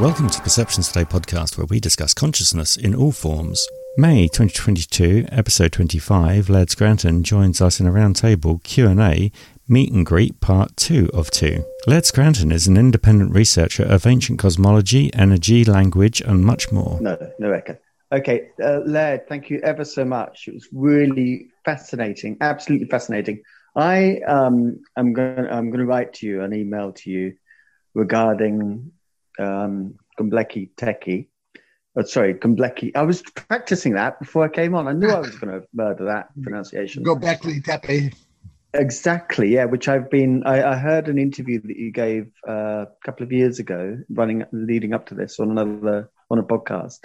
Welcome to Perceptions Today podcast, where we discuss consciousness in all forms. May 2022, episode 25. Laird Scranton joins us in a roundtable Q&A meet and greet part 2 of 2. Laird Scranton is an independent researcher of ancient cosmology, energy, language and much more. No, no record. Okay, uh, thank you ever so much. It was really fascinating, absolutely fascinating. I um, am going I'm going to write to you an email to you regarding um, Gombleki Teki. Oh, sorry, Gombleki. I was practicing that before I came on. I knew I was going to murder that pronunciation. Gobekli Tepe. Exactly, yeah. Which I've been. I, I heard an interview that you gave uh, a couple of years ago, running leading up to this on another on a podcast,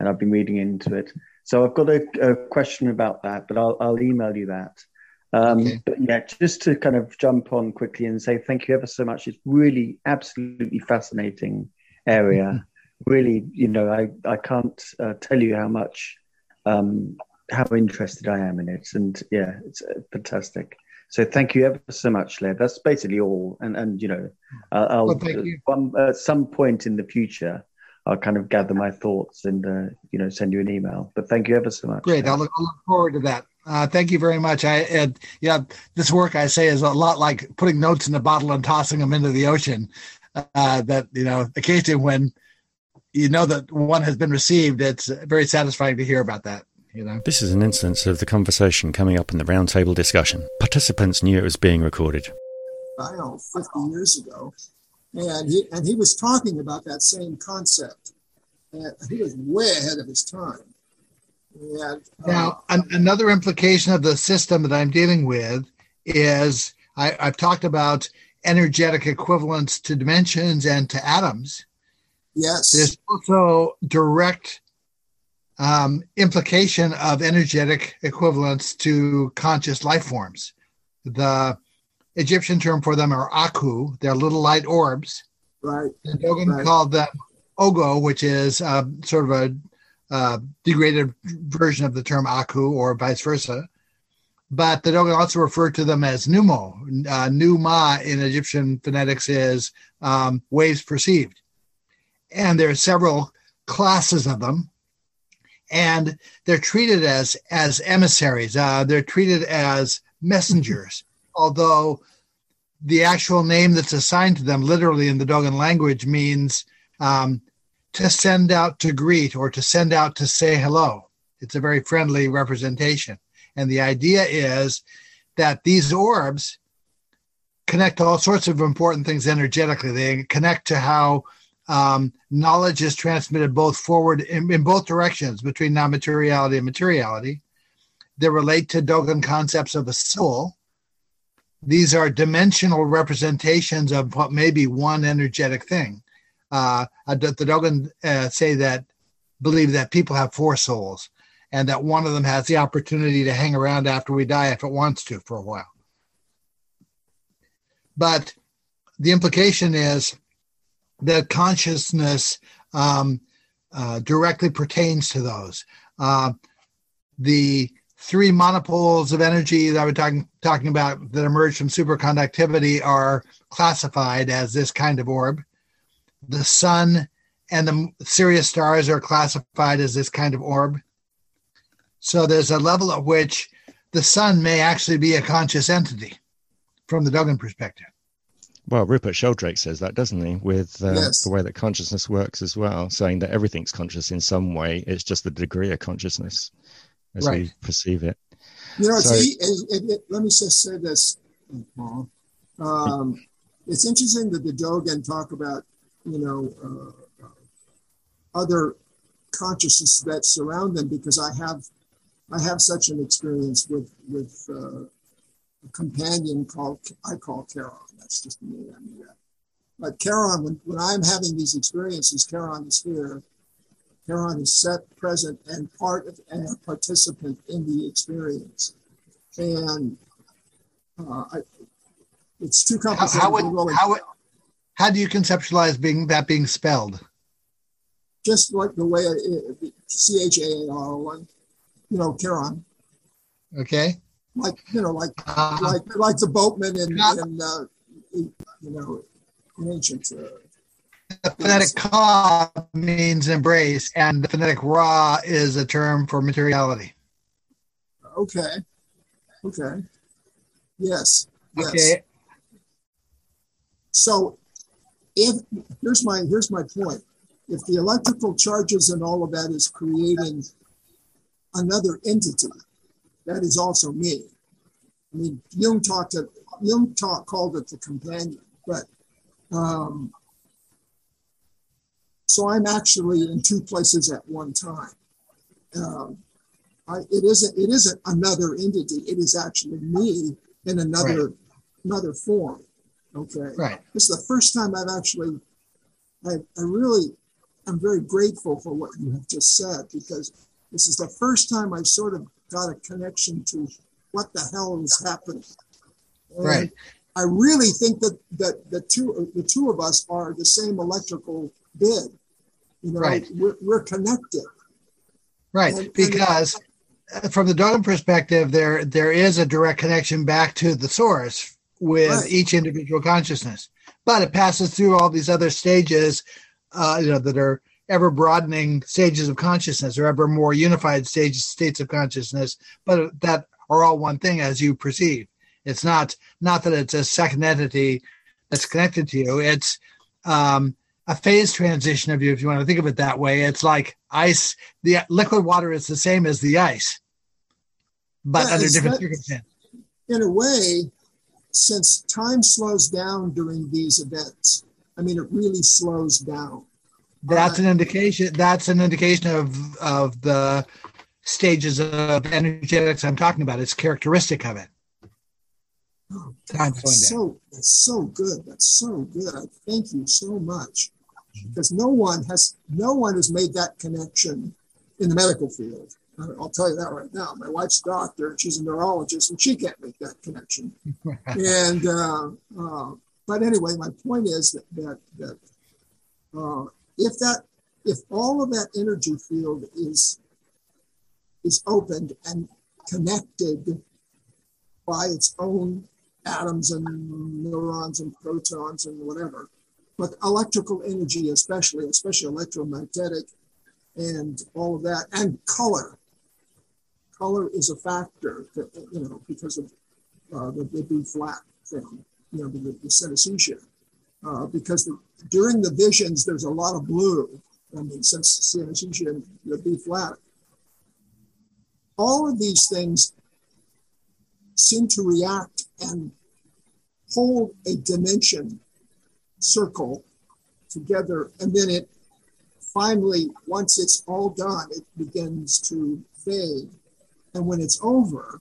and I've been reading into it. So I've got a, a question about that, but I'll, I'll email you that. Um, okay. But yeah, just to kind of jump on quickly and say thank you ever so much. It's really absolutely fascinating area. Mm-hmm. Really, you know, I I can't uh, tell you how much um, how interested I am in it, and yeah, it's uh, fantastic. So thank you ever so much, Lev. That's basically all. And and you know, I'll, well, one, at some point in the future, I'll kind of gather my thoughts and uh, you know send you an email. But thank you ever so much. Great. I'll look, I'll look, forward to that. Uh, thank you very much. I uh, yeah, this work I say is a lot like putting notes in a bottle and tossing them into the ocean. Uh, that you know, occasionally when you know that one has been received, it's very satisfying to hear about that. You know? This is an instance of the conversation coming up in the roundtable discussion. Participants knew it was being recorded. I don't know, 50 years ago. And he, and he was talking about that same concept. And he was way ahead of his time. And, now, an, another implication of the system that I'm dealing with is I, I've talked about energetic equivalents to dimensions and to atoms. Yes. There's also direct um, implication of energetic equivalents to conscious life forms. The Egyptian term for them are aku, they're little light orbs. Right. And Dogon right. called them ogo, which is uh, sort of a uh, degraded version of the term aku or vice versa. But the Dogon also refer to them as numo. Uh, numa in Egyptian phonetics is um, waves perceived. And there are several classes of them and they're treated as as emissaries. Uh, they're treated as messengers, although the actual name that's assigned to them, literally in the Dogon language, means um, to send out to greet or to send out to say hello. It's a very friendly representation, and the idea is that these orbs connect to all sorts of important things energetically. They connect to how um, knowledge is transmitted both forward in, in both directions between non-materiality and materiality. They relate to Dogon concepts of the soul. These are dimensional representations of what may be one energetic thing. Uh, the Dogon uh, say that believe that people have four souls, and that one of them has the opportunity to hang around after we die if it wants to for a while. But the implication is that consciousness um, uh, directly pertains to those. Uh, the three monopoles of energy that we're talking, talking about that emerge from superconductivity are classified as this kind of orb. The sun and the Sirius stars are classified as this kind of orb. So there's a level at which the sun may actually be a conscious entity from the Dogon perspective. Well, Rupert Sheldrake says that, doesn't he? With uh, yes. the way that consciousness works as well, saying that everything's conscious in some way. It's just the degree of consciousness as right. we perceive it. You know, so, it, it, it, let me just say this, Paul. Um, it's interesting that the Dogon talk about, you know, uh, other consciousness that surround them because I have, I have such an experience with with uh, a companion called I call Charon. That's just the name I mean, up. But Charon, when, when I'm having these experiences, Charon is here. Charon is set, present, and part of and a participant in the experience. And uh, I, it's too complicated. How, how, would, how, how do you conceptualize being that being spelled? Just like the way C H A R O N, you know, Charon. Okay like you know, like uh, like like the boatman in, in uh, you know in ancient. Uh, the phonetic ka means embrace, and the phonetic ra is a term for materiality. Okay. Okay. Yes. Yes. Okay. So if here's my here's my point. If the electrical charges and all of that is creating another entity, that is also me. I mean, Jung talked to Jung talk, called it the companion, but um, so I'm actually in two places at one time. Um, I, it isn't it isn't another entity. It is actually me in another Right. another form. Okay. Right. This is the first time I've actually, I, I really, I'm very grateful for what you have just said because this is the first time I sort of got a connection to what the hell is happening. And Right. I really think that that the two the two of us are the same electrical bid. You know, Right. we're, we're connected. Right, And- and- because uh, from the Dogon perspective, there there is a direct connection back to the source with Right. each individual consciousness, but it passes through all these other stages, uh, you know, that are ever broadening stages of consciousness or ever more unified stages states of consciousness, but that are all one thing as you perceive. It's not not that it's a second entity that's connected to you. It's um, a phase transition of you, if you want to think of it that way. It's like ice the liquid water is the same as the ice, but Yeah, under different not- circumstances. in a way, since time slows down during these events, I mean, it really slows down. That's uh, an indication. That's an indication of of the stages of energetics I'm talking about. It's characteristic of it. Oh, Time that's slowing down. so that's so good. That's so good. I thank you so much mm-hmm. because no one has no one has made that connection in the medical field. I'll tell you that right now. My wife's a doctor and she's a neurologist, and she can't make that connection. and uh, uh, but anyway, my point is that that, that uh, if that if all of that energy field is is opened and connected by its own atoms and neurons and protons and whatever, but electrical energy, especially especially electromagnetic, and all of that, and color. Color is a factor, that, you know, because of uh, the, the B flat thing, you know, the, the synesthesia. Uh, because the, during the visions, there's a lot of blue. I mean, since synesthesia and the B flat, all of these things seem to react and hold a dimension circle together, and then it finally, once it's all done, it begins to fade. And when it's over,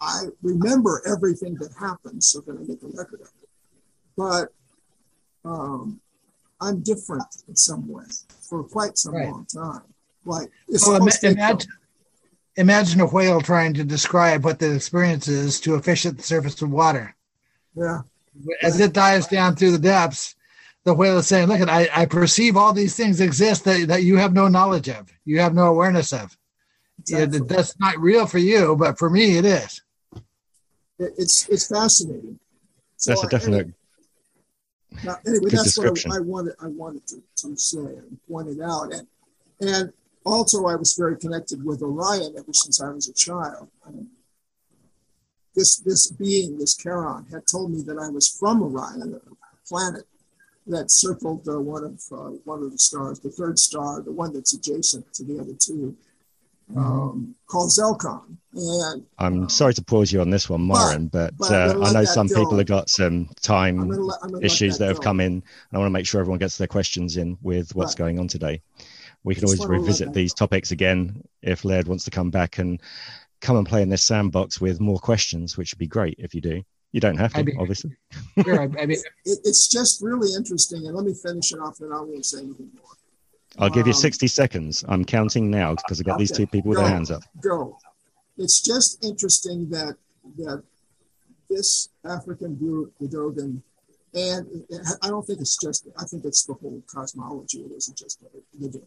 I remember everything that happened, so that I make a record of it. But um, I'm different in some way for quite some Right. long time. Like it's Well, ima- supposed to take imagine, imagine a whale trying to describe what the experience is to a fish at the surface of water. yeah, As it dives down through the depths, the whale is saying, "Look, I, I perceive all these things exist that, that you have no knowledge of, you have no awareness of. Yeah, exactly. that's not real for you, but for me, it is." It- it's it's fascinating. So That's a definite. Now, anyway, Good that's what. I, I wanted. I wanted to, to say and point it out, and and also I was very connected with Orion ever since I was a child. This this being, this Charon, had told me that I was from Orion, a planet that circled uh, one of uh, one of the stars, the third star, the one that's adjacent to the other two, um, called Zelkon. And I'm sorry to pause you on this one, Myron, but, but I'm uh, I know that some people have got some I'm time gonna let, I'm gonna issues that have come in, and I want to make sure everyone gets their questions in with what's Right. going on today. We can Just always revisit that these topics again if Laird wants to come back and come and play in this sandbox with more questions, which would be great if you do. You don't have to, I'd be- obviously. Sure, I, I mean, it, it's just really interesting. And let me finish it off, and I won't say anything more. I'll give you Um, 60 seconds. I'm counting now because I've got these two people with go. their hands up. Go. It's just interesting that that this African group, the Dogon, and I don't think it's just. I think it's the whole cosmology. It isn't just the Dogon,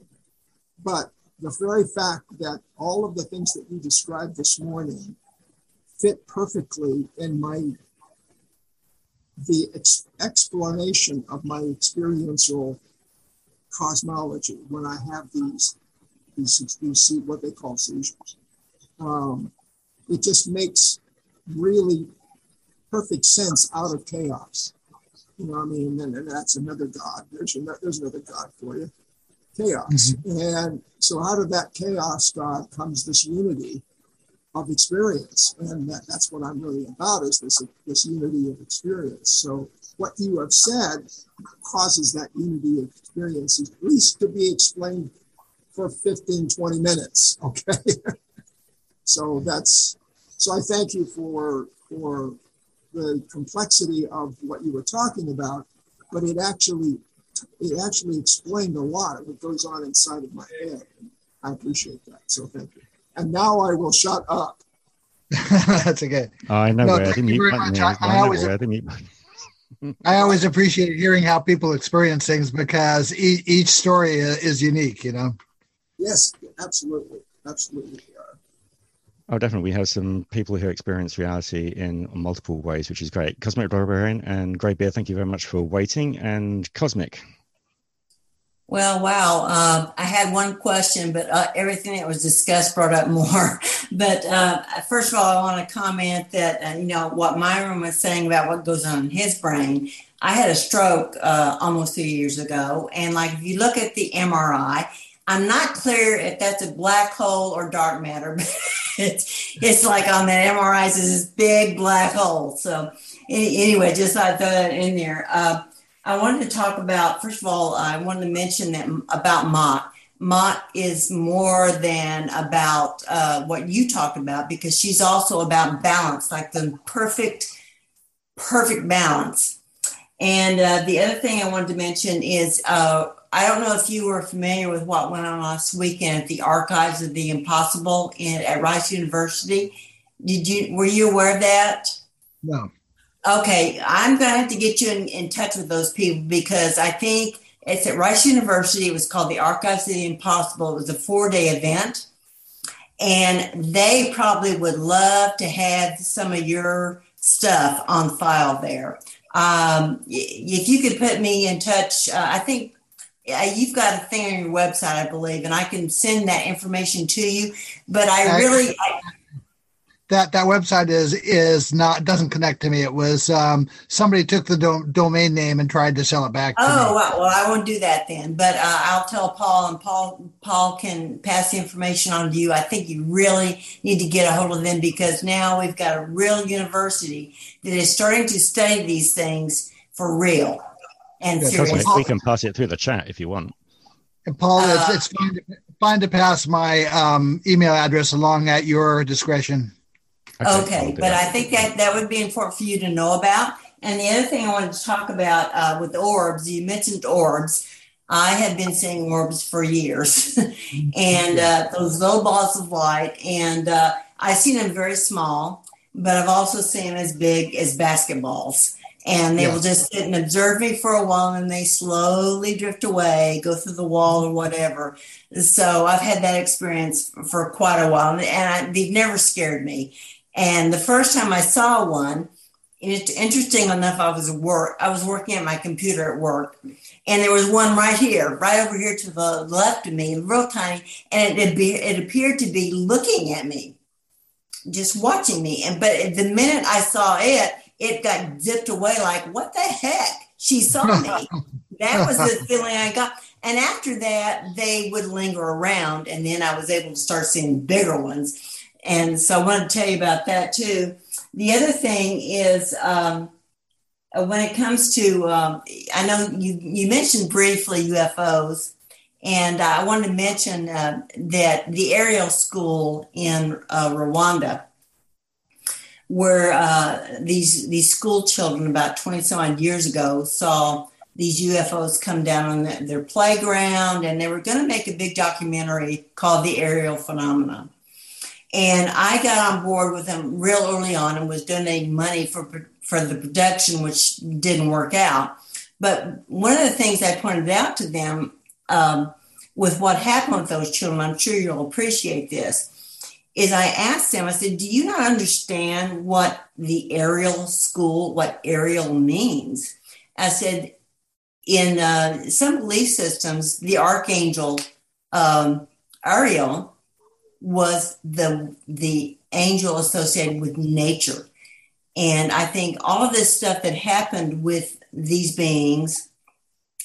but the very fact that all of the things that you described this morning fit perfectly in my the ex- explanation of my experiential cosmology when I have these these, these what they call seizures. Um, it just makes really perfect sense out of chaos. You know, I mean, and, and that's another God. There's another, there's another God for you, chaos. Mm-hmm. And so out of that chaos, God comes this unity of experience, and that, that's what I'm really about is this this unity of experience. So what you have said causes that unity of experience at least to be explained for 15, 20 minutes. Okay. so that's so I thank you for for the complexity of what you were talking about, but it actually it actually explained a lot of what goes on inside of my head. I appreciate that. So thank you. And now I will shut up. That's okay. I know no, where thank you very much. I, I, always, I always appreciate hearing how people experience things because each, each story is unique, you know? Yes, absolutely. Absolutely. Oh, definitely. We have some people who experience reality in multiple ways, which is great. Cosmic Librarian and Grey Bear, thank you very much for waiting. And Cosmic. Well, wow. Uh, I had one question, but uh, everything that was discussed brought up more. but uh, first of all, I want to comment that, uh, you know, what Myron was saying about what goes on in his brain. I had a stroke uh, almost two years ago. And like, if you look at the MRI, I'm not clear if that's a black hole or dark matter, but it's, it's like on that MRI, it's this big black hole. So anyway, just I throw that in there. I wanted to talk about, first of all, I wanted to mention that about Maat. Maat is more than about uh, what you talked about because she's also about balance, like the perfect, perfect balance. And uh, the other thing I wanted to mention is uh, I don't know if you were familiar with what went on last weekend at the Archives of the Impossible in, at Rice University. Did you were you aware of that? No. Okay, I'm going to have to get you in, in touch with those people because I think it's at Rice University. It was called the Archives of the Impossible. It was a four day event. And they probably would love to have some of your stuff on file there. Um, if you could put me in touch, uh, I think you've got a thing on your website, I believe, and I can send that information to you. But I really, I, that that website is is not doesn't connect to me. It was um, somebody took the do- domain name and tried to sell it back. oh well, well, I won't do that then. But uh, I'll tell Paul, and Paul Paul can pass the information on to you. I think you really need to get a hold of them because now we've got a real university that is starting to study these things for real and yeah, seriously. We can pass it through the chat if you want. And Paul, uh, it's, it's fine, to, fine to pass my um, email address along at your discretion. Okay, but I think that that would be important for you to know about. And the other thing I wanted to talk about uh, with orbs, you mentioned orbs. I have been seeing orbs for years, and uh, those little balls of light, and uh, I see them very small, but I've also seen them as big as basketballs. And they yeah. will just sit and observe me for a while, and they slowly drift away, go through the wall or whatever. So I've had that experience for quite a while, and I, they've never scared me. And the first time I saw one, it's interesting enough, I was work. I was working at my computer at work, and there was one right here, right over here to the left of me, real tiny, and it be, it appeared to be looking at me, just watching me. And but the minute I saw it, it got zipped away. Like what the heck? She saw me. that was the feeling I got. And after that, they would linger around, and then I was able to start seeing bigger ones. And so I want to tell you about that too. The other thing is um, when it comes to, um, I know you, you mentioned briefly UFOs, and I wanted to mention uh, that the Ariel School in uh, Rwanda, where uh, these these school children about 20 some odd years ago saw these UFOs come down on the, their playground, and they were going to make a big documentary called The Ariel Phenomenon. And I got on board with them real early on and was donating money for, for the production, which didn't work out. But one of the things I pointed out to them um, with what happened with those children, I'm sure you'll appreciate this, is I asked them, I said, Do you not understand what the Ariel school, what Ariel means? I said, In uh, some belief systems, the archangel um, Ariel was the, the angel associated with nature. And I think all of this stuff that happened with these beings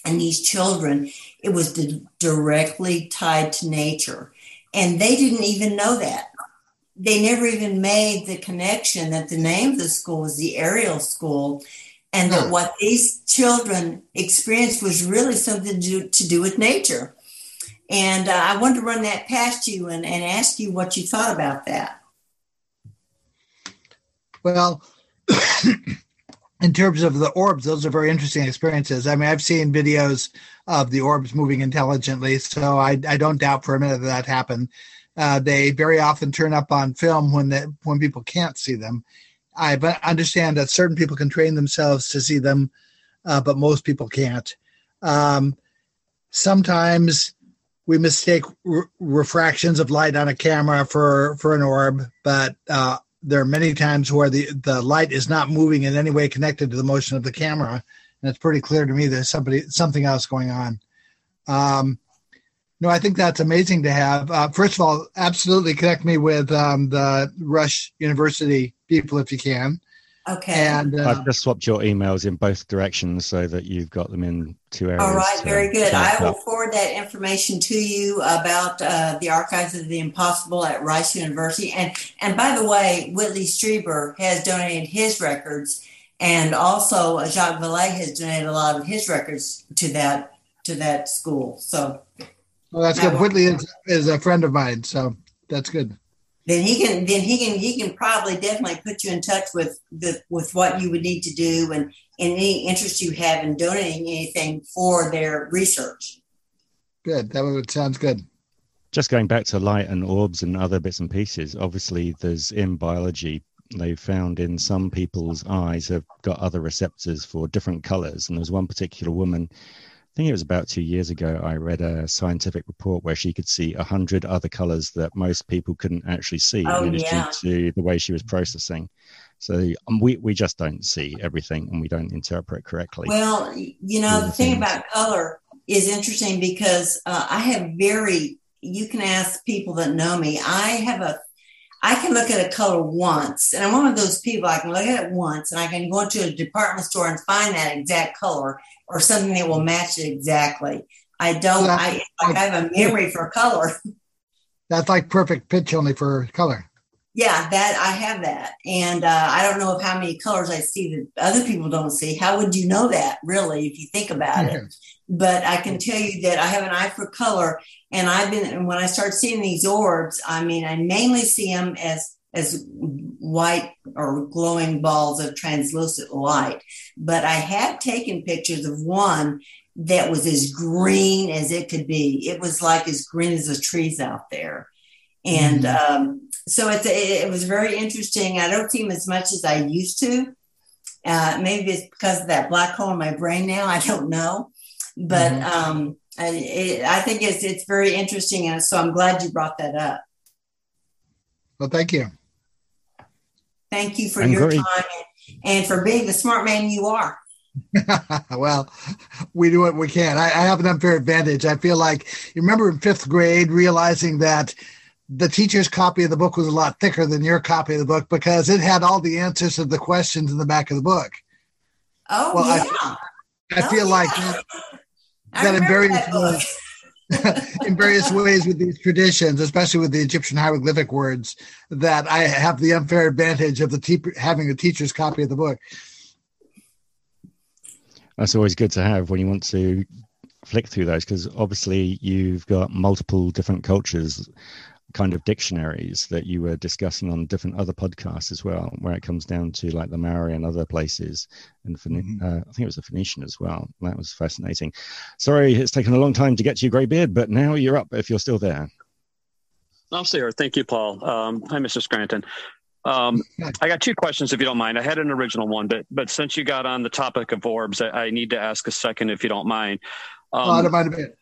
and these children, it was di- directly tied to nature. And they didn't even know that they never even made the connection that the name of the school was the Ariel School, and that hmm. what these children experienced was really something to do, to do with nature. And uh, I wanted to run that past you and, and ask you what you thought about that. Well, in terms of the orbs, those are very interesting experiences. I mean, I've seen videos of the orbs moving intelligently, so I, I don't doubt for a minute that that happened. Uh, they very often turn up on film when the, when people can't see them. I understand that certain people can train themselves to see them, uh, but most people can't. Um, sometimes we mistake re- refractions of light on a camera for for an orb, but uh, there are many times where the the light is not moving in any way connected to the motion of the camera, and it's pretty clear to me there's somebody something else going on. Um, no, I think that's amazing to have. Uh, first of all, absolutely connect me with um, the Rush University people if you can. Okay. And uh, I've just swapped your emails in both directions so that you've got them in two areas. All right, very good. I will up. forward that information to you about uh, the Archives of the Impossible at Rice University. And and by the way, Whitley Strieber has donated his records, and also uh, Jacques Vallée has donated a lot of his records to that to that school. So well, that's good. Whitley is, is a friend of mine, so that's good. Then he can then he can he can probably definitely put you in touch with the with what you would need to do and, and any interest you have in donating anything for their research. Good. That would, sounds good. Just going back to light and orbs and other bits and pieces, obviously there's in biology they've found in some people's eyes have got other receptors for different colors. And there's one particular woman think it was about two years ago, I read a scientific report where she could see a hundred other colors that most people couldn't actually see, oh, yeah. due to the way she was processing. So um, we we just don't see everything, and we don't interpret correctly. Well, you know, the thing about color is interesting because uh, I have very. You can ask people that know me. I have a I can look at a color once, and I'm one of those people. I can look at it once, and I can go into a department store and find that exact color or something that will match it exactly. I don't. I like I have a memory for color. That's like perfect pitch only for color. Yeah, that I have that, and uh, I don't know of how many colors I see that other people don't see. How would you know that, really, if you think about it? But I can tell you that I have an eye for color, and I've been. And when I start seeing these orbs, I mean, I mainly see them as as white or glowing balls of translucent light. But I have taken pictures of one that was as green as it could be. It was like as green as the trees out there. And mm-hmm. um, so it's, it, it, was very interesting. I don't see them as much as I used to. Uh, maybe it's because of that black hole in my brain now. I don't know. But mm-hmm. um, I, it, I think it's, it's very interesting. And so I'm glad you brought that up. Well, thank you. Thank you for I'm your great. time and for being the smart man you are. well, we do what we can. I, I, have an unfair advantage. I feel like you remember in fifth grade realizing that the teacher's copy of the book was a lot thicker than your copy of the book because it had all the answers to the questions in the back of the book. Oh well, yeah. I, I oh, feel yeah. like that, that in various ways, in various ways with these traditions, especially with the Egyptian hieroglyphic words, that I have the unfair advantage of the te- having a teacher's copy of the book. That's always good to have when you want to flick through those because obviously you've got multiple different cultures kind of dictionaries that you were discussing on different other podcasts as well, where it comes down to like the Maori and other places, and mm-hmm. uh, I think it was the Phoenician as well. That was fascinating. Sorry, it's taken a long time to get to your grey beard, but now you're up if you're still there. I'm still here. Thank you, Paul. Um, hi, Mr. Scranton. Um, I got two questions, if you don't mind. I had an original one, but but since you got on the topic of orbs, I, I need to ask a second, if you don't mind. Um, oh, I don't mind a bit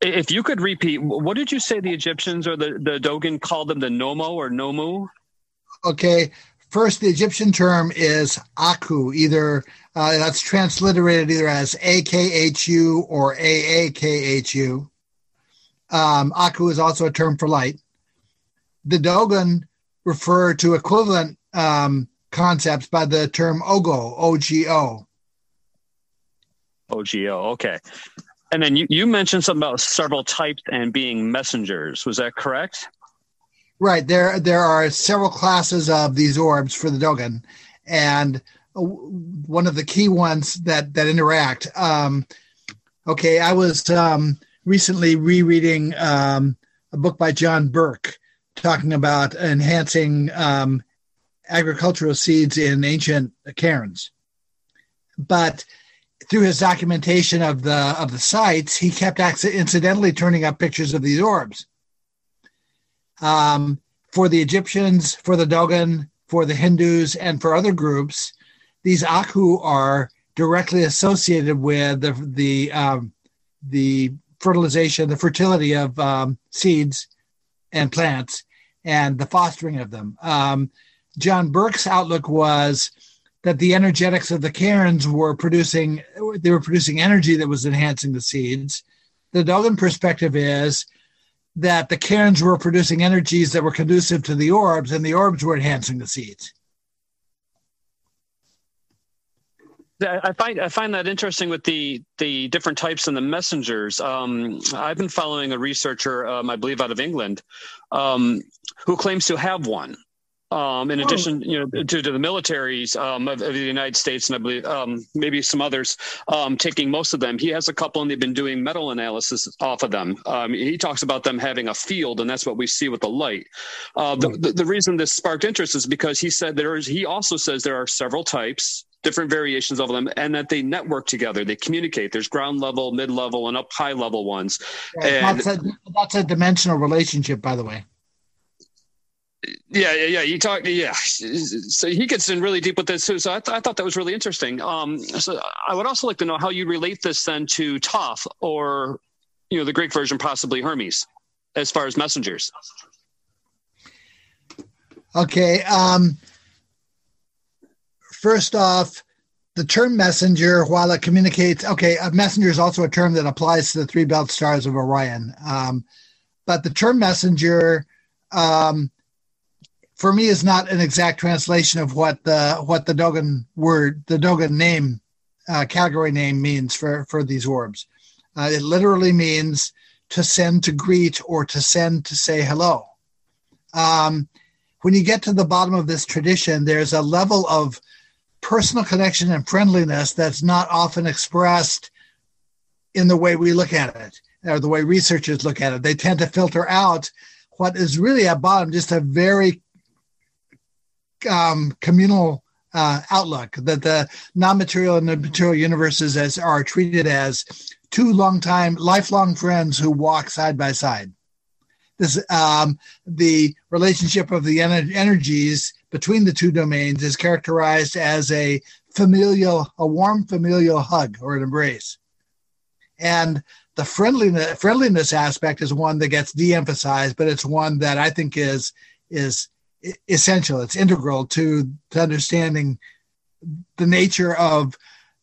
If you could repeat, what did you say the Egyptians or the, the Dogon called them the Nomo or Nomu? Okay. First, the Egyptian term is Aku, either uh, that's transliterated either as AKHU or AAKHU. Um, Aku is also a term for light. The Dogon refer to equivalent um, concepts by the term Ogo, O-G-O. OGO, okay. And then you, you mentioned something about several types and being messengers. Was that correct? Right. There there are several classes of these orbs for the Dogon, and one of the key ones that that interact. Um, okay, I was um, recently rereading um, a book by John Burke talking about enhancing um, agricultural seeds in ancient cairns. But through his documentation of the of the sites, he kept incidentally turning up pictures of these orbs. Um, for the Egyptians, for the Dogon, for the Hindus, and for other groups, these Aku are directly associated with the the um, the fertilization, the fertility of um, seeds and plants, and the fostering of them. Um, John Burke's outlook was that the energetics of the cairns were producing they were producing energy that was enhancing the seeds. The Dogon perspective is that the cairns were producing energies that were conducive to the orbs, and the orbs were enhancing the seeds. I find I find that interesting with the the different types and the messengers. Um, I've been following a researcher, um, I believe, out of England, um, who claims to have one. Um, in oh. addition, you know, to, to the militaries um, of, of, the United States, and I believe um, maybe some others, um, taking most of them. He has a couple, and they've been doing metal analysis off of them. Um, he talks about them having a field, and that's what we see with the light. Uh, the, the, the, reason this sparked interest is because he said there is. He also says there are several types, different variations of them, and that they network together. They communicate. There's ground level, mid level, and up high level ones. And, that's, a, that's a dimensional relationship, by the way yeah, yeah, yeah. You talk, yeah. So he gets in really deep with this too. So I, th- I thought that was really interesting. Um, so I would also like to know how you relate this then to Thoth or, you know, the Greek version, possibly Hermes, as far as messengers. Okay. Um, first off, the term messenger, while it communicates, okay, a messenger is also a term that applies to the three belt stars of Orion. Um, but the term messenger, um, for me is not an exact translation of what the what the Dogon word, the Dogon name, uh, category name means for for these orbs. Uh, it literally means to send to greet or to send to say hello. Um, when you get to the bottom of this tradition, there's a level of personal connection and friendliness that's not often expressed in the way we look at it or the way researchers look at it. They tend to filter out what is really at bottom just a very um, communal uh, outlook that the non-material and the material universes as are treated as two long time lifelong friends who walk side by side. This um, the relationship of the ener- energies between the two domains is characterized as a familial a warm familial hug or an embrace. And the friendliness friendliness aspect is one that gets de-emphasized but it's one that i think is is essential. It's integral to, to understanding the nature of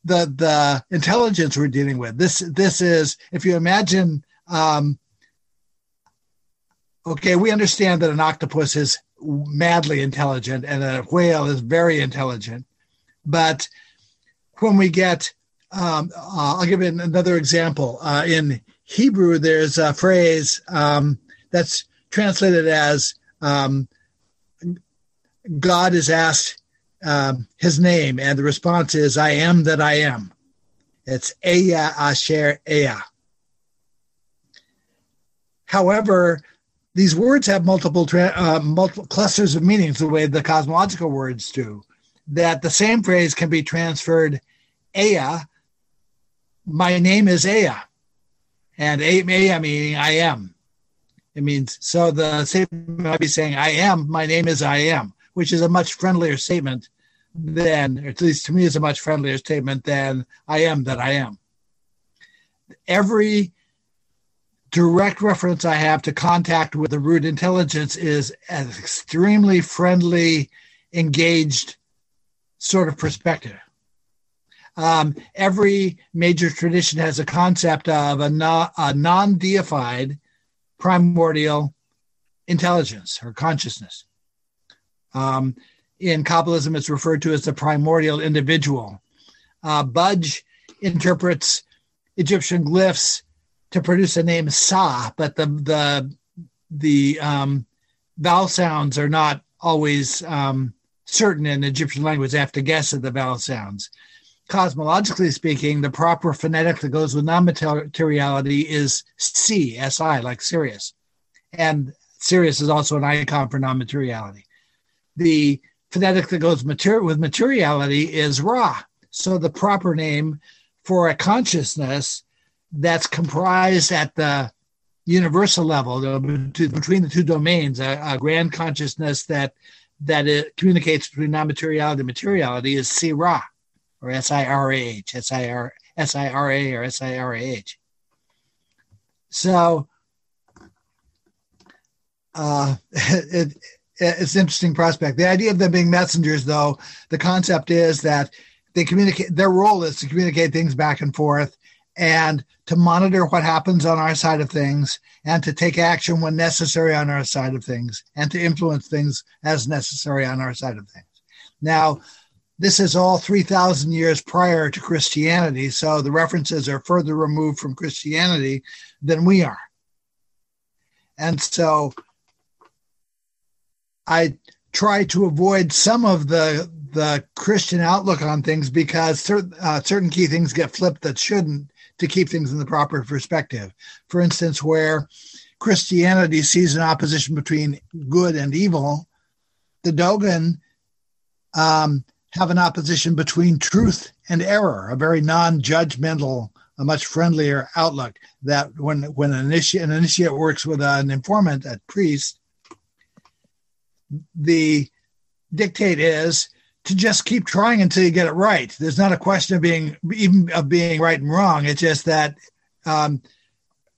the the intelligence we're dealing with. This this is if you imagine. Um, okay, we understand that an octopus is madly intelligent and a whale is very intelligent, but when we get, um, uh, I'll give you another example. Uh, in Hebrew, there's a phrase um, that's translated as um, God is asked um, his name, and the response is, I am that I am. It's Eya Asher Eya. However, these words have multiple, uh, multiple clusters of meanings the way the cosmological words do. That the same phrase can be transferred Eya, my name is Eya. And Eya meaning I am. It means, so the same might be saying, I am, my name is I am which is a much friendlier statement than, at least to me, is a much friendlier statement than I am that I am. Every direct reference I have to contact with the root intelligence is an extremely friendly, engaged sort of perspective. Um, every major tradition has a concept of a, no, a non deified primordial intelligence or consciousness. Um, in Kabbalism, it's referred to as the primordial individual. Uh, Budge interprets Egyptian glyphs to produce a name Sa, but the the the um, vowel sounds are not always um, certain in Egyptian language. They have to guess at the vowel sounds. Cosmologically speaking, the proper phonetic that goes with non-materiality is C, S-I, like Sirius. And Sirius is also an icon for non-materiality. The phonetic that goes mater- with materiality is Ra. So the proper name for a consciousness that's comprised at the universal level between the two domains, a, a grand consciousness that that it communicates between non-materiality and materiality is Sirah or S-I-R-A-H, S-I-R, S-I-R-A or S-I-R-A-H. So uh, it, it, it's an interesting prospect. The idea of them being messengers, though, the concept is that they communicate, their role is to communicate things back and forth and to monitor what happens on our side of things and to take action when necessary on our side of things and to influence things as necessary on our side of things. Now, this is all 3,000 years prior to Christianity, so the references are further removed from Christianity than we are. And so I try to avoid some of the the Christian outlook on things because certain, uh, certain key things get flipped that shouldn't to keep things in the proper perspective. For instance, where Christianity sees an opposition between good and evil, the Dogon um, have an opposition between truth and error, a very non-judgmental, a much friendlier outlook. That when when an initiate, an initiate works with an informant, a priest, the dictate is to just keep trying until you get it right. There's not a question of being even of being right and wrong. It's just that um,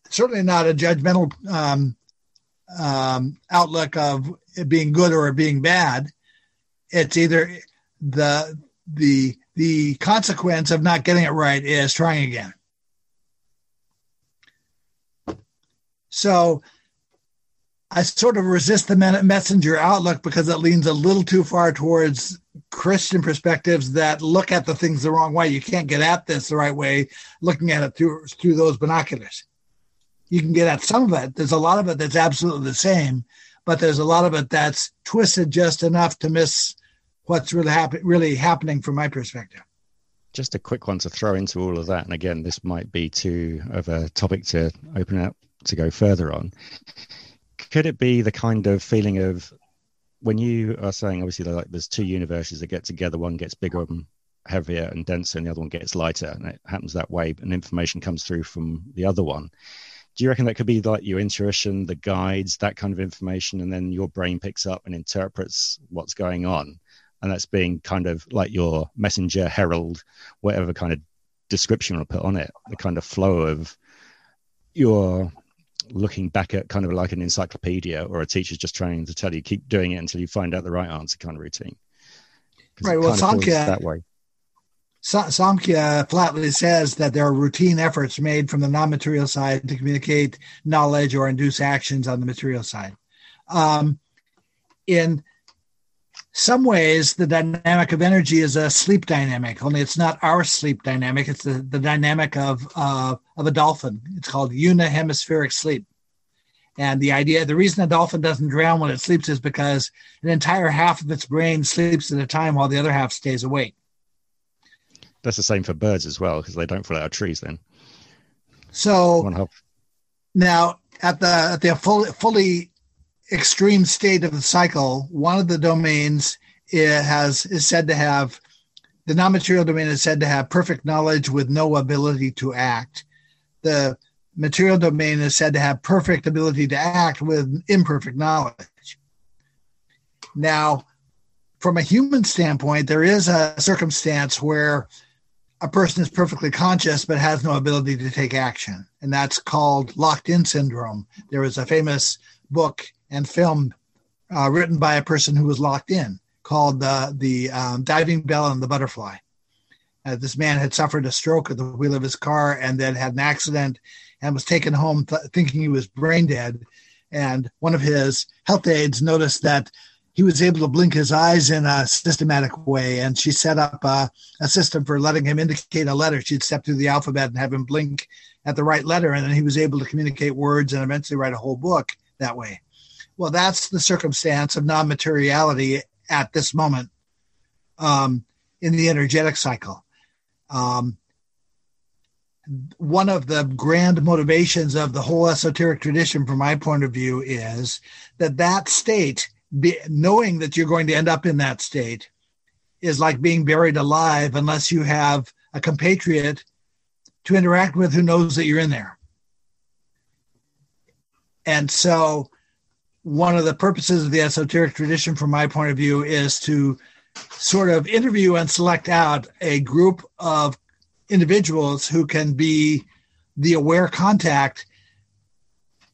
certainly not a judgmental um, um, outlook of it being good or being bad. It's either the the the consequence of not getting it right is trying again. So I sort of resist the messenger outlook because it leans a little too far towards Christian perspectives that look at the things the wrong way. You can't get at this the right way looking at it through through those binoculars. You can get at some of it. There's a lot of it that's absolutely the same, but there's a lot of it that's twisted just enough to miss what's really happen really happening from my perspective. Just a quick one to throw into all of that, and again, this might be too of a topic to open up to go further on could it be the kind of feeling of when you are saying obviously like there's two universes that get together one gets bigger and heavier and denser and the other one gets lighter and it happens that way and information comes through from the other one. Do you reckon that could be like your intuition the guides that kind of information and then your brain picks up and interprets what's going on? And that's being kind of like your messenger herald whatever kind of description you want to put on it the kind of flow of your looking back at kind of like an encyclopedia or a teacher's just trying to tell you keep doing it until you find out the right answer kind of routine. Right. Well, Samkhya that way. Samkhya flatly says that there are routine efforts made from the non-material side to communicate knowledge or induce actions on the material side. Um, in some ways, the dynamic of energy is a sleep dynamic, only it's not our sleep dynamic. It's the, the dynamic of, uh, of a dolphin. It's called unihemispheric sleep. And the idea, the reason a dolphin doesn't drown when it sleeps is because an entire half of its brain sleeps at a time while the other half stays awake. That's the same for birds as well, because they don't fall out of trees then. So now at the at the fully, fully extreme state of the cycle, one of the domains it has is said to have the non-material domain is said to have perfect knowledge with no ability to act. The material domain is said to have perfect ability to act with imperfect knowledge. Now, from a human standpoint, there is a circumstance where a person is perfectly conscious but has no ability to take action. And that's called locked in syndrome. There was a famous book and filmed, uh, written by a person who was locked in called uh, The um, Diving Bell and the Butterfly. Uh, this man had suffered a stroke at the wheel of his car and then had an accident and was taken home th- thinking he was brain dead. And one of his health aides noticed that he was able to blink his eyes in a systematic way. And she set up a, a, system for letting him indicate a letter. She'd step through the alphabet and have him blink at the right letter. And then he was able to communicate words and eventually write a whole book that way. Well, that's the circumstance of non materiality at this moment um, in the energetic cycle. Um, one of the grand motivations of the whole esoteric tradition, from my point of view, is that that state be, knowing that you're going to end up in that state is like being buried alive unless you have a compatriot to interact with who knows that you're in there. And so, one of the purposes of the esoteric tradition, from my point of view, is to sort of interview and select out a group of individuals who can be the aware contact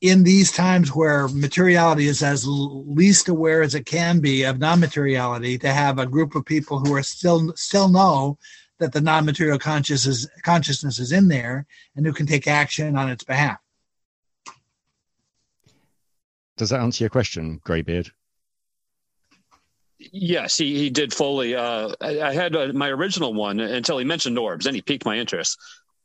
in these times where materiality is as least aware as it can be of non-materiality to have a group of people who are still still know that the non-material consciousness consciousness is in there and who can take action on its behalf does that answer your question Greybeard Yes, he, he did fully. Uh, I, I, had uh, my original one until he mentioned Orbs, then he piqued my interest.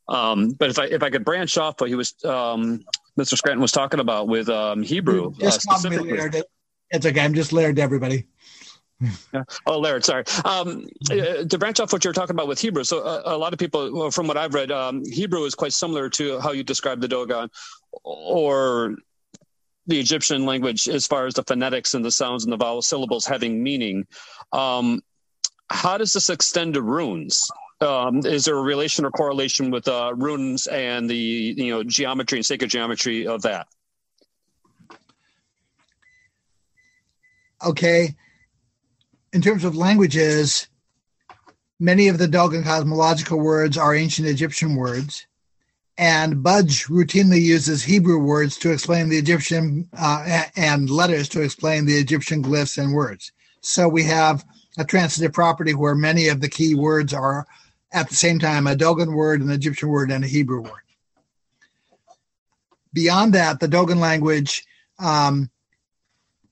Um, but if I if I could branch off what he was um, Mr. Scranton was talking about with um, Hebrew. Just uh, call me Laird. It's okay. I'm just Laird to everybody. Oh, Laird, sorry. Um, uh, to branch off what you're talking about with Hebrew, so uh, a lot of people, well, from what I've read, um, Hebrew is quite similar to how you describe the Dogon, or the Egyptian language as far as the phonetics and the sounds and the vowel syllables having meaning. Um, how does this extend to runes? um, is there a relation or correlation with uh, runes and the you know geometry and sacred geometry of that? Okay, in terms of languages, many of the Dogon cosmological words are ancient Egyptian words, and Budge routinely uses Hebrew words to explain the Egyptian uh, and letters to explain the Egyptian glyphs and words. So we have a transitive property where many of the key words are at the same time a Dogon word, an Egyptian word, and a Hebrew word. Beyond that, the Dogon language um,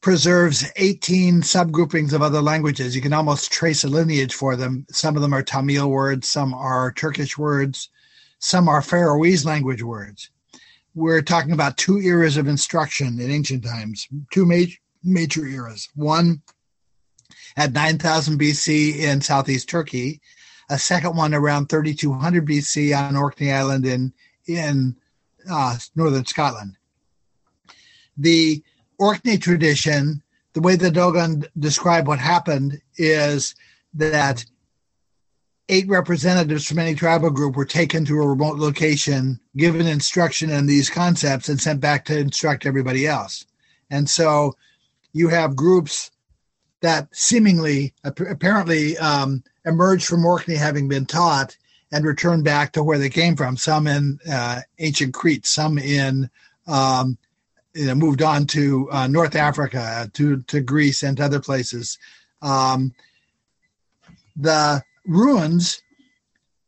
preserves 18 subgroupings of other languages. You can almost trace a lineage for them. Some of them are Tamil words, some are Turkish words, some are Faroese language words. We're talking about two eras of instruction in ancient times, two major, major eras. One at 9000 BC in southeast Turkey, a second one around 3200 BC on Orkney Island in in uh, northern Scotland. The Orkney tradition, the way the Dogon describe what happened is that eight representatives from any tribal group were taken to a remote location, given instruction in these concepts, and sent back to instruct everybody else. And so you have groups that seemingly, apparently, um, emerged from Orkney having been taught and returned back to where they came from. Some in uh, ancient Crete, some in um, you know, moved on to uh, North Africa, to to Greece, and to other places. Um, the runes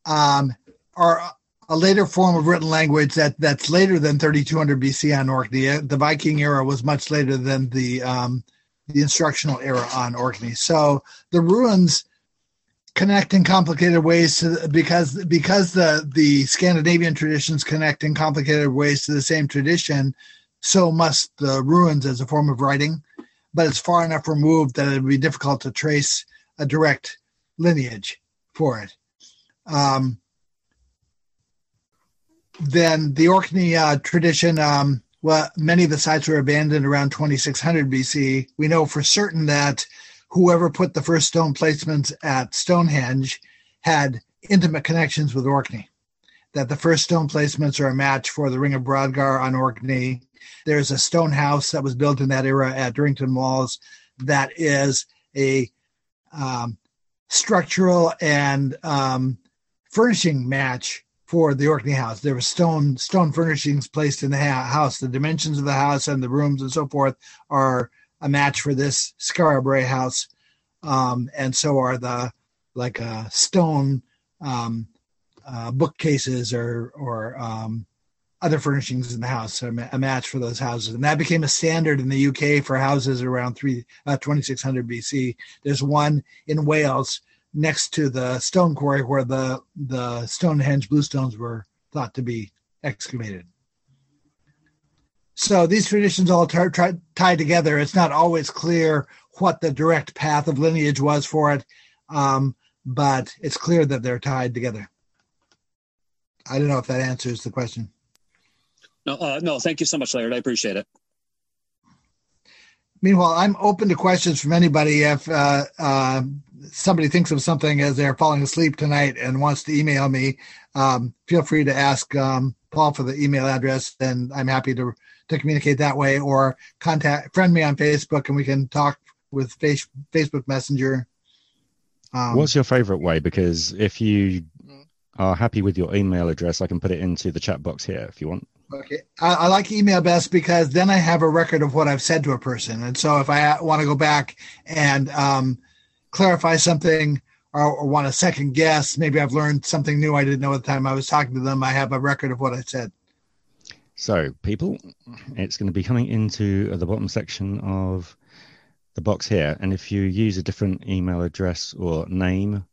um, are a later form of written language that that's later than 3200 BC on Orkney. The Viking era was much later than the um, the instructional era on Orkney. So the runes connect in complicated ways to because because the the Scandinavian traditions connect in complicated ways to the same tradition, so must the runes as a form of writing, but it's far enough removed that it would be difficult to trace a direct lineage for it. Um, then the Orkney uh, tradition um, well, many of the sites were abandoned around 2600 BC. We know for certain that whoever put the first stone placements at Stonehenge had intimate connections with Orkney. That the first stone placements are a match for the Ring of Brodgar on Orkney. There's a stone house that was built in that era at Durrington Walls that is a um, structural and um, furnishing match for the Orkney house. There was stone stone furnishings placed in the ha- house. The dimensions of the house and the rooms and so forth are a match for this Skara house, um, and so are the like uh, stone um, uh, bookcases or or um, other furnishings in the house. So a match for those houses, and that became a standard in the UK for houses around three uh, 2600 BC. There's one in Wales next to the stone quarry where the the Stonehenge bluestones were thought to be excavated. So these traditions all t- t- tied together. It's not always clear what the direct path of lineage was for it, um, but it's clear that they're tied together. I don't know if that answers the question. No, uh, no, thank you so much, Laird. I appreciate it. Meanwhile, I'm open to questions from anybody. If uh, uh, somebody thinks of something as they're falling asleep tonight and wants to email me, um, feel free to ask um, Paul for the email address, and I'm happy to to communicate that way. Or contact friend me on Facebook, and we can talk with face, Facebook Messenger. Um, What's your favorite way? Because if you are happy with your email address, I can put it into the chat box here if you want. Okay. I, I, like email best because then I have a record of what I've said to a person. And so if I want to go back and um, clarify something or, or, want a second guess, maybe I've learned something new I didn't know at the time I was talking to them. I have a record of what I said. So, people, it's going to be coming into the bottom section of the box here. And if you use a different email address or name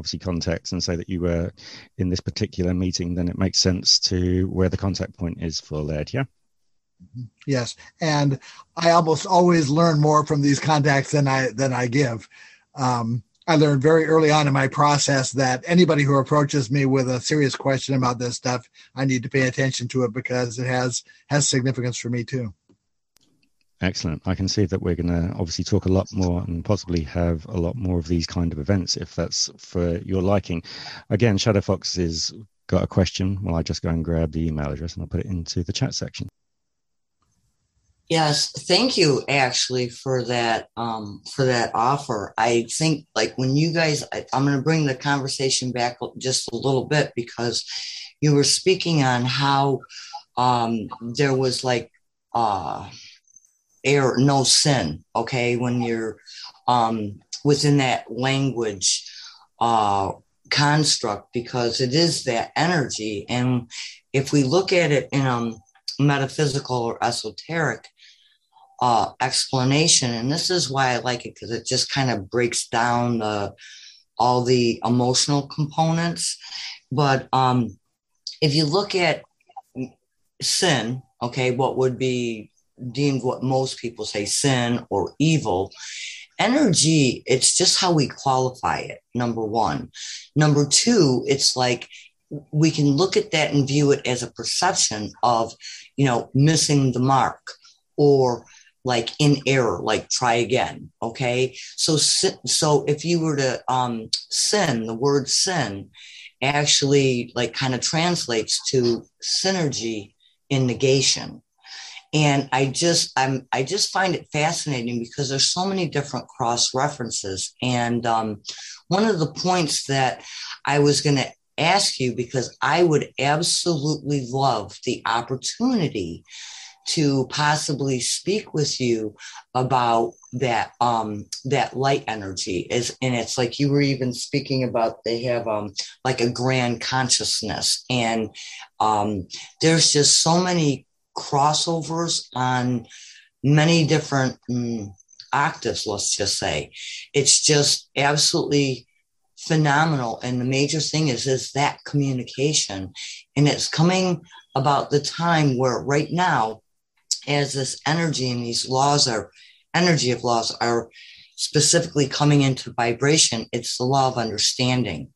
obviously context and say that you were in this particular meeting, then it makes sense to where the contact point is for Laird, yeah? Yes, and I almost always learn more from these contacts than I than I give. Um, I learned very early on in my process that anybody who approaches me with a serious question about this stuff, I need to pay attention to it because it has has significance for me too. Excellent. I can see that we're going to obviously talk a lot more and possibly have a lot more of these kind of events if that's for your liking. Again, Shadow Fox has got a question. Well, I just go and grab the email address and I'll put it into the chat section. Yes, thank you actually for that um, for that offer. I think like when you guys, I, I'm going to bring the conversation back just a little bit because you were speaking on how um, there was like uh, error, no sin. Okay, when you're um, within that language uh, construct, because it is that energy, and if we look at it in a metaphysical or esoteric uh, explanation, and this is why I like it because it just kind of breaks down the all the emotional components. But um, if you look at sin, okay, what would be deemed what most people say sin or evil. Energy, it's just how we qualify it, number one. Number two, it's like we can look at that and view it as a perception of, you know, missing the mark or like in error, like try again. Okay. So, so if you were to um, sin, the word sin actually like kind of translates to synergy in negation and i just i'm i just find it fascinating because there's so many different cross references. And um, one of the points that i was going to ask you because i would absolutely love the opportunity to possibly speak with you about that um that light energy is and it's like you were even speaking about they have um like a grand consciousness. And um there's just so many crossovers on many different mm, octaves, let's just say. It's just absolutely phenomenal. And the major thing is, is that communication. And it's coming about the time where right now, as this energy and these laws are, energy of laws are specifically coming into vibration, it's the law of understanding.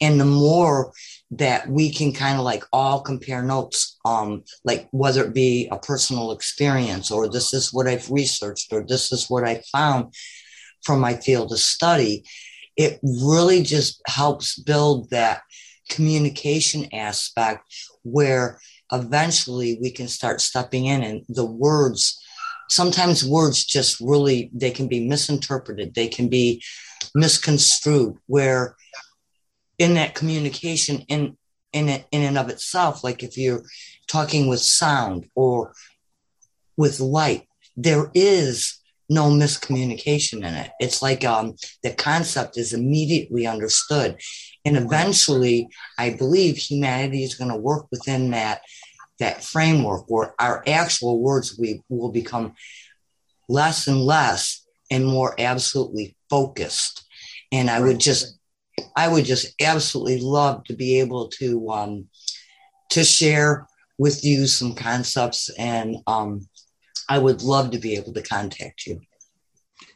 And the more that we can kind of like all compare notes um like whether it be a personal experience or this is what i've researched or this is what i found from my field of study it really just helps build that communication aspect where eventually we can start stepping in and the words sometimes words just really they can be misinterpreted they can be misconstrued where in that communication in in it in and of itself like if you're talking with sound or with light there is no miscommunication in it. It's like um the concept is immediately understood. And eventually i believe humanity is going to work within that that framework where our actual words we will become less and less and more absolutely focused. And i would just I would just absolutely love to be able to um, to share with you some concepts, and um, I would love to be able to contact you.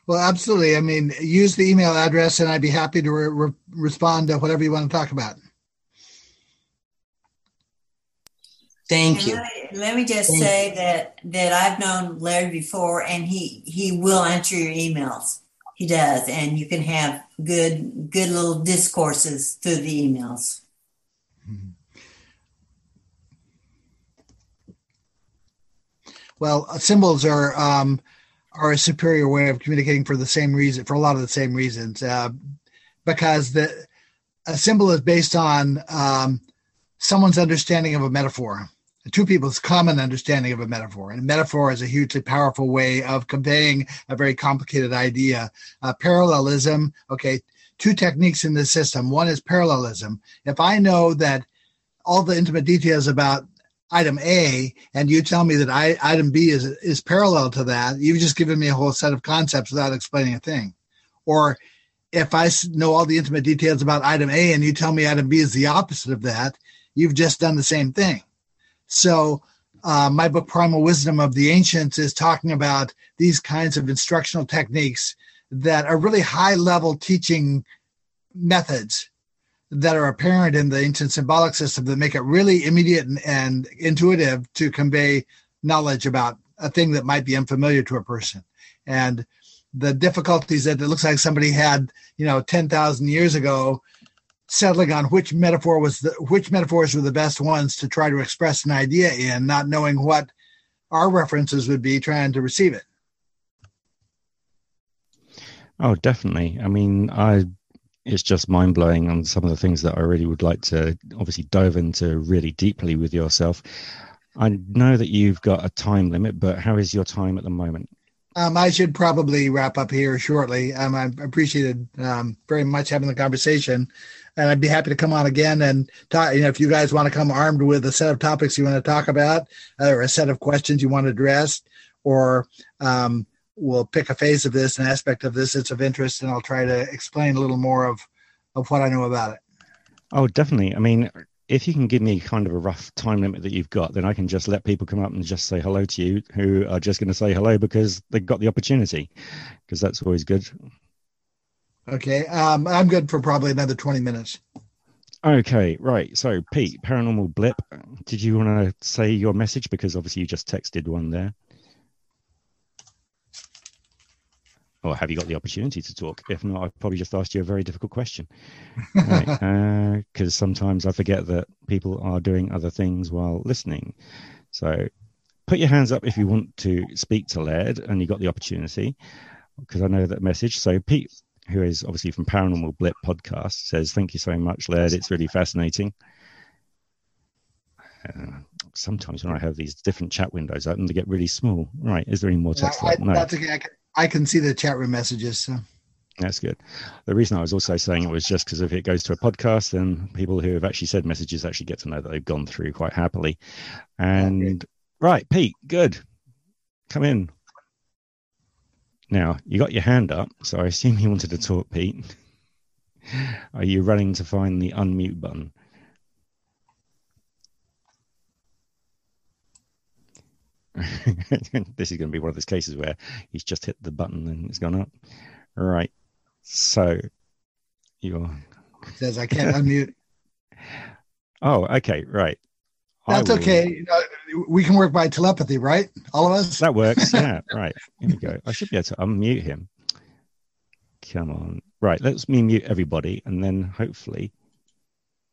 Well, absolutely. I mean, use the email address, and I'd be happy to re- re- respond to whatever you want to talk about. Thank you. Let me, let me just Thank say you. that that I've known Larry before, and he he will answer your emails. He does, and you can have good good little discourses through the emails. Well, uh, symbols are um, are a superior way of communicating for the same reason, for a lot of the same reasons, uh, because the a symbol is based on um, someone's understanding of a metaphor two people's common understanding of a metaphor. And a metaphor is a hugely powerful way of conveying a very complicated idea. Uh, parallelism, okay, two techniques in this system. One is parallelism. If I know that all the intimate details about item A and you tell me that I, item B is, is parallel to that, you've just given me a whole set of concepts without explaining a thing. Or if I know all the intimate details about item A and you tell me item B is the opposite of that, you've just done the same thing. So, uh, my book, Primal Wisdom of the Ancients, is talking about these kinds of instructional techniques that are really high level teaching methods that are apparent in the ancient symbolic system that make it really immediate and, and intuitive to convey knowledge about a thing that might be unfamiliar to a person. And the difficulties that it looks like somebody had, you know, 10,000 years ago settling on which metaphor was the which metaphors were the best ones to try to express an idea in, not knowing what our references would be trying to receive it. Oh, definitely. I mean, I it's just mind blowing on some of the things that I really would like to obviously dive into really deeply with yourself. I know that you've got a time limit, but how is your time at the moment? Um, I should probably wrap up here shortly. Um, I appreciated um, very much having the conversation and I'd be happy to come on again and talk. You know, if you guys want to come armed with a set of topics you want to talk about, or a set of questions you want to address, or um, we'll pick a phase of this, an aspect of this that's of interest, and I'll try to explain a little more of of what I know about it. Oh, definitely. I mean, if you can give me kind of a rough time limit that you've got, then I can just let people come up and just say hello to you who are just going to say hello because they got the opportunity, because that's always good. Okay. Um, I'm good for probably another 20 minutes. Okay, right. So, Pete, paranormal blip. Did you want to say your message? Because obviously you just texted one there. Or have you got the opportunity to talk? If not, I've probably just asked you a very difficult question. Because right. uh, sometimes I forget that people are doing other things while listening. So, put your hands up if you want to speak to Laird and you got the opportunity, because I know that message. So, Pete, who is obviously from Paranormal Blip podcast, says, Thank you so much, Laird. It's really fascinating. Uh, sometimes when I have these different chat windows open, they get really small. Right. Is there any more text? I, no. That's okay. I can, I can see the chat room messages. So. That's good. The reason I was also saying it was just because if it goes to a podcast, then people who have actually said messages actually get to know that they've gone through quite happily. And okay. right, Pete, good. Come in. Now, you got your hand up, so I assume you wanted to talk, Pete. Are you running to find the unmute button? this is going to be one of those cases where he's just hit the button and it's gone up. All right. So you're. says I can't unmute. Oh, okay. Right. That's okay. You know, we can work by telepathy, right? All of us. That works. Yeah. right. Here we go. I should be able to unmute him. Come on. Right. Let's me mute everybody, and then hopefully,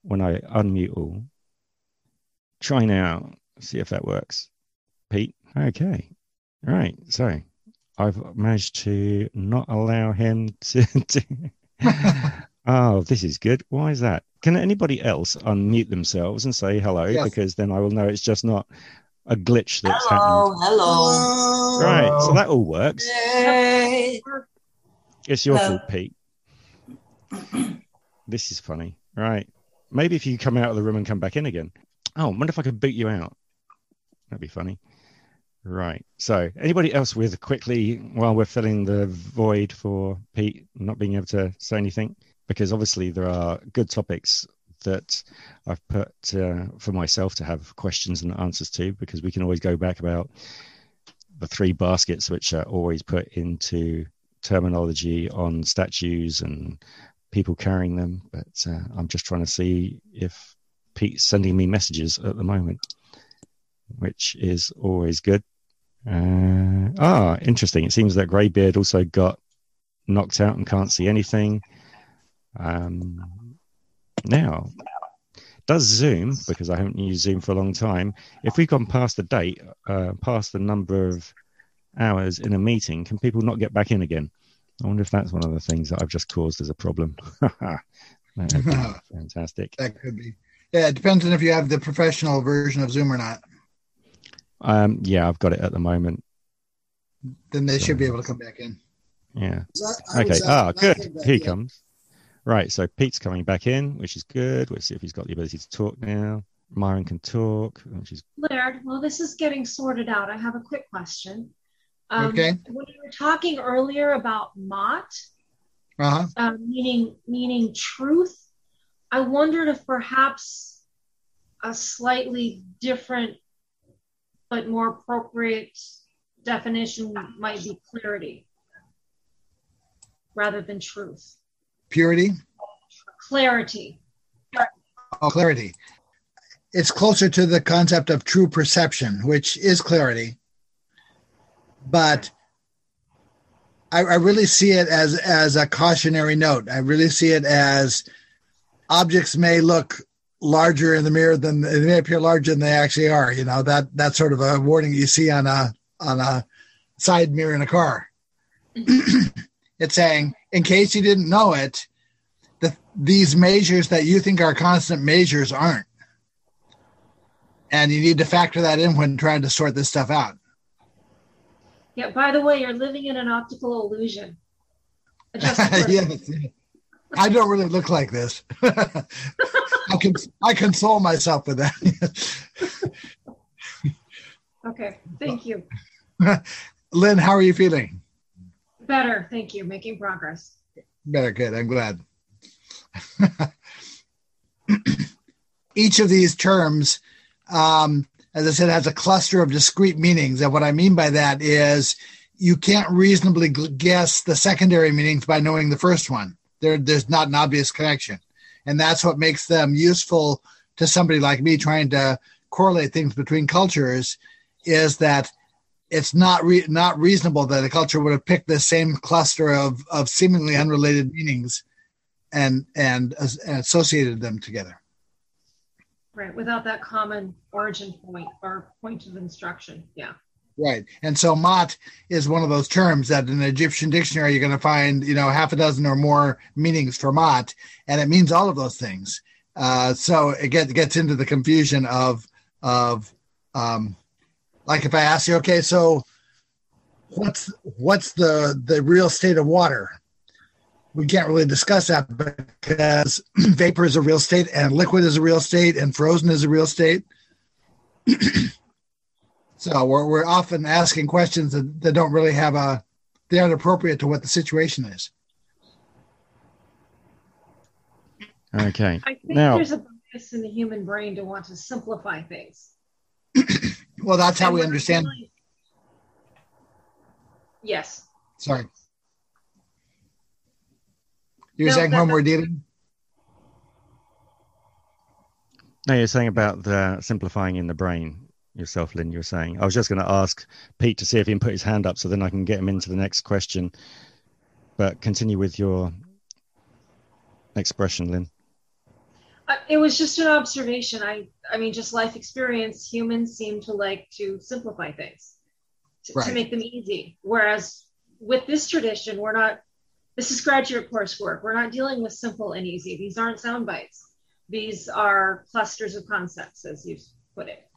when I unmute all, try now. See if that works. Pete. Okay. Right. So I've managed to not allow him to. to... oh, this is good. Why is that? Can anybody else unmute themselves and say hello? Yes. Because then I will know it's just not a glitch that's Hello, happened. hello. Right, so that all works. Yay. It's your Hello. fault, Pete. this is funny. Right. Maybe if you come out of the room and come back in again. Oh, I wonder if I could boot you out. That'd be funny. Right. So, anybody else with quickly while we're filling the void for Pete not being able to say anything? Because obviously there are good topics that I've put uh, for myself to have questions and answers to, because we can always go back about the three baskets which are always put into terminology on statues and people carrying them. But uh, I'm just trying to see if Pete's sending me messages at the moment, which is always good. Uh, ah, interesting. It seems that Greybeard also got knocked out and can't see anything. Um, now, does Zoom, because I haven't used Zoom for a long time, if we've gone past the date, uh, past the number of hours in a meeting, can people not get back in again? I wonder if that's one of the things that I've just caused as a problem. Fantastic. That could be. Yeah, it depends on if you have the professional version of Zoom or not. Um, yeah, I've got it at the moment. Then they should be able to come back in. Yeah. I- I Okay. was Ah, I good. Here he comes. Right. So Pete's coming back in, which is good. Let's see if he's got the ability to talk now. Myron can talk, which is Laird, well, this is getting sorted out. I have a quick question. Um, Okay. When you were talking earlier about Maat, Uh huh. uh, meaning meaning truth, I wondered if perhaps a slightly different but more appropriate definition might be clarity rather than truth. Purity. Clarity. Oh, clarity. It's closer to the concept of true perception, which is clarity. But I, I really see it as as a cautionary note. I really see it as objects may look larger in the mirror than they may appear larger than they actually are. You know that that's sort of a warning you see on a on a side mirror in a car. Mm-hmm. it's saying, in case you didn't know it, the, these measures that you think are constant measures aren't. And you need to factor that in when trying to sort this stuff out. Yeah, by the way, you're living in an optical illusion. Yes. I don't really look like this. I can I console myself with that. Okay, thank you. Lynn, how are you feeling? Better, thank you. Making progress. Better, good. I'm glad. Each of these terms, um, as I said, has a cluster of discrete meanings. And what I mean by that is you can't reasonably guess the secondary meanings by knowing the first one. There, there's not an obvious connection. And that's what makes them useful to somebody like me trying to correlate things between cultures is that it's not re- not reasonable that a culture would have picked the same cluster of of seemingly unrelated meanings and and, and associated them together. Right, without that common origin point or point of instruction. Yeah. Right. And so Maat is one of those terms that in the Egyptian dictionary you're going to find, you know, half a dozen or more meanings for Maat, and it means all of those things. Uh, so it get, gets into the confusion of of um, like if I ask you, okay, so what's what's the the real state of water? We can't really discuss that because vapor is a real state, and liquid is a real state, and frozen is a real state. So we're, we're often asking questions that, that don't really have a, they aren't appropriate to what the situation is. okay. I think Now- there's a bias in the human brain to want to simplify things. Well, that's how And we understand. dealing- Yes. Sorry. You're No, saying that- when we're dealing? No, you're saying about the simplifying in the brain yourself, Lynn. You're saying I was just going to ask Pete to see if he can put his hand up, so then I can get him into the next question. But continue with your expression, Lynn. It was just an observation. I, I mean, just life experience. Humans seem to like to simplify things to, to make them easy. Whereas with this tradition, we're not. This is graduate coursework. We're not dealing with simple and easy. These aren't sound bites. these are clusters of concepts, as you put it.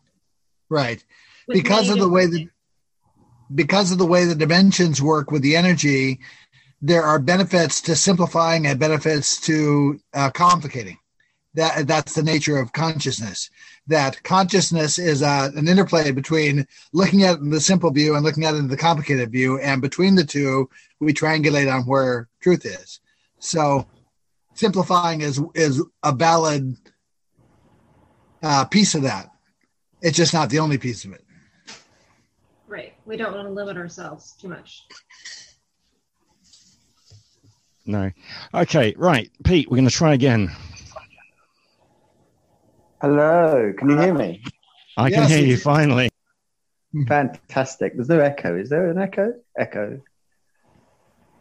Right. Because of the way that because of the way the dimensions work with the energy, there are benefits to simplifying and benefits to uh, complicating. That that's the nature of consciousness. That consciousness is uh, an interplay between looking at the simple view and looking at it in the complicated view, and between the two, we triangulate on where truth is. So, simplifying is is a valid uh, piece of that. It's just not the only piece of it. Right. We don't want to limit ourselves too much. No. Okay, right. Pete, we're going to try again. Hello, can you hear me? I can hear you finally. Fantastic. There's no echo. Is there an echo? Echo.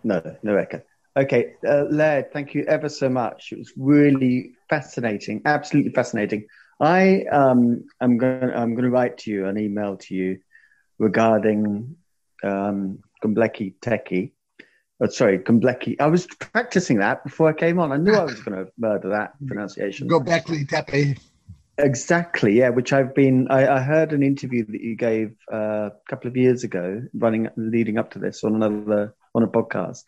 No, no echo. Okay, uh, Laird, thank you ever so much. It was really fascinating, absolutely fascinating. I um, am going. I'm going to write to you an email to you regarding um, Gombleki Teki. Oh, sorry, Gombleki. I was practicing that before I came on. I knew I was going to murder that pronunciation. Gobekli Tepe. Exactly, yeah. Which I've been. I, I heard an interview that you gave uh, a couple of years ago, running leading up to this on another on a podcast,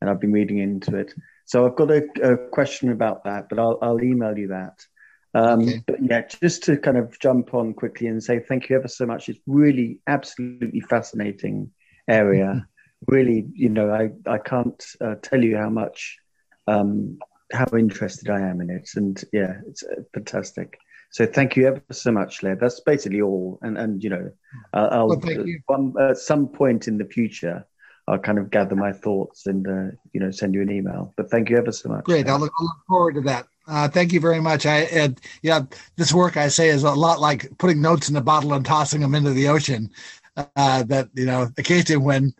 and I've been reading into it. So I've got a, a question about that, but I'll, I'll email you that. Um, okay. But yeah, just to kind of jump on quickly and say thank you ever so much. It's really absolutely fascinating area. Mm-hmm. Really, you know, I I can't uh, tell you how much um, how interested I am in it, and yeah, it's uh, fantastic. So thank you ever so much, Lev. That's basically all. And and you know, uh, I'll well, one, at some point in the future, I'll kind of gather my thoughts and uh, you know send you an email. But thank you ever so much. Great. I'll look, look forward to that. Uh, thank you very much. I uh, yeah, this work I say is a lot like putting notes in a bottle and tossing them into the ocean. Uh, that you know, occasionally when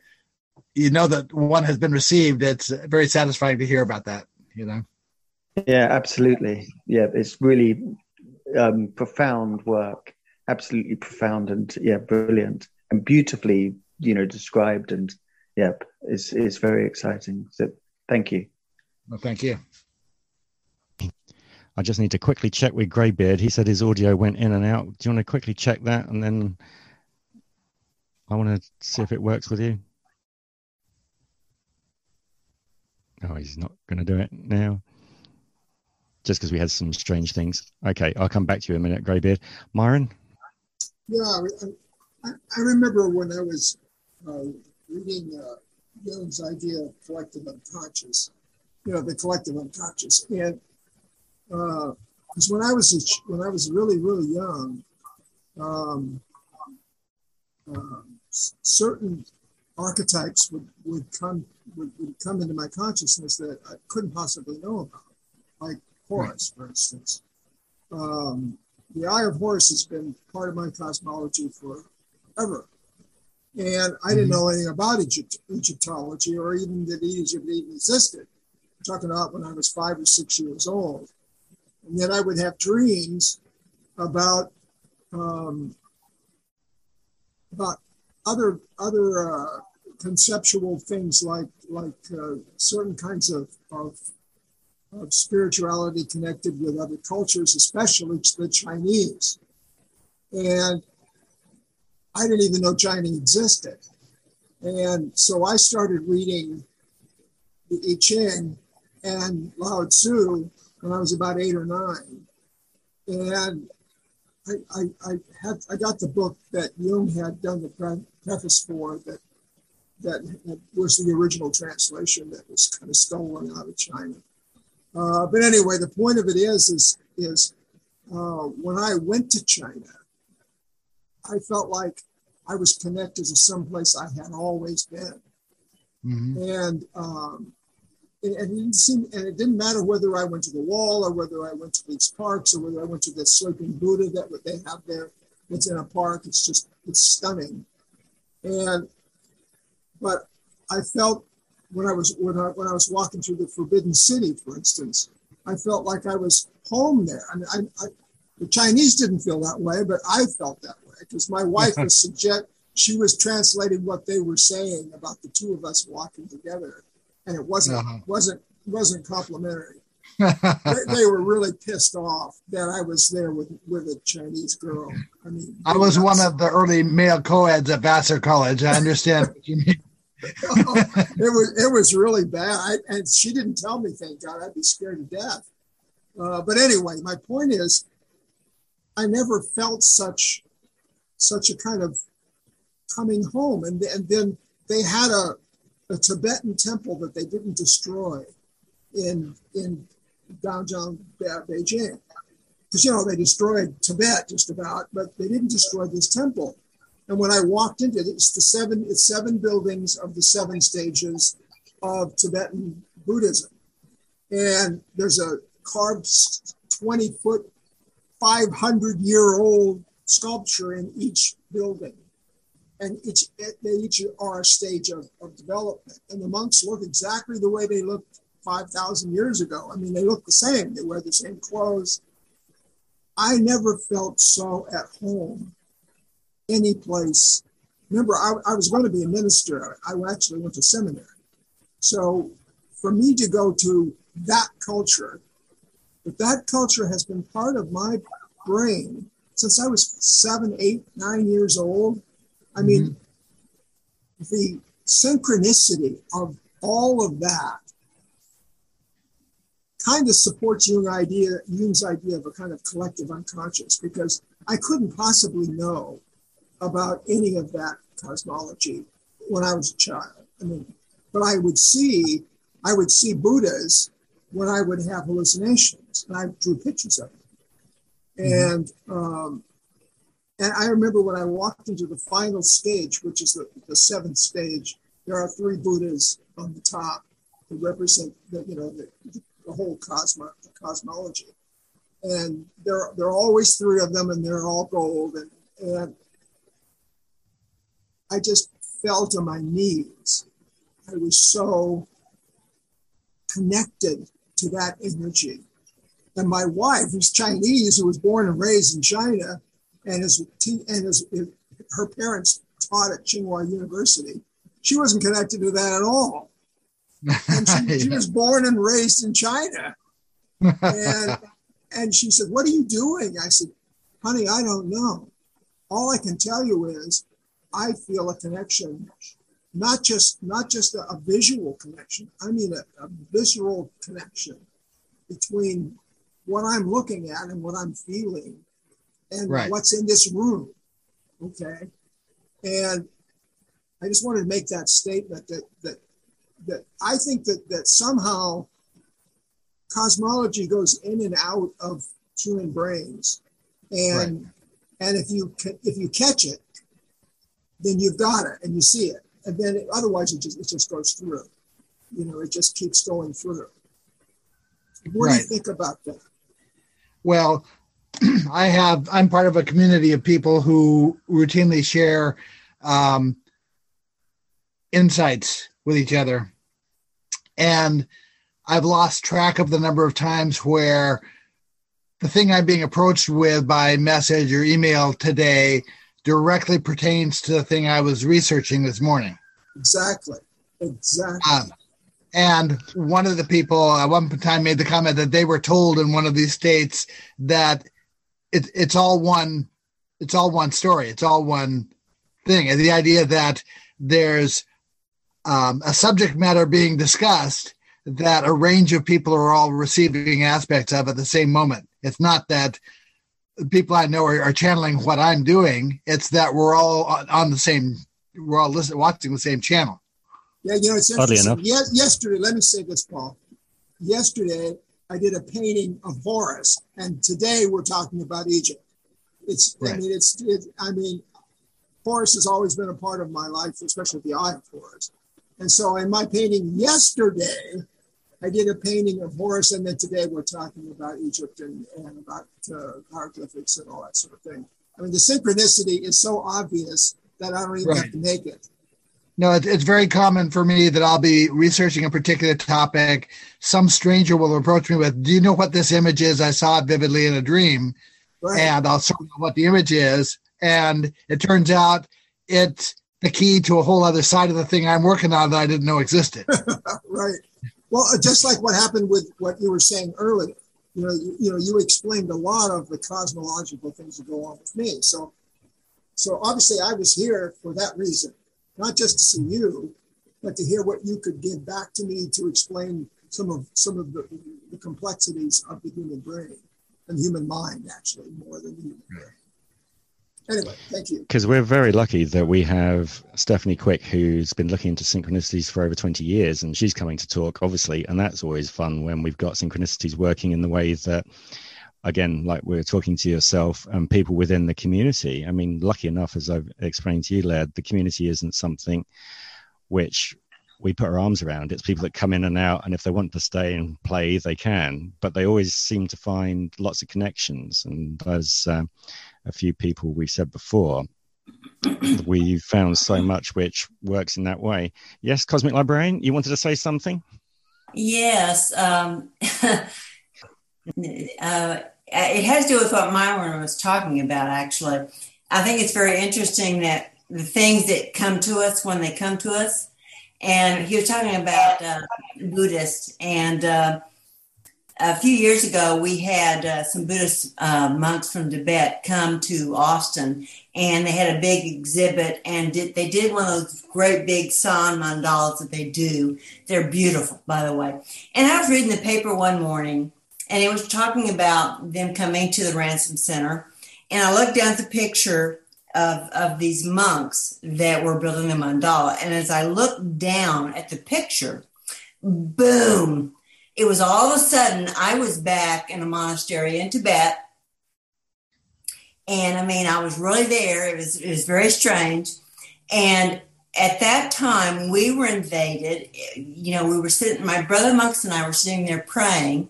you know that one has been received, it's very satisfying to hear about that. You know. Yeah, absolutely. Yeah, it's really um, profound work, absolutely profound and yeah, brilliant and beautifully, you know, described and yeah, it's it's very exciting. So thank you. Well, thank you. I just need to quickly check with Greybeard. He said his audio went in and out. Do you want to quickly check that and then I want to see if it works with you? Oh, he's not going to do it now just because we had some strange things. Okay, I'll come back to you in a minute, Greybeard. Myron? Yeah, I, I remember when I was uh, reading uh, Jung's idea of collective unconscious, you know, the collective unconscious. And because uh, when I was when I was really really young, um, uh, certain archetypes would, would come would, would come into my consciousness that I couldn't possibly know about, like Horus, for instance. Um, the Eye of Horus has been part of my cosmology forever. And I didn't mm-hmm. know anything about Egypt, Egyptology or even that Egypt even existed. I'm talking about when I was five or six years old. And then I would have dreams about um, about other other uh, conceptual things like like uh, certain kinds of, of of spirituality connected with other cultures, especially the Chinese. And I didn't even know China existed. And so I started reading the I Ching and Lao Tzu when I was about eight or nine. And I, I, I, had, I got the book that Jung had done the preface for that, that was the original translation that was kind of stolen out of China. Uh, but anyway, the point of it is, is, is uh, when I went to China, I felt like I was connected to someplace I had always been. Mm-hmm. And um, and, it didn't seem, and it didn't matter whether I went to the wall or whether I went to these parks or whether I went to the sleeping Buddha that they have there. It's in a park. It's just it's stunning, and but I felt when I was when I, when I was walking through the Forbidden City, for instance, I felt like I was home there. I mean, I, I, the Chinese didn't feel that way, but I felt that way because my wife was suggest she was translating what they were saying about the two of us walking together, and it wasn't uh-huh. wasn't wasn't complimentary. they, they, were really pissed off that I was there with with a Chinese girl. I mean, I was one of the early male co-eds at Vassar College. I understand what you mean. It was it was really bad, I, and she didn't tell me. Thank God, I'd be scared to death. Uh, but anyway, my point is, I never felt such such a kind of coming home, and and then they had a a Tibetan temple that they didn't destroy in in downtown Beijing. Because you know they destroyed Tibet just about, but they didn't destroy this temple. And when I walked into it, it's the seven it's seven buildings of the seven stages of Tibetan Buddhism. And there's a carved 20 foot, 500 year old sculpture in each building and each they each are a stage of, of development. And the monks look exactly the way they looked 5,000 years ago. I mean, they look the same. They wear the same clothes. I never felt so at home any place. Remember, I, I was going to be a minister. I actually went to seminary. So for me to go to that culture, but that culture has been part of my brain since I was seven, eight, nine years old. I mean, mm-hmm. the synchronicity of all of that kind of supports Jung idea, Jung's idea of a kind of collective unconscious because I couldn't possibly know about any of that cosmology when I was a child. I mean, but I would see, I would see Buddhas when I would have hallucinations, and I drew pictures of them. Mm-hmm. And um, and I remember when I walked into the final stage, which is the, the seventh stage, there are three Buddhas on the top that represent the, you know, the, the whole cosmo, cosmology. And there, there are always three of them and they're all gold. And, and I just fell to my knees. I was so connected to that energy. And my wife, who's Chinese, who was born and raised in China, and and her parents taught at Tsinghua University. She wasn't connected to that at all. And she, she was born and raised in China. And and she said, "What are you doing?" I said, "Honey, I don't know. All I can tell you is I feel a connection, not just not just a, a visual connection. I mean a, a visceral connection between what I'm looking at and what I'm feeling and right. what's in this room. Okay. And I just wanted to make that statement that that that I think that that somehow cosmology goes in and out of human brains, and right. and if you if you catch it, then you've got it and you see it, and then it, otherwise it just it just goes through. You know, it just keeps going through. What right. do you think about that? Well, I have I'm part of a community of people who routinely share um, insights with each other, and I've lost track of the number of times where the thing I'm being approached with by message or email today directly pertains to the thing I was researching this morning. Exactly. Exactly. Um, and one of the people at one time made the comment that they were told in one of these states that it, it's all one it's all one story it's all one thing and the idea that there's um, a subject matter being discussed that a range of people are all receiving aspects of at the same moment it's not that people i know are, are channeling what i'm doing it's that we're all on the same we're all listening watching the same channel yeah you know it's interesting Ye- yesterday let me say this paul yesterday I did a painting of Horus, and today we're talking about Egypt. It's, right. I mean, it's, it, I mean, Horus has always been a part of my life, especially the eye of Horus. And so in my painting yesterday, I did a painting of Horus, and then today we're talking about Egypt and, and about uh, hieroglyphics and all that sort of thing. I mean, the synchronicity is so obvious that I don't even right. have to make it. No, it's very common for me that I'll be researching a particular topic. Some stranger will approach me with, "Do you know what this image is? I saw it vividly in a dream," right. and I'll show them what the image is, and it turns out it's the key to a whole other side of the thing I'm working on that I didn't know existed. right. Well, just like what happened with what you were saying earlier, you know, you, you know, you explained a lot of the cosmological things that go on with me. So, so obviously, I was here for that reason, not just to see you, but to hear what you could give back to me to explain some of some of the, the complexities of the human brain and human mind, actually, more than human brain. Anyway, thank you. Because we're very lucky that we have Stephanie Quick, who's been looking into synchronicities for over 20 years, and she's coming to talk, obviously. And that's always fun when we've got synchronicities working in the way that, again, like we're talking to yourself and people within the community. I mean, lucky enough, as I've explained to you, Laird, the community isn't something which we put our arms around. It's people that come in and out, and if they want to stay and play, they can. But they always seem to find lots of connections. And as uh, a few people we've said before, we found so much which works in that way. Yes, Cosmic Librarian, you wanted to say something? Yes. Um, uh, it has to do with what Myron was talking about, actually. I think it's very interesting that the things that come to us when they come to us, and he was talking about uh, Buddhists, and uh, a few years ago, we had uh, some Buddhist uh, monks from Tibet come to Austin, and they had a big exhibit. And did, they did one of those great big san mandalas that they do. They're beautiful, by the way. And I was reading the paper one morning, and it was talking about them coming to the Ransom Center. And I looked down at the picture of, of these monks that were building the mandala. And as I looked down at the picture, boom, it was all of a sudden I was back in a monastery in Tibet. And I mean, I was really there. It was, it was very strange. And at that time, we were invaded. You know, we were sitting, my brother monks and I were sitting there praying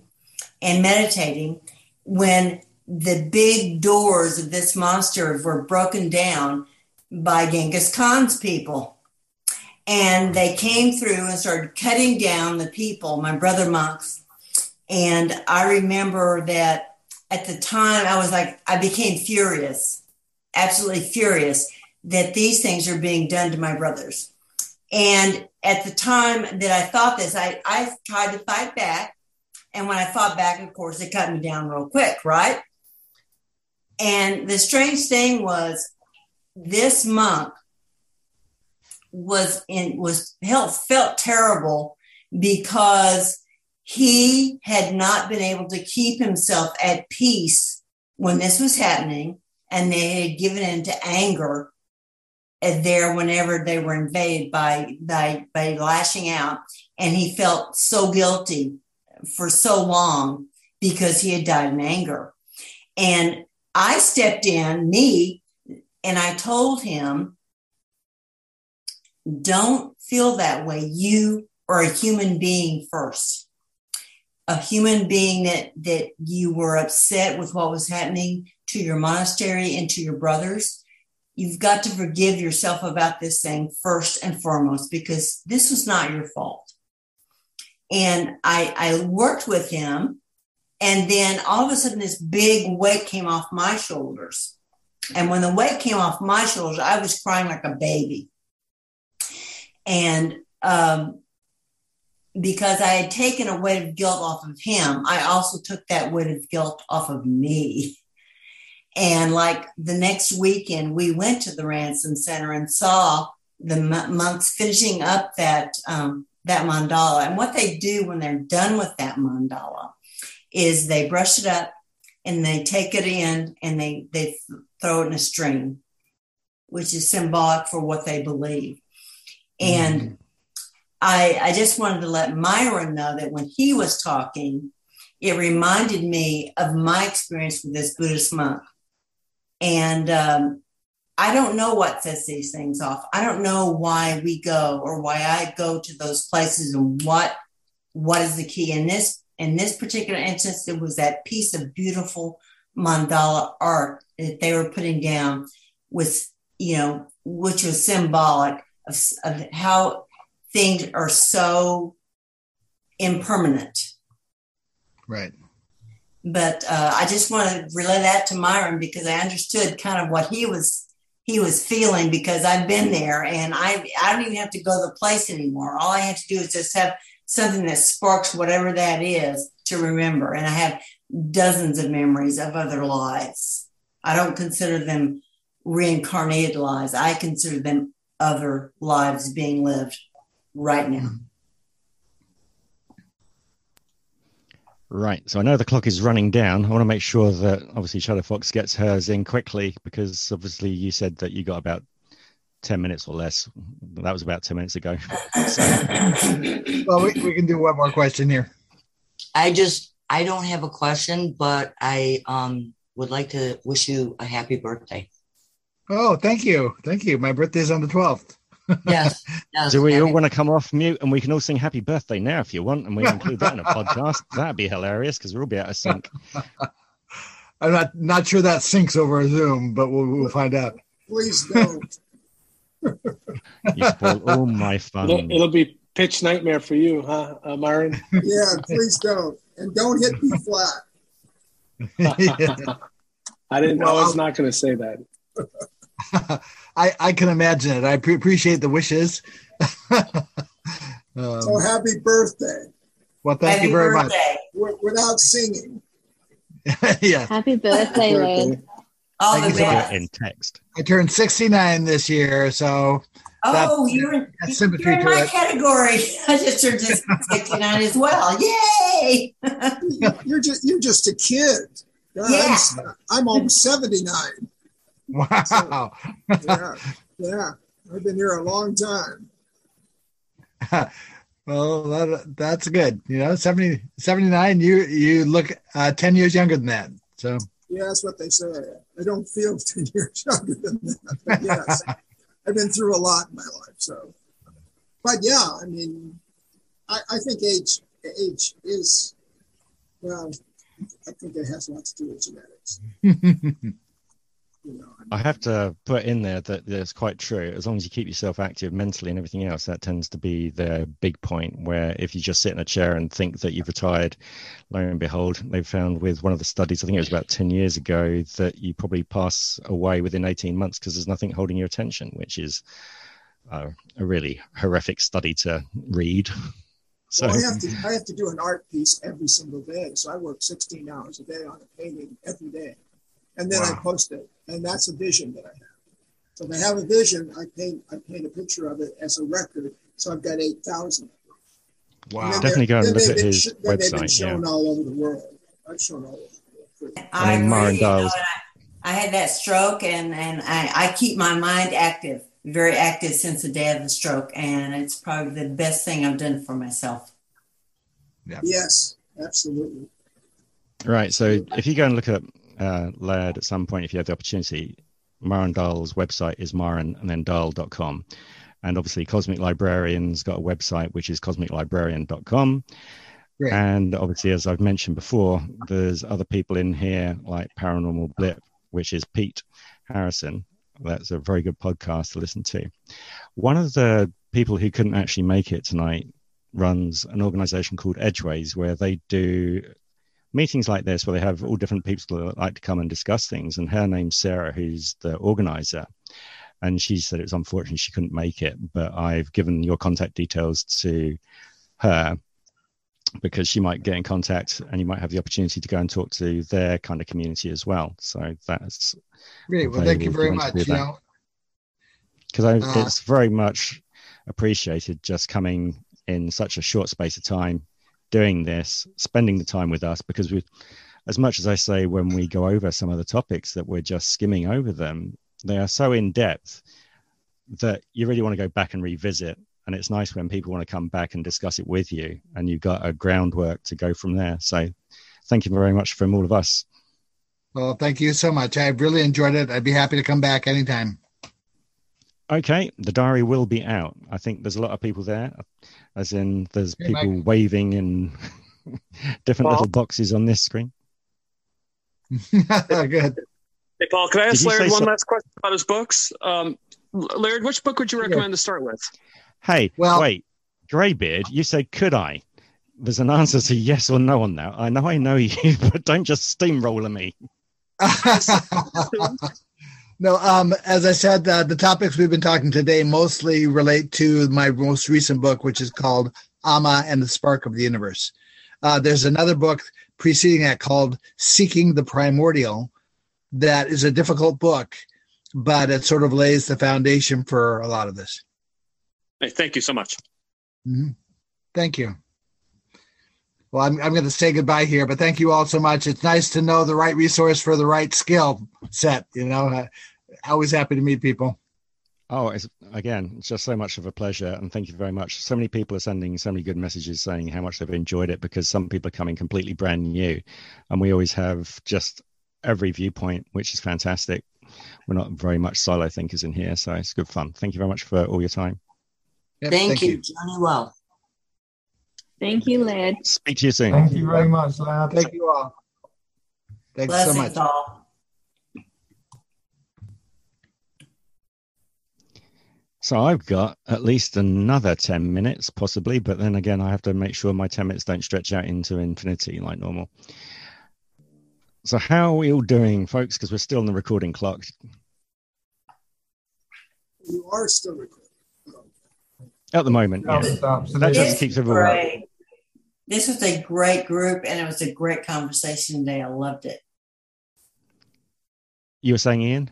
and meditating when the big doors of this monastery were broken down by Genghis Khan's people and they came through and started cutting down the people, my brother monks. And I remember that at the time I was like, I became furious, absolutely furious that these things are being done to my brothers. And at the time that I thought this, I, I tried to fight back. And when I fought back, of course, they cut me down real quick, right? And the strange thing was this monk was in was felt felt terrible because he had not been able to keep himself at peace when this was happening and they had given in to anger there whenever they were invaded by, by by lashing out. And he felt so guilty for so long because he had died in anger. And i stepped in me and i told him don't feel that way. You are a human being first. A human being that, that you were upset with what was happening to your monastery and to your brothers. You've got to forgive yourself about this thing first and foremost because this was not your fault. And I, I worked with him. And then all of a sudden, this big weight came off my shoulders. And when the weight came off my shoulders, I was crying like a baby. And um, because I had taken a weight of guilt off of him, I also took that weight of guilt off of me. And like the next weekend, we went to the Ransom Center and saw the monks finishing up that um, that mandala. And what they do when they're done with that mandala is they brush it up and they take it in and they they throw it in a stream, which is symbolic for what they believe. And mm-hmm. I, I just wanted to let Myron know that when he was talking, it reminded me of my experience with this Buddhist monk. And um, I don't know what sets these things off. I don't know why we go or why I go to those places and what what is the key. In this in this particular instance, it was that piece of beautiful mandala art that they were putting down with, you know, which was symbolic of, of how things are so impermanent. Right. But uh, I just want to relay that to Myron because I understood kind of what he was he was feeling because I've been there and I I don't even have to go to the place anymore. All I have to do is just have something that sparks whatever that is to remember. And I have dozens of memories of other lives. I don't consider them reincarnated lives. I consider them other lives being lived right now. Right. So I know the clock is running down. I want to make sure that obviously Shadow Fox gets hers in quickly because obviously you said that you got about 10 minutes or less. That was about 10 minutes ago. So. well, we, we can do one more question here. I just, I don't have a question, but I um, would like to wish you a happy birthday. Oh, thank you. Thank you. My birthday is on the 12th. yes, yes. Do we all want to come off mute and we can all sing happy birthday now if you want and we include that in a podcast? That'd be hilarious because we'll all be out of sync. I'm not not sure that syncs over Zoom, but we'll, we'll find out. Please don't. you spoil all my fun. It'll, it'll, be pitch nightmare for you, huh, uh, Myron? Yeah, please don't. And don't hit me flat. I didn't. Well, I was not going to say that. I, I can imagine it. I pre- appreciate the wishes. um, so happy birthday. Well, thank happy you very birthday. much. Without singing. yeah. Happy birthday, Lynn. All Thank the you so best. in text. I turned 69 this year, so Oh, you're in, that's you're in to my it. category. I just turned 69 as well. Yay! You're just you're just a kid. God, Yeah. I'm, I'm almost 79. Wow. Yeah, yeah. I've been here a long time. well, that, that's good. You know, 70, 79, you you look uh, 10 years younger than that. So Yeah, that's what they say. I don't feel 10 years younger than that. But yes, I've been through a lot in my life. So, but yeah, I mean, I, I think age age is, well, I think it has a lot to do with genetics. I have to put in there that that's quite true. As long as you keep yourself active mentally and everything else, that tends to be the big point. Where if you just sit in a chair and think that you've retired, lo and behold, they found with one of the studies, I think it was about 10 years ago, that you probably pass away within 18 months because there's nothing holding your attention, which is uh, a really horrific study to read. So, Well, I have to I have to do an art piece every single day. So I work 16 hours a day on a painting every day. And then I post it. And that's a vision that I have. So if I have a vision, I paint I paint a picture of it as a record. So I've got 8,000. wow. Definitely go and then look at his sh- then They've been website, shown all over the world. I've shown all over the world. I And agree. Maren you know, Dials. and I, I had that stroke, and and I, I keep my mind active, very active since the day of the stroke, and it's probably the best thing I've done for myself. Yeah. Yes, absolutely. Right. So if you go and look at uh, Laird at some point, if you have the opportunity, Maren Dahl's website is Maren and then Dahl.com. And obviously, Cosmic Librarian's got a website, which is cosmiclibrarian.com. Great. And obviously, as I've mentioned before, there's other people in here like Paranormal Blip, which is Pete Harrison. That's a very good podcast to listen to. One of the people who couldn't actually make it tonight runs an organization called Edgeways, where they do meetings like this where they have all different people that like to come and discuss things. And her name's Sarah, who's the organizer. And she said it's unfortunate she couldn't make it, but I've given your contact details to her because she might get in contact and you might have the opportunity to go and talk to their kind of community as well. So that's Great. Well, thank you very you want to much. You know, because Uh, it's very much appreciated just coming in such a short space of time doing this spending the time with us because we as much as i say when we go over some of the topics that we're just skimming over them they are so in depth that you really want to go back and revisit and it's nice when people want to come back and discuss it with you and you've got a groundwork to go from there so thank you very much from all of us well, thank you so much. I've really enjoyed it. I'd be happy to come back anytime. Okay, the diary will be out. I think there's a lot of people there, as in there's Hey, people Mike. waving in different Paul? little boxes on this screen. Good. Hey, Paul, can I ask Laird one some- last question about his books? Um, Laird, which book would you recommend to start with? Hey, Well- wait, Greybeard, you said could I? There's an answer to yes or no on that. I know I know you, but don't just steamroller me. No, um, as I said, uh, the topics we've been talking today mostly relate to my most recent book, which is called Amma and the Spark of the Universe. Uh, there's another book preceding that called Seeking the Primordial that is a difficult book, but it sort of lays the foundation for a lot of this. Hey, thank you so much. Mm-hmm. Thank you. Well, I'm, I'm going to say goodbye here, but thank you all so much. It's nice to know the right resource for the right skill set. You know, always happy to meet people. Oh, it's, again, it's just so much of a pleasure, and thank you very much. So many people are sending so many good messages saying how much they've enjoyed it because some people are coming completely brand new, and we always have just every viewpoint, which is fantastic. We're not very much silo thinkers in here, so it's good fun. Thank you very much for all your time. Yep, thank, thank, you, Johnny Well. Thank you, Laird. Speak to you soon. Thank you very much, Laird. Thank you all. Thanks Blessings so much. All. So I've got at least another 10 minutes, possibly, but then again, I have to make sure my 10 minutes don't stretch out into infinity like normal. So, how are we all doing, folks? Because we're still on the recording clock. You are still recording. At the moment, yeah. So That just keeps everyone. Great. This was a great group, and it was a great conversation today. I loved it. You were saying, Ian?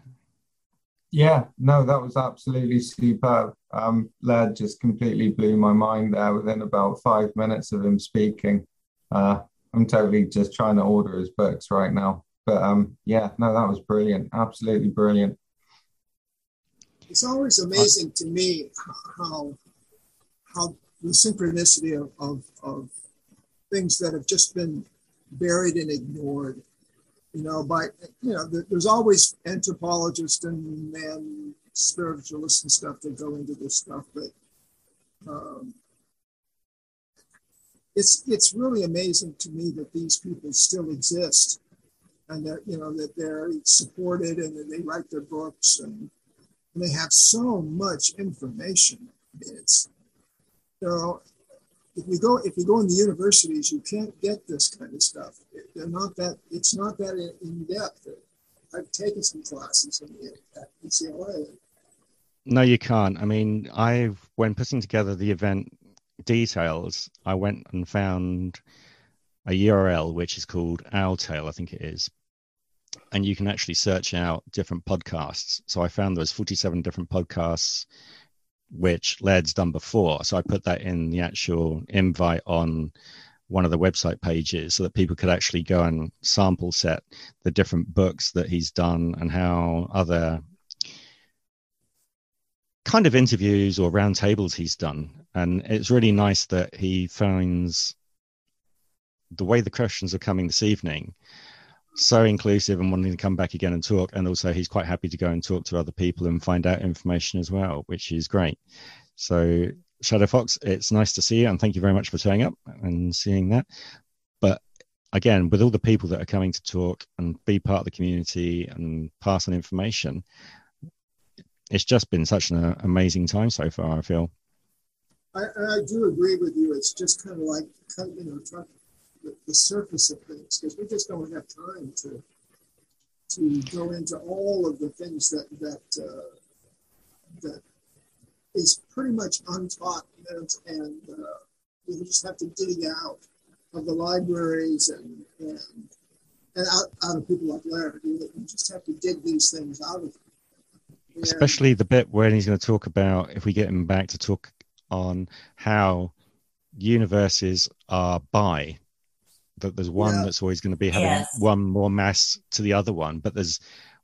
Yeah, no, that was absolutely superb. Um, just completely blew my mind there within about five minutes of him speaking. Uh, I'm totally just trying to order his books right now. But um, yeah, no, that was brilliant. Absolutely brilliant. It's always amazing to me how how the synchronicity of, of, of things that have just been buried and ignored you know, by, you know, there's always anthropologists and, and spiritualists and stuff that go into this stuff, but um, it's, it's really amazing to me that these people still exist and that, you know, that they're supported and that they write their books and, and they have so much information. I mean, it's, know, if you go if you go in the universities, you can't get this kind of stuff. They're not that. It's not that in depth. I've taken some classes in the, at UCLA. No, you can't. I mean, I when putting together the event details, I went and found a URL which is called Owltail, I think it is, and you can actually search out different podcasts. So I found there was 47 different podcasts which Laird's done before. So I put that in the actual invite on one of the website pages so that people could actually go and sample set the different books that he's done and how other kind of interviews or roundtables he's done. And it's really nice that he finds the way the questions are coming this evening so inclusive and wanting to come back again and talk. And also, he's quite happy to go and talk to other people and find out information as well, which is great. So, Shadow Fox, it's nice to see you, and thank you very much for turning up and seeing that. But again, with all the people that are coming to talk and be part of the community and pass on information, it's just been such an amazing time so far. I feel. I, I do agree with you. It's just kind of like you know the, the surface of things because we just don't have time to to go into all of the things that that uh, that is pretty much untaught and, and uh, you just have to dig out of the libraries and and, and out, out of people like Larry. You just have to dig these things out of them. Especially the bit where he's going to talk about if we get him back to talk on how universes are bi that there's one yeah. that's always going to be having yes. one more mass to the other one but there's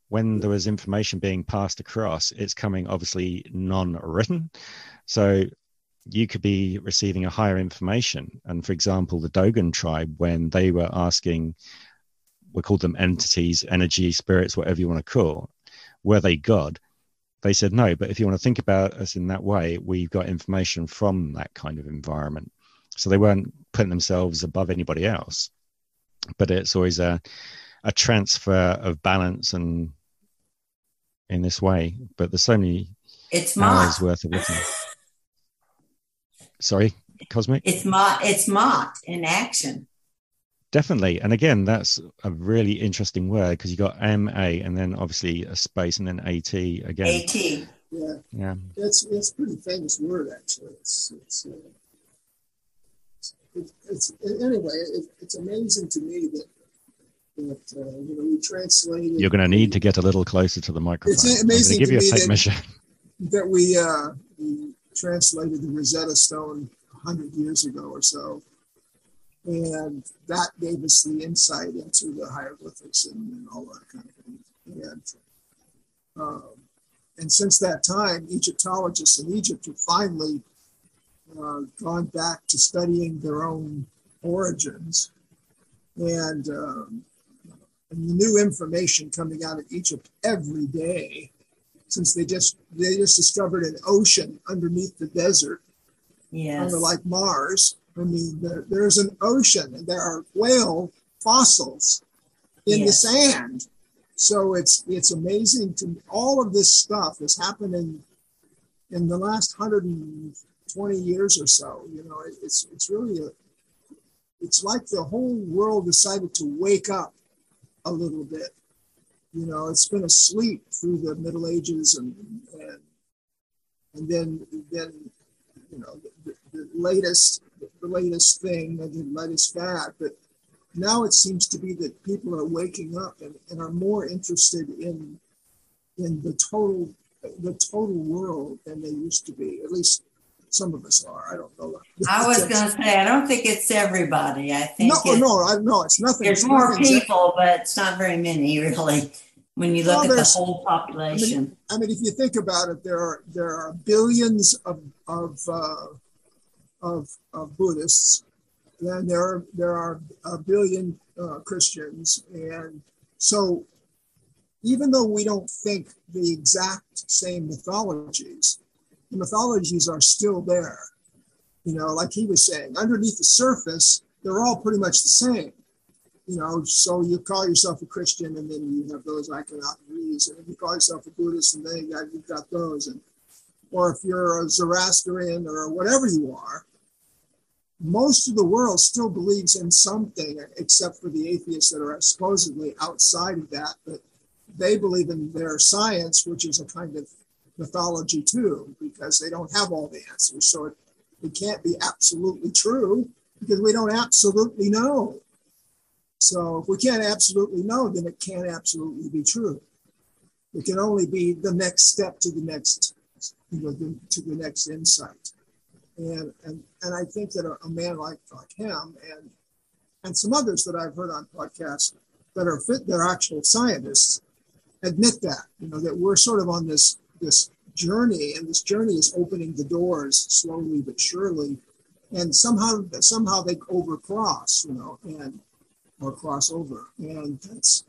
when mm. there is information being passed across it's coming obviously non-written. So you could be receiving a higher information. And for example the dogon tribe when they were asking we called them entities energy spirits whatever you want to call were they god? They said no but if you want to think about us in that way we've got information from that kind of environment so they weren't putting themselves above anybody else. But it's always a a transfer of balance and in this way. But there's so many it's hours worth of listening. Sorry, Cosmic? It's Maat. It's Maat in action. Definitely. And again, that's a really interesting word because you got M A and then obviously a space and then A T again. A T. Yeah. Yeah. that's it's a pretty famous word actually. It's it's uh, it, it's anyway. It, it's amazing to me that that uh, you know we translated. You're going to need to get a little closer to the microphone. It's amazing give to you a me tape that, measure. that we uh, we translated the Rosetta Stone hundred years ago or so, and that gave us the insight into the hieroglyphics and, and all that kind of thing. And um, and since that time, Egyptologists in Egypt have finally uh, gone back to studying their own origins. And, um, and the new information coming out of Egypt every day, since they just they just discovered an ocean underneath the desert, Yes. kind like Mars. I mean, there, there's an ocean, and there are whale fossils in the sand. So it's it's amazing to all of this stuff is happening in the last 120 years or so. You know, it, it's it's really a it's like the whole world decided to wake up a little bit. You know, it's been asleep through the Middle Ages and and and then then you know the, the latest the latest thing and the latest fad, but now it seems to be that people are waking up and, and are more interested in in the total the total world than they used to be. At least some of us are. I don't know. I was going to say, I don't think it's everybody. I think no, it's, no, I, no. It's nothing. there's it's more nothing- people, but it's not very many, really, when you look Well, at the whole I population. mean, I mean, if you think about it, there are there are billions of of uh, of, of Buddhists, then there are, there are a billion uh, Christians, and so even though we don't think the exact same mythologies, the mythologies are still there. You know, like he was saying, underneath the surface, they're all pretty much the same you know, so you call yourself a Christian, and then you have those iconographies, and if you call yourself a Buddhist, and then you got, you've got those, and or if you're a Zoroastrian or whatever you are, most of the world still believes in something, except for the atheists that are supposedly outside of that, but they believe in their science, which is a kind of mythology too, because they don't have all the answers. So it, it can't be absolutely true because we don't absolutely know. So if we can't absolutely know, then it can't absolutely be true. It can only be the next step to the next, you know, the, to the next insight. And and and I think that a, a man like like him and and some others that I've heard on podcasts that are fit, they're actual scientists, admit that you know that we're sort of on this this journey, and this journey is opening the doors slowly but surely, and somehow somehow they overcross, you know, and or cross over, and that's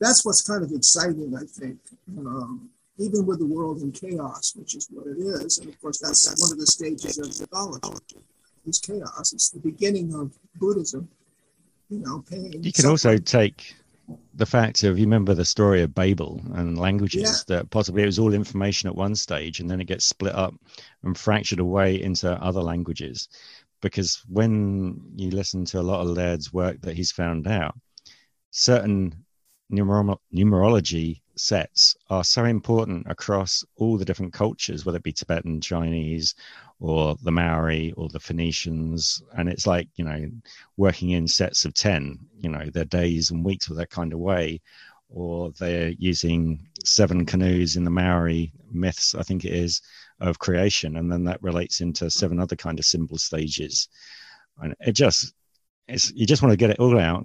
that's what's kind of exciting, I think. Um, even with the world in chaos, which is what it is, and of course that's one of the stages of mythology. Is chaos. It's the beginning of Buddhism. You know, pain. You can also take the fact of you remember the story of Babel and languages Yeah. that possibly it was all information at one stage and then it gets split up and fractured away into other languages. Because when you listen to a lot of Laird's work that he's found out, certain numero- numerology sets are so important across all the different cultures, whether it be Tibetan, Chinese, or the Maori or the Phoenicians. And it's like, you know, working in sets of 10, you know, their days and weeks with that kind of way. Or they're using seven canoes in the Maori myths, I think it is, of creation. And then that relates into seven other kind of symbol stages. And it just, it's, you just want to get it all out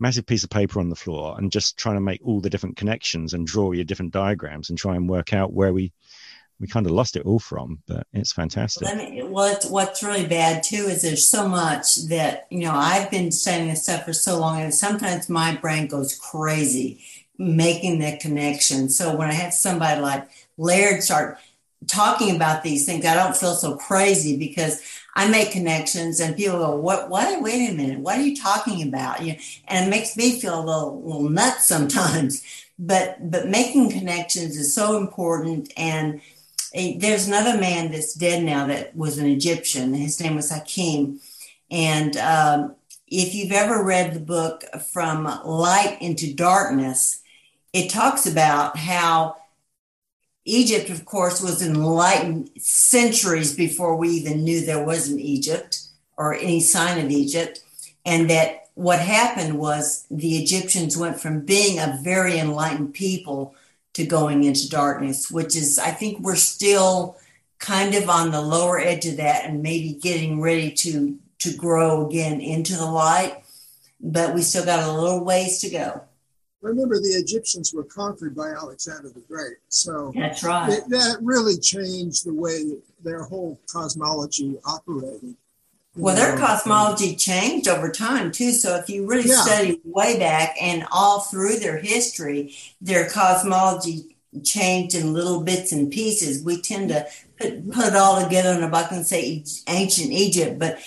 massive piece of paper on the floor and just trying to make all the different connections and draw your different diagrams and try and work out where we we kind of lost it all from but it's fantastic Let me, what, what's really bad too is there's so much that, you know, I've been studying this stuff for so long and sometimes my brain goes crazy making the connection. So when I have somebody like Laird start talking about these things, I don't feel so crazy because I make connections and people go, what, what, wait a minute, what are you talking about? You know, and it makes me feel a little, little nuts sometimes, but, but making connections is so important. And there's another man that's dead now that was an Egyptian. His name was Hakim. And um, if you've ever read the book From Light into Darkness, it talks about how Egypt, of course, was enlightened centuries before we even knew there was an Egypt or any sign of Egypt. And that what happened was the Egyptians went from being a very enlightened people to going into darkness, which is, I think we're still kind of on the lower edge of that and maybe getting ready to to grow again into the light but we still got a little ways to go remember the egyptians were conquered by alexander the great so that's right. it, that really changed the way their whole cosmology operated. Well their um, cosmology changed over time too so if you really Yeah. study way back and all through their history their cosmology changed in little bits and pieces. We tend to put, put it all together in a bucket and say ancient egypt but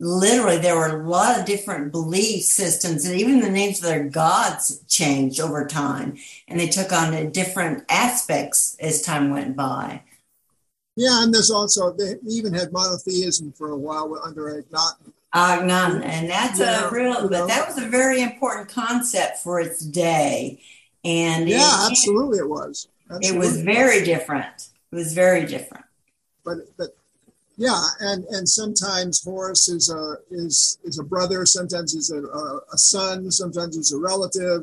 literally there were a lot of different belief systems and even the names of their gods changed over time and they took on different aspects as time went by yeah and there's also they even had monotheism for a while under Akhenaten. Agnon, and that's Yeah, a real, but know. that was a very important concept for its day, and it- yeah absolutely it was it was very different. It was very different. but but yeah and and sometimes horus is a is is a brother sometimes he's a, a, a son sometimes he's a relative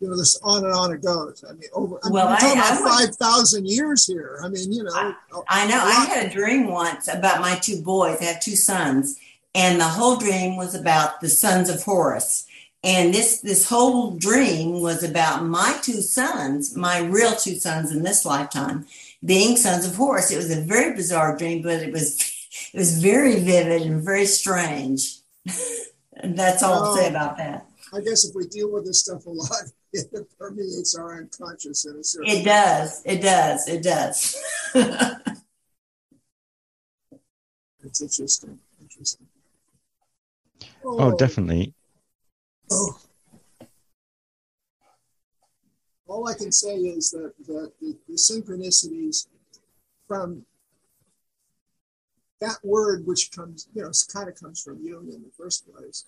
you know this on and on it goes i mean over I mean, Well, we're talking I- I about would- 5000 years here i mean you know I know. I had a dream once about my two boys. I have two sons, and the whole dream was about the sons of Horus. And this this whole dream was about my two sons, my real two sons in this lifetime, being sons of Horus. It was a very bizarre dream, but it was it was very vivid and very strange. and that's all I'll say Oh. about that. i guess if we deal with this stuff a lot it permeates our unconscious in a certain It does. It does. It does. it's interesting interesting Oh, oh. definitely. Oh. All I can say is that, that the, the synchronicities from that word, which comes, you know, kind of comes from Jung in the first place.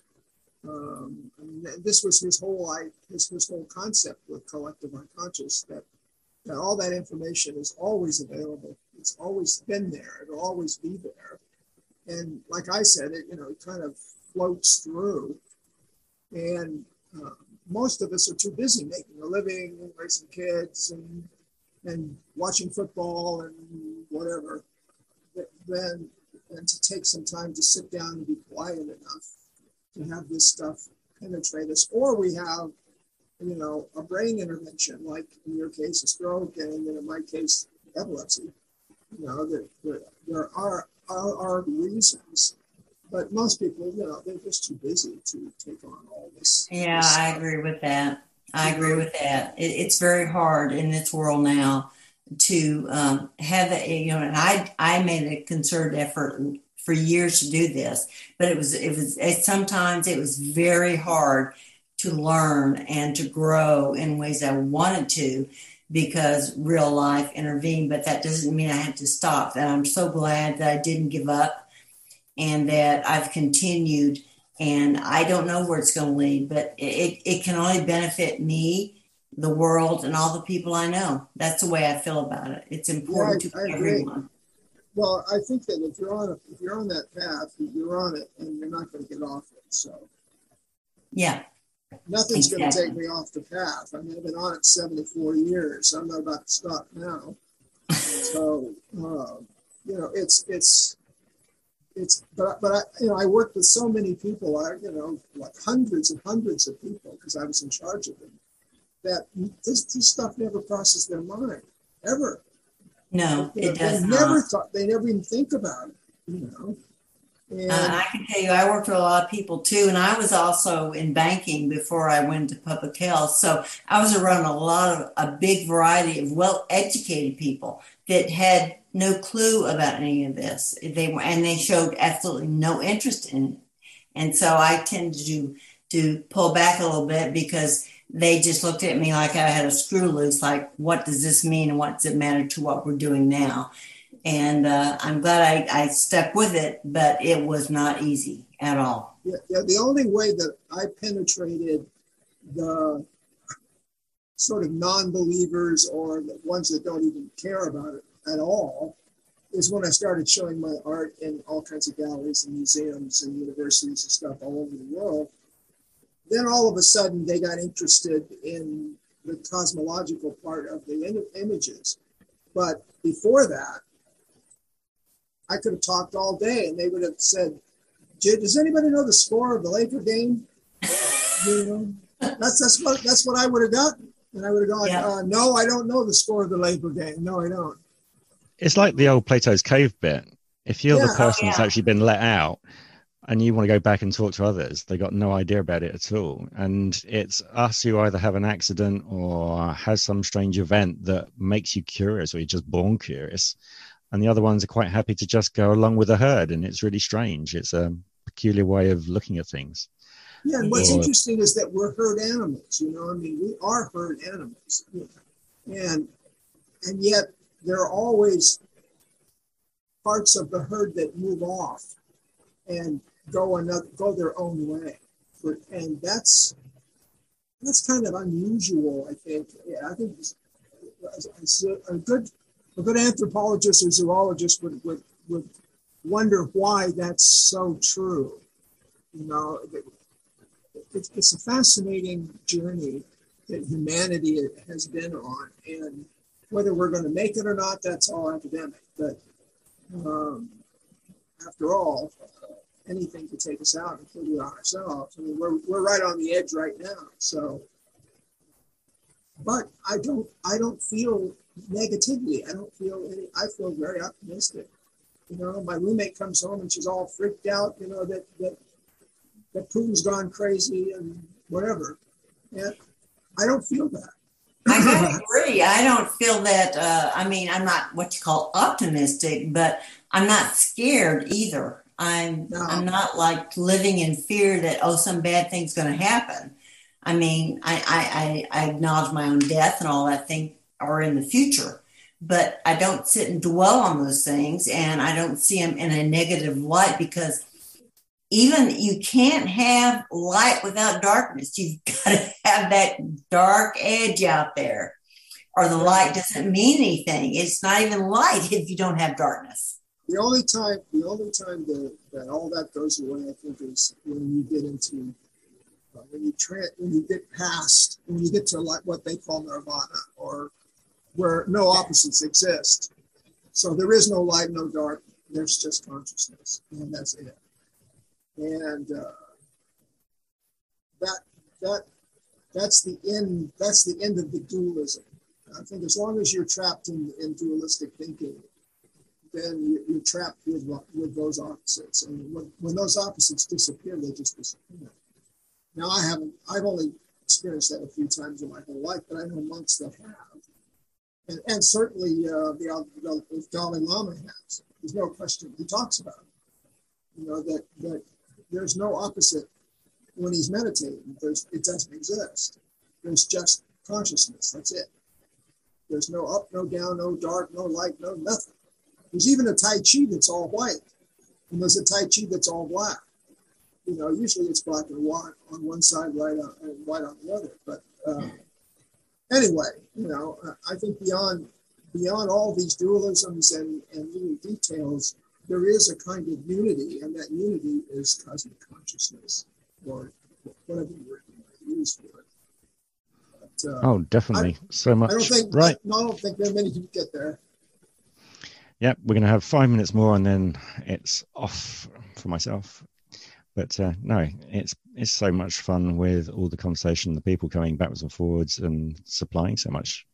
Um, I mean, this was his whole, his, his whole concept with collective unconscious that, that all that information is always available. It's always been there. It'll always be there. And like I said, it, you know, it kind of floats through and uh, most of us are too busy making a living, raising kids, and and watching football and whatever. th- Then, then to take some time to sit down and be quiet enough to have this stuff penetrate us, or we have, you know, a brain intervention, like in your case, a stroke, and in my case, epilepsy. You know, there, there, there are, are are reasons but most people, you know, they're just too busy to take on all this. Yeah, this I agree with that. I agree with that. It, it's very hard in this world now to um, have that. You know, and I I made a concerted effort for years to do this, but it was it was it, sometimes it was very hard to learn and to grow in ways I wanted to because real life intervened. But that doesn't mean I had to stop. And I'm so glad that I didn't give up and that I've continued. And I don't know where it's going to lead, but it, it can only benefit me, the world, and all the people I know. That's the way I feel about it. It's important Yeah, I- to I agree. everyone. Well, I think that if you're on a, if you're on that path, you're on it, and you're not going to get off it. So Yeah. nothing's going to take me off the path. I mean, I've been on it 74 years. I'm not about to stop now. so uh, you know, it's it's it's but but I you know I worked with so many people. I you know like hundreds and hundreds of people because I was in charge of them. That this, this stuff never crosses their mind ever. No, You know, it does they not. never thought they never even think about it. You know. And Uh, I can tell you, I worked with a lot of people too, and I was also in banking before I went to public health. So I was around a lot of a big variety of well-educated people that had no clue about any of this. They were, and they showed absolutely no interest in it. And so I tended to to pull back a little bit because they just looked at me like I had a screw loose. Like, what does this mean, and what does it matter to what we're doing now? and uh, I'm glad I, I stuck with it, but it was not easy at all. Yeah, yeah, the only way that I penetrated the sort of non-believers or the ones that don't even care about it at all is when I started showing my art in all kinds of galleries and museums and universities and stuff all over the world. Then all of a sudden they got interested in the cosmological part of the Im- images. But before that, I could have talked all day and they would have said, does anybody know the score of the Laker game? You know, that's that's what that's what I would have gotten, and I would have gone, yeah. uh, no, I don't know the score of the Labor game. No, I don't. It's like the old Plato's cave bit. If you're yeah. the person oh, yeah. that's actually been let out, and you want to go back and talk to others, they got no idea about it at all. And it's us who either have an accident or has some strange event that makes you curious, or you're just born curious. And the other ones are quite happy to just go along with the herd, and it's really strange. It's a peculiar way of looking at things. Yeah, and what's interesting is that we're herd animals. You know, I mean, we are herd animals, and and yet there are always parts of the herd that move off and go another go their own way, and that's that's kind of unusual. I think. Yeah, I think a, a good a good anthropologist or zoologist would would would wonder why that's so true. You know, it's, it's a fascinating journey that humanity has been on, and whether we're going to make it or not, that's all academic. But um, after all, anything could take us out, including ourselves. I mean, we're, we're right on the edge right now. So, but I don't I don't feel negativity. I don't feel any. I feel very optimistic. You know, my roommate comes home and she's all freaked out. You know that that that Putin's gone crazy and whatever. And I don't feel that. I agree. I don't feel that. Uh, I mean, I'm not what you call optimistic, but I'm not scared either. I'm no. I'm not like living in fear that oh some bad thing's going to happen. I mean, I, I I acknowledge my own death and all that thing are in the future, but I don't sit and dwell on those things, and I don't see them in a negative light because even you can't have light without darkness. You've got to have that dark edge out there, or the light doesn't mean anything. It's not even light if you don't have darkness. The only time, the only time that, that all that goes away, I think, is when you get into uh, when you tra- when you get past when you get to like what they call nirvana, or where no opposites exist. So there is no light, no dark. There's just consciousness, and that's it and uh, that that that's the end. That's the end of the dualism. I think as long as you're trapped in, in dualistic thinking, then you're trapped with with those opposites. And when, when those opposites disappear, they just disappear. Now I haven't. I've only experienced that a few times in my whole life, but I know monks that have, and, and certainly uh, the, the Dalai Lama has. There's no question. He talks about it. You know that that there's no opposite when he's meditating. There's, it doesn't exist. There's just consciousness. That's it. There's no up, no down, no dark, no light, no nothing. There's even a Tai Chi that's all white, and there's a Tai Chi that's all black. You know, usually it's black and white on one side, white on, and white on the other. But uh, anyway, you know, I think beyond beyond all these dualisms and, and little details, there is a kind of unity, and that unity is cosmic consciousness, or whatever word you might use for it. But, uh, oh, definitely. I, so much. I don't think, right. I, I don't think there are many who get there. Yep, we're going to have five minutes more, and then it's off for myself. But uh, no, it's it's so much fun with all the conversation, the people coming backwards and forwards, and supplying so much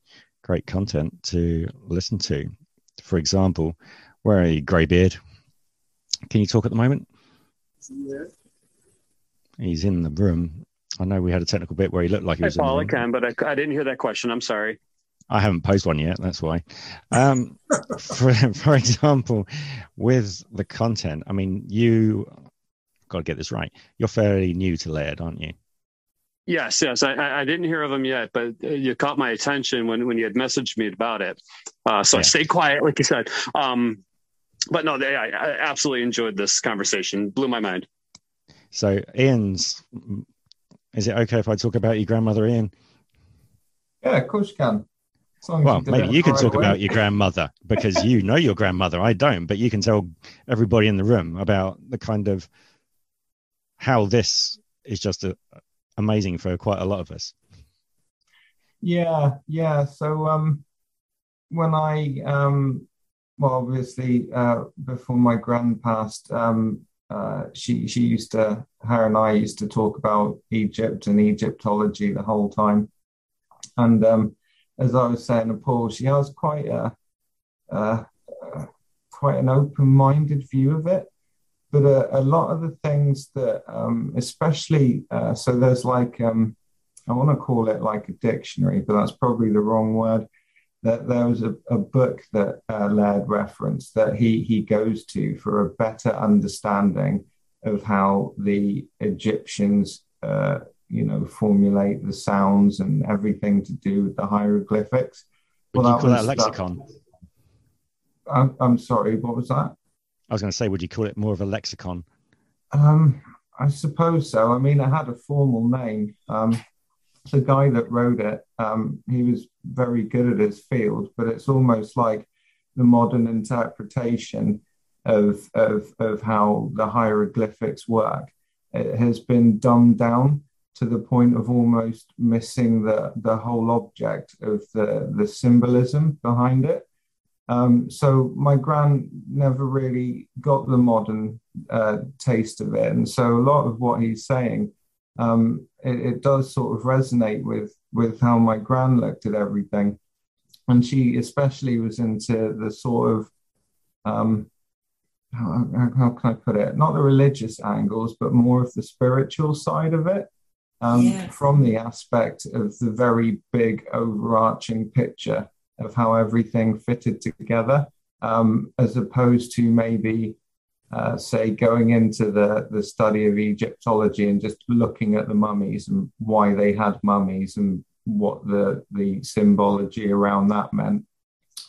great content to listen to. For example, where are you, Greybeard? Can you talk at the moment? Yeah. He's in the room. I know we had a technical bit where he looked like he was. Hey, Paul, I can, but I, I, didn't hear that question. I'm sorry. I haven't posed one yet. That's why. Um, for for example, with the content, I mean, you got to get this right. You're fairly new to Laird, aren't you? Yes, yes. I, I didn't hear of them yet, but you caught my attention when, when you had messaged me about it. Uh, so yeah. I stayed quiet, like you said. Um, but no, they, I, I absolutely enjoyed this conversation. Blew my mind. So, Ian's, is it okay if I talk about your grandmother, Ian? Yeah, of course you can. Well, maybe you can right talk way. about your grandmother because you know your grandmother. I don't, but you can tell everybody in the room about the kind of how this is just a, amazing for quite a lot of us. Yeah, yeah. So um, when I um, well, obviously uh, before my grand passed, um, uh, she she used to her and I used to talk about Egypt and Egyptology the whole time, and um, as I was saying to Paul, she has quite a uh, quite an open-minded view of it. But a, a lot of the things that, um, especially, uh, so there's like um, I want to call it like a dictionary, but that's probably the wrong word. That there was a, a book that uh, Laird referenced that he he goes to for a better understanding of how the Egyptians uh, you know, formulate the sounds and everything to do with the hieroglyphics. Would well, you call that lexicon? I'm, I'm sorry, what was that? I was going to say, would you call it more of a lexicon? Um, I suppose so. I mean, it had a formal name. Um, the guy that wrote it, um, he was very good at his field, but it's almost like the modern interpretation of, of, of how the hieroglyphics work. It has been dumbed down to the point of almost missing the, the whole object of the, the symbolism behind it. Um, so my gran never really got the modern uh, taste of it, and so a lot of what he's saying, um, it, it, does sort of resonate with with how my gran looked at everything, and she especially was into the sort of um, how, how, can I put it? Not the religious angles, but more of the spiritual side of it um, yeah. from the aspect of the very big overarching picture of how everything fitted together, um, as opposed to maybe, uh, say, going into the, the study of Egyptology and just looking at the mummies and why they had mummies and what the, the symbology around that meant.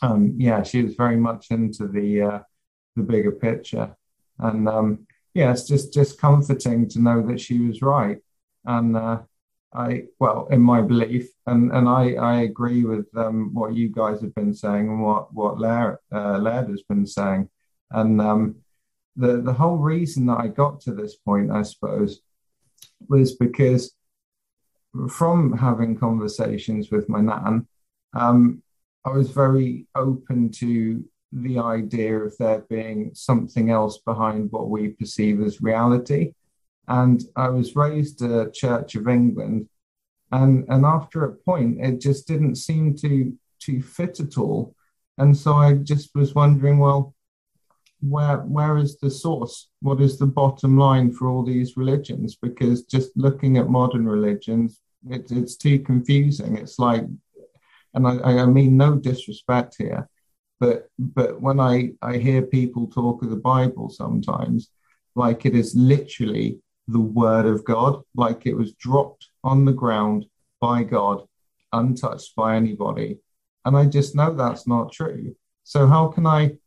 Um, yeah, she was very much into the uh, the bigger picture, and um, yeah, it's just just comforting to know that she was right. And uh, I well in my belief, and and I I agree with um, what you guys have been saying and what what Laird, uh, Laird has been saying, and um, the the whole reason that I got to this point, I suppose, was because from having conversations with my nan, um, I was very open to the idea of there being something else behind what we perceive as reality. And I was raised a Church of England, and and after a point, it just didn't seem to to fit at all. And so I just was wondering, well, where where is the source? What is the bottom line for all these religions? Because just looking at modern religions, it, it's too confusing. It's like, and I, I mean no disrespect here, but but when I I hear people talk of the Bible sometimes, like it is literally the word of God, like it was dropped on the ground by God, untouched by anybody. And I just know that's not true. So, how can I?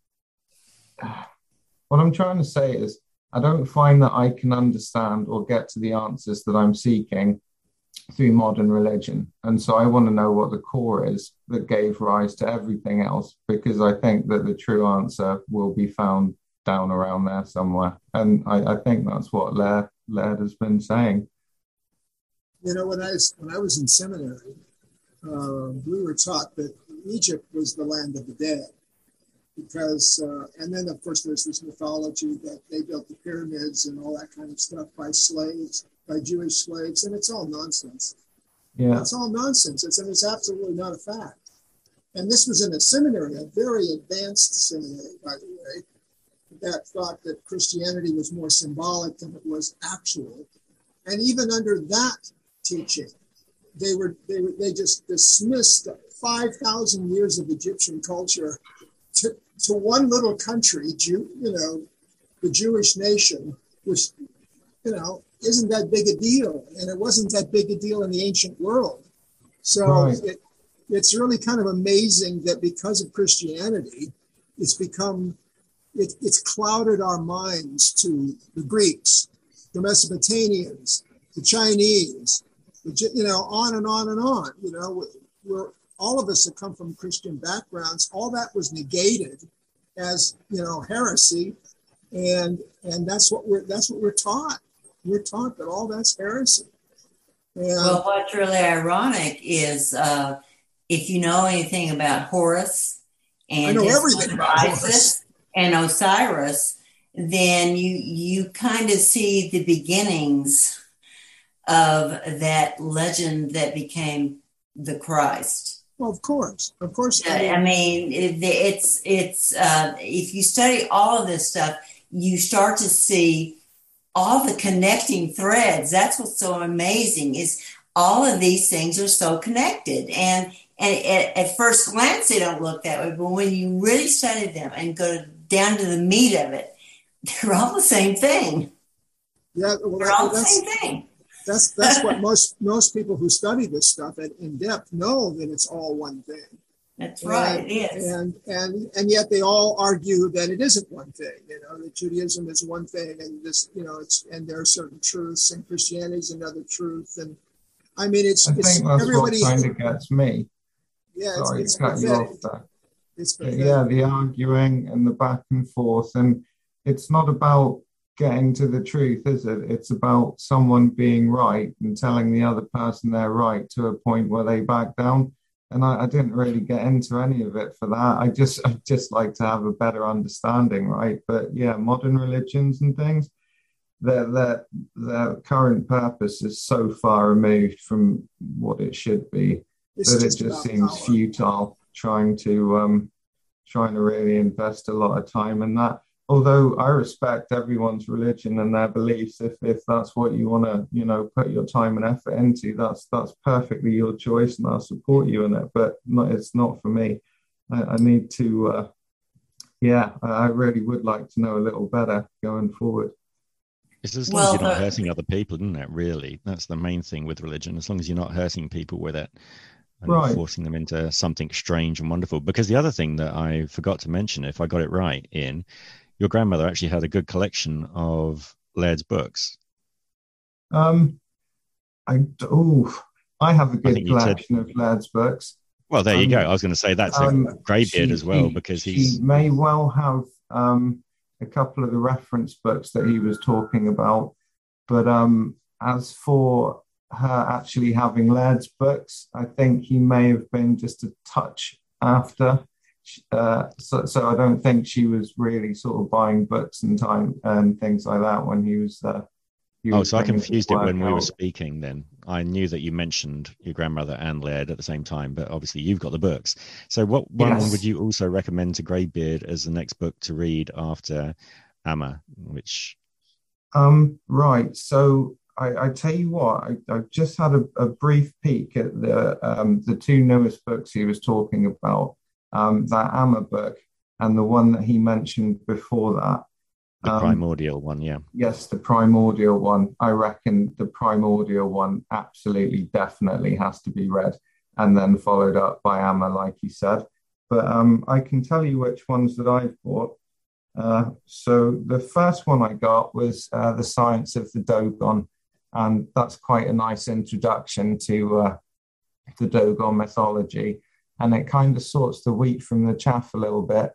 What I'm trying to say is, I don't find that I can understand or get to the answers that I'm seeking through modern religion. And so I want to know what the core is that gave rise to everything else, because I think that the true answer will be found down around there somewhere. And I, I think that's what Laird Laird has been saying. You know, when I was, when I was in seminary, uh, we were taught that Egypt was the land of the dead. Because, uh, and then of course there's this mythology that they built the pyramids and all that kind of stuff by slaves, by Jewish slaves, and it's all nonsense. Yeah. It's all nonsense. It's, and it's absolutely not a fact. And this was in a seminary, a very advanced seminary, by the way, that thought that Christianity was more symbolic than it was actual. And even under that teaching, they were they were, they just dismissed five thousand years of Egyptian culture to, to one little country, Jew, you know, the Jewish nation, which you know isn't that big a deal, and it wasn't that big a deal in the ancient world. So right. it, it's really kind of amazing that because of Christianity, it's become it, it's clouded our minds to the Greeks, the Mesopotamians, the Chinese, the, you know, on and on and on. You know, we're all of us that come from Christian backgrounds, all that was negated as you know heresy, and and that's what we're that's what we're taught. We're taught that all that's heresy. And, well, what's really ironic is uh, if you know anything about Horus and I know everything about Isis Horus. and Osiris, then you you kind of see the beginnings of that legend that became the Christ. Well, of course, of course. I mean, it, it's it's uh, if you study all of this stuff, you start to see all the connecting threads. That's what's so amazing is all of these things are so connected, and and at, at first glance they don't look that way, but when you really study them and go down to the meat of it, they're all the same thing. Yeah, well, they're all the same thing. That's that's what most most people who study this stuff in, in depth know that it's all one thing. That's right. And, it is. And and and yet they all argue that it isn't one thing. You know, that Judaism is one thing, and this, you know, it's and there are certain truths, and Christianity is another truth. And I mean, it's I it's think that's everybody. what kind of gets me. yeah, it's, Sorry it's to cut you off there. It's pathetic. yeah, the arguing and the back and forth, and it's not about getting to the truth, is it? It's about someone being right and telling the other person they're right to a point where they back down. And I, I didn't really get into any of it for that. I just, I just like to have a better understanding, right? But yeah, modern religions and things, their their their current purpose is so far removed from what it should be It's that it just seems power. futile trying to um trying to really invest a lot of time in that although i respect everyone's religion and their beliefs if if that's what you want to you know put your time and effort into that's that's perfectly your choice and i'll support you in it but not, it's not for me i, I need to uh yeah I, I really would like to know a little better going forward It's as long Well, as you're not hurting other people, isn't it? Really, that's the main thing with religion. As long as you're not hurting people with it and Right. forcing them into something strange and wonderful. Because the other thing that I forgot to mention, if I got it right, in your grandmother actually had a good collection of Laird's books. um i oh i have a good you said- collection of lads books Well, there you Um, go. I was going to say that's um, a greybeard as well because he may well have um, a couple of the reference books that he was talking about, but um, as for her actually having Laird's books, I think he may have been just a touch after. Uh, so, so I don't think she was really sort of buying books and time and things like that when he was. Uh, he Oh, was so I confused it when work we were speaking. Then I knew that you mentioned your grandmother and Laird at the same time, but obviously you've got the books. So, what one Yes. would you also recommend to Greybeard as the next book to read after Amma? Which Um, right. So I, I tell you what, I, I just had a, a brief peek at the um, the two newest books he was talking about, um, that Amma book and the one that he mentioned before that. the Um, primordial one, yeah. Yes, the primordial one. I reckon the primordial one absolutely, definitely has to be read and then followed up by Amma, like you said. But um, I can tell you which ones that I've bought. Uh, so the first one I got was uh, The Science of the Dogon, and that's quite a nice introduction to uh, the Dogon mythology. And it kind of sorts the wheat from the chaff a little bit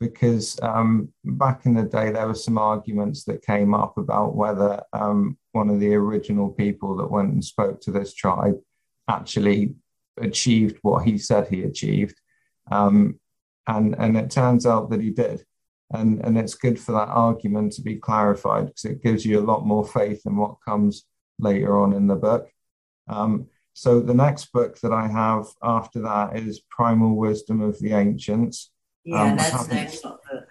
because um, back in the day there were some arguments that came up about whether um, one of the original people that went and spoke to this tribe actually achieved what he said he achieved, um, and and it turns out that he did, and and it's good for that argument to be clarified because it gives you a lot more faith in what comes later on in the book. Um, so the next book that I have after that is Primal Wisdom of the Ancients. Yeah, Um, that's an excellent book.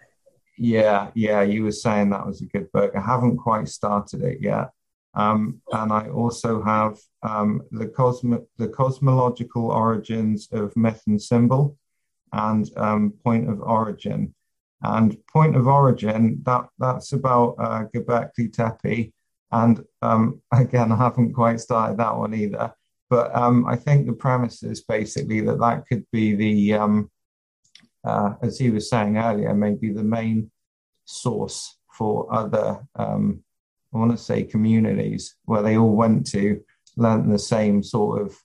Yeah, yeah, you were saying that was a good book. I haven't quite started it yet. Um, and I also have um, the cosmo- the cosmological origins of myth and symbol, and um, point of origin. And point of origin that that's about uh, Göbekli Tepe. And um, again, I haven't quite started that one either. But um, I think the premise is basically that that could be the um, uh, as he was saying earlier, maybe the main source for other, um, I want to say, communities where they all went to, learnt the same sort of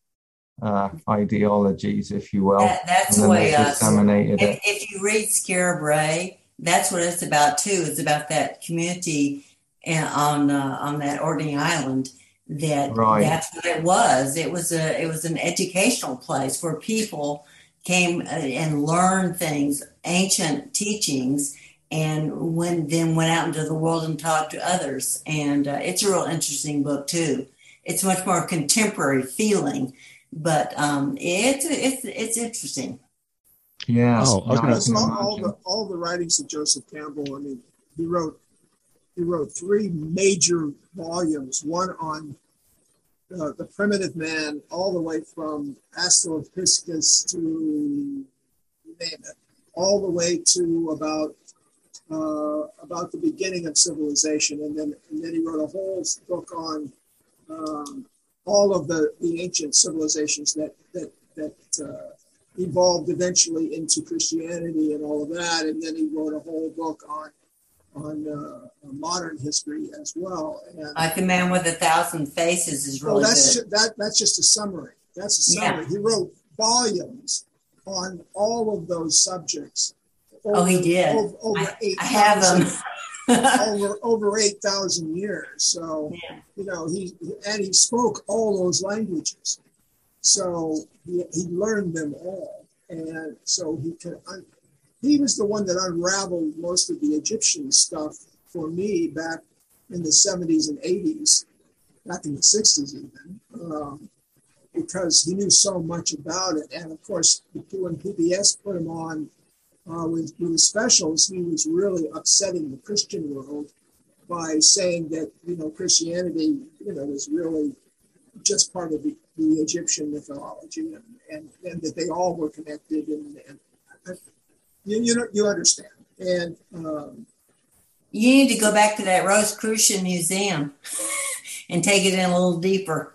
uh, ideologies, if you will. That, that's the way disseminated if, it. if you read Skara Brae, that's what it's about too. It's about that community in- on uh, on that Orkney Island. That Right. that's what it was. It was a it was an educational place where people came uh, and learned things, ancient teachings, and when then went out into the world and taught to others. And uh, it's a real interesting book too. It's much more contemporary feeling, but um, it's it's it's interesting. Yeah. Oh, I was I gonna- can all, all the all the writings of Joseph Campbell. I mean, he wrote he wrote three major volumes. One on uh, the primitive man, all the way from Australopithecus to name it, all the way to about uh, about the beginning of civilization, and then and then he wrote a whole book on um, all of the, the ancient civilizations that that that uh, evolved eventually into Christianity and all of that, and then he wrote a whole book on on uh, modern history as well. And Like the man with a thousand faces is well, really that's good. ju- that that's just a summary. That's a Yeah. summary. He wrote volumes on all of those subjects. Oh, he did. Over, over I- eight I have them. over over eight thousand years. So you know he and he spoke all those languages. So he, he learned them all, and so he could. Un- he was the one that unraveled most of the Egyptian stuff for me back in the seventies and eighties, back in the sixties even, um, because he knew so much about it. And of course, when PBS put him on uh, with, with specials, he was really upsetting the Christian world by saying that you know Christianity, you know, was really just part of the, the Egyptian mythology, and, and, and that they all were connected, and, and you you know you understand. And um, You need to go back to that Rosicrucian Museum and take it in a little deeper.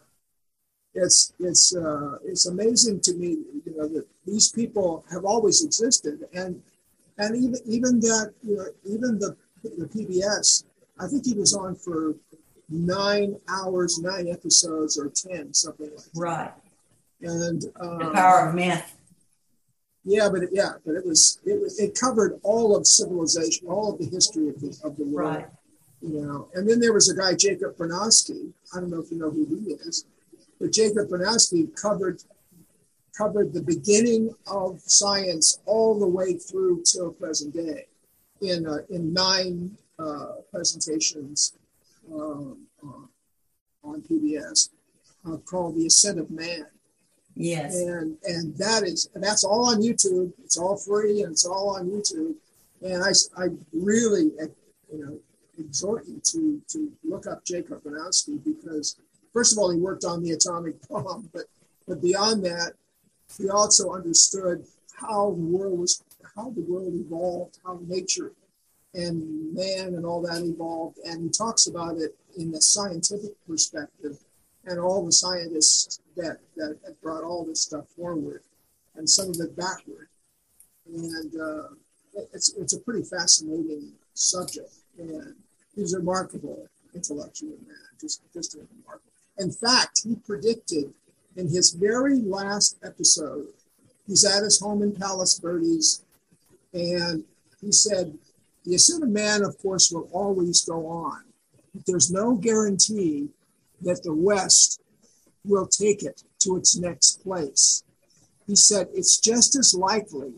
it's it's uh, it's amazing to me, you know, that these people have always existed, and and even even that you know even the the PBS, I think he was on for nine hours, nine episodes, or ten, something like that. Right. And um, The power of myth. Yeah, but it, yeah, but it was it was it covered all of civilization, all of the history of the of the world. Right. You know, and then there was a guy Jacob Bronowski. I don't know if you know who he is, but Jacob Bronowski covered covered the beginning of science all the way through till present day, in uh, in nine uh, presentations um, uh, on PBS uh, called "The Ascent of Man." Yes. and and that is that's all on YouTube. It's all free and it's all on YouTube. And I, I really you know exhort you to to look up Jacob Bronowski because first of all he worked on the atomic bomb, but but beyond that he also understood how the world was how the world evolved, how nature and man and all that evolved, and he talks about it in the scientific perspective and all the scientists that, that brought all this stuff forward and some of it backward. And uh, it's, it's a pretty fascinating subject. And he's a remarkable intellectual man, just, just remarkable. In fact, he predicted in his very last episode, he's at his home in Palos Verdes, and he said, The ascent of man, of course, will always go on. But there's no guarantee that the West will take it to its next place. He said it's just as likely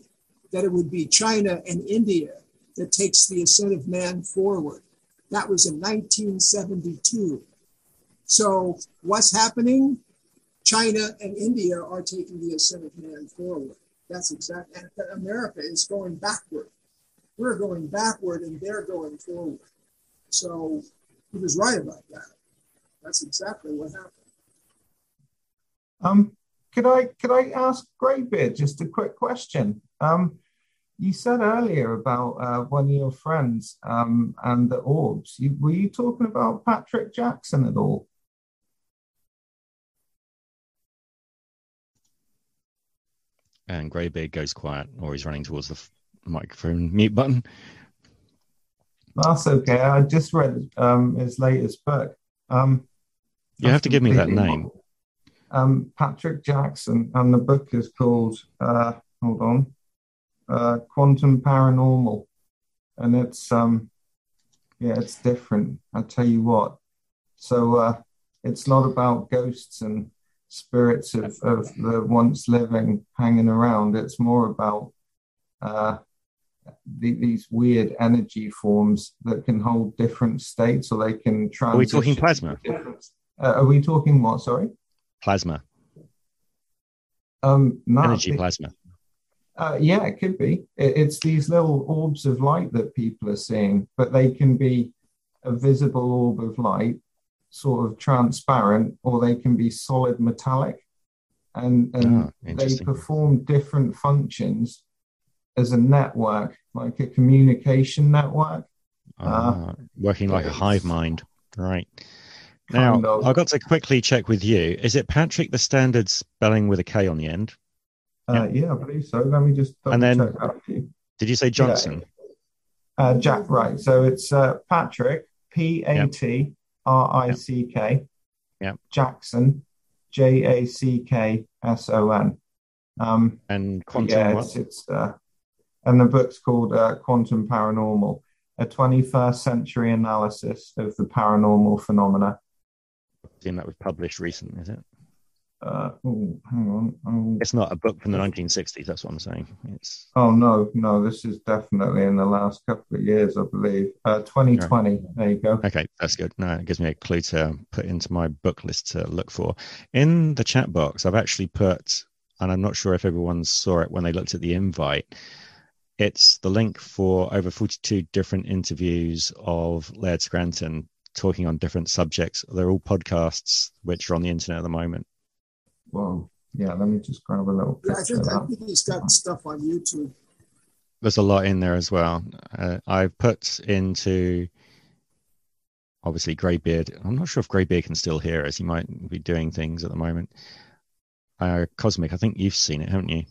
that it would be China and India that takes the ascent of man forward. That was in 1972. So what's happening? China and India are taking the ascent of man forward. That's exactly, and America is going backward. We're going backward and they're going forward. So he was right about that. That's exactly what happened. Um, could I could I ask Greybeard just a quick question? Um, you said earlier about uh, one of your friends um, and the orbs. You, were you talking about Patrick Jackson at all? And Greybeard goes quiet, or he's running towards the f- microphone mute button. That's okay. I just read um, his latest book. Um, You have to give me that name. Um, Patrick Jackson, and the book is called, uh, hold on, uh, Quantum Paranormal. And it's, um, yeah, it's different. I'll tell you what. So uh, it's not about ghosts and spirits of, of the once living hanging around. It's more about uh, the, these weird energy forms that can hold different states or they can transition. Are we talking plasma? Uh, are we talking what? Sorry? Plasma. Um, no, Energy plasma. Uh, yeah, it could be. It, it's these little orbs of light that people are seeing, but they can be a visible orb of light, sort of transparent, or they can be solid metallic. And, and Ah, they perform different functions as a network, like a communication network. Ah, working like a hive mind. Right. Now, of. I've got to quickly check with you. Is it Patrick the standard spelling with a K on the end? Uh, yeah, I believe so. Let me just And then- you. Did you say Johnson? Uh, Jack, right. So it's uh, Patrick, P A T R I C K, Yep. Jackson, J A C K S O N. Um, And quantum yeah, it's, it's uh, and the book's called uh, Quantum Paranormal, a 21st century analysis of the paranormal phenomena. Presume that was published recently, is it? Uh, hang on. Oh, It's not a book from the 1960s. That's what I'm saying. It's oh, no, no, this is definitely in the last couple of years, I believe. Uh, 2020. There you go. okay. That's good. No, it gives me a clue to put into my book list to look for. In the chat box, I've actually put, and I'm not sure if everyone saw it when they looked at the invite. It's the link for over 42 different interviews of Laird Scranton talking on different subjects. They're all podcasts which are on the internet at the moment. Well, yeah, let me just grab a little Yeah, I think of I that. think he's got stuff on YouTube. there's a lot in there as well. Uh, I've put into obviously Greybeard. I'm not sure if Greybeard can still hear us. He might be doing things at the moment. Uh, Cosmic, I think you've seen it, haven't you?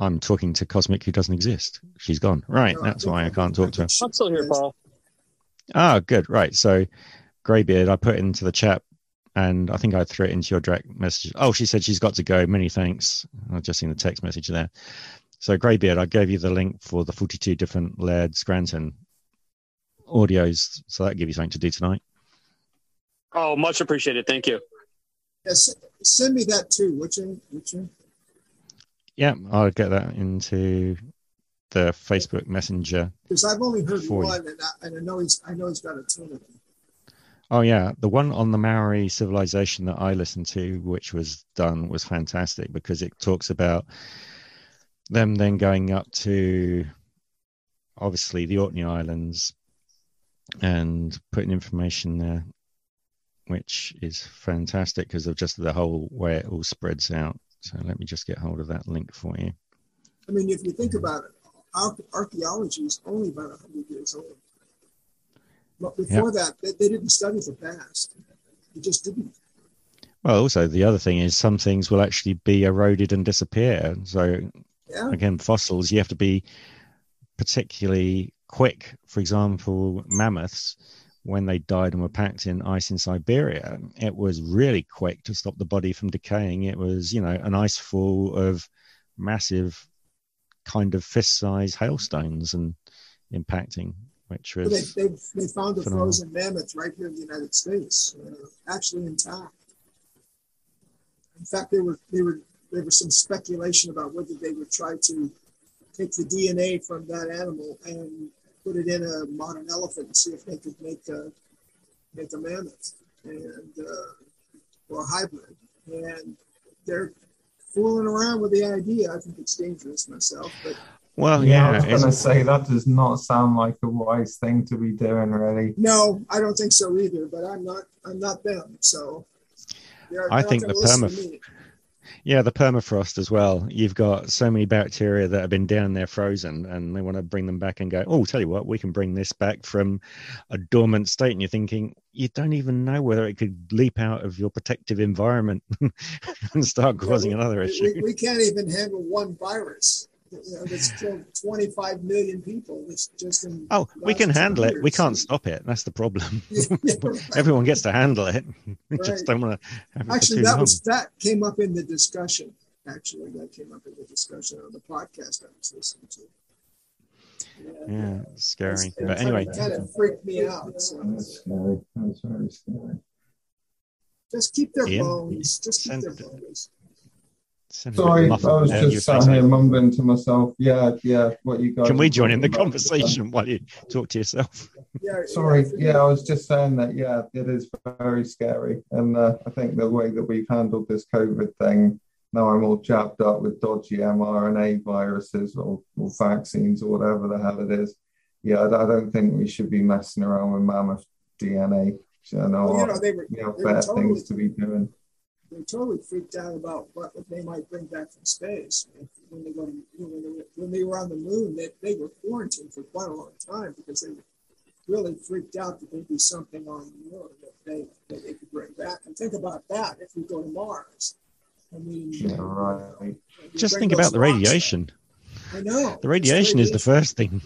I'm talking to Cosmic who doesn't exist. She's gone. Right, that's why I I- can't talk to her. think I'm still here, Paul. Ah, good. Right. So, Greybeard, I put into the chat, and I think I threw it into your direct message. Oh, she said she's got to go. Many thanks. I've just seen the text message there. So, Greybeard, I gave you the link for the 42 different Laird Scranton audios. So that give you something to do tonight. Oh, much appreciated. Thank you. Yes, send me that too, would you? Would you? Yeah, I'll get that into the Facebook Messenger. Because I've only heard one, and I, and I know he's I know he's got a ton of them. Oh yeah, the one on the Maori civilization that I listened to, which was done, was fantastic because it talks about them then going up to obviously the Orkney Islands and putting information there, which is fantastic because of just the whole way it all spreads out. So let me just get hold of that link for you. I mean, if you think about it, archaeology is only about 100 years old. But before that, they, they didn't study the past. They just didn't. Well, also the other thing is some things will actually be eroded and disappear. So Yeah. again, fossils, you have to be particularly quick. For example, mammoths, when they died and were packed in ice in Siberia, it was really quick to stop the body from decaying. It was, you know, an ice full of massive kind of fist size hailstones and impacting, which But they, was they, they found a phenomenal. frozen mammoth right here in the United States, uh, actually intact. In fact, there were there were there was some speculation about whether they would try to take the DNA from that animal and put it in a modern elephant and see if they could make a make a mammoth and uh, or a hybrid. And they're fooling around with the idea. I think it's dangerous myself, but well, yeah, I was going to say that does not sound like a wise thing to be doing, really. No, I don't think so either. But I'm not. I'm not them. So they're, I they're think the listen to permaf- me. Yeah, the permafrost as well. You've got so many bacteria that have been down there frozen, and they want to bring them back and go, oh, tell you what, we can bring this back from a dormant state. And you're thinking, you don't even know whether it could leap out of your protective environment and start causing Yeah, we- another issue. We, we can't even handle one virus. You know, that's killed 25 million people. It's just in Oh, we can two handle it. We can't stop it. That's the problem. Yeah, right. Everyone gets to handle it. We Right. just don't want to Actually, that long. was that came up in the discussion. Actually, that came up in the discussion on the podcast I was listening to. Yeah, it's scary. It But anyway, kind of freaked me out. So That's scary. That's very scary. just keep their Ian, bones. Just keep their send- bones. send a bit of Sorry, I was just sat here mumbling to myself. Yeah, yeah. What you guys? Can we join in the talking about. conversation while you talk to yourself? Yeah, Sorry, yeah, I was just saying that, yeah, it is very scary. And uh, I think the way that we've handled this COVID thing, now I'm all jabbed up with dodgy mRNA viruses or, or vaccines or whatever the hell it is. Yeah, I, I don't think we should be messing around with mammoth DNA. You know, Well, you know, they were- we have they were better totally- things to be doing. They're totally freaked out about what they might bring back from space. When they, go to, when, they were, when they were on the moon, they, they were quarantined for quite a long time because they were really freaked out that there'd be something on the moon that they, that they could bring back. And think about that if we go to Mars. I mean, Yeah, right. you Just think about the radiation. back. I know. The radiation is the first thing.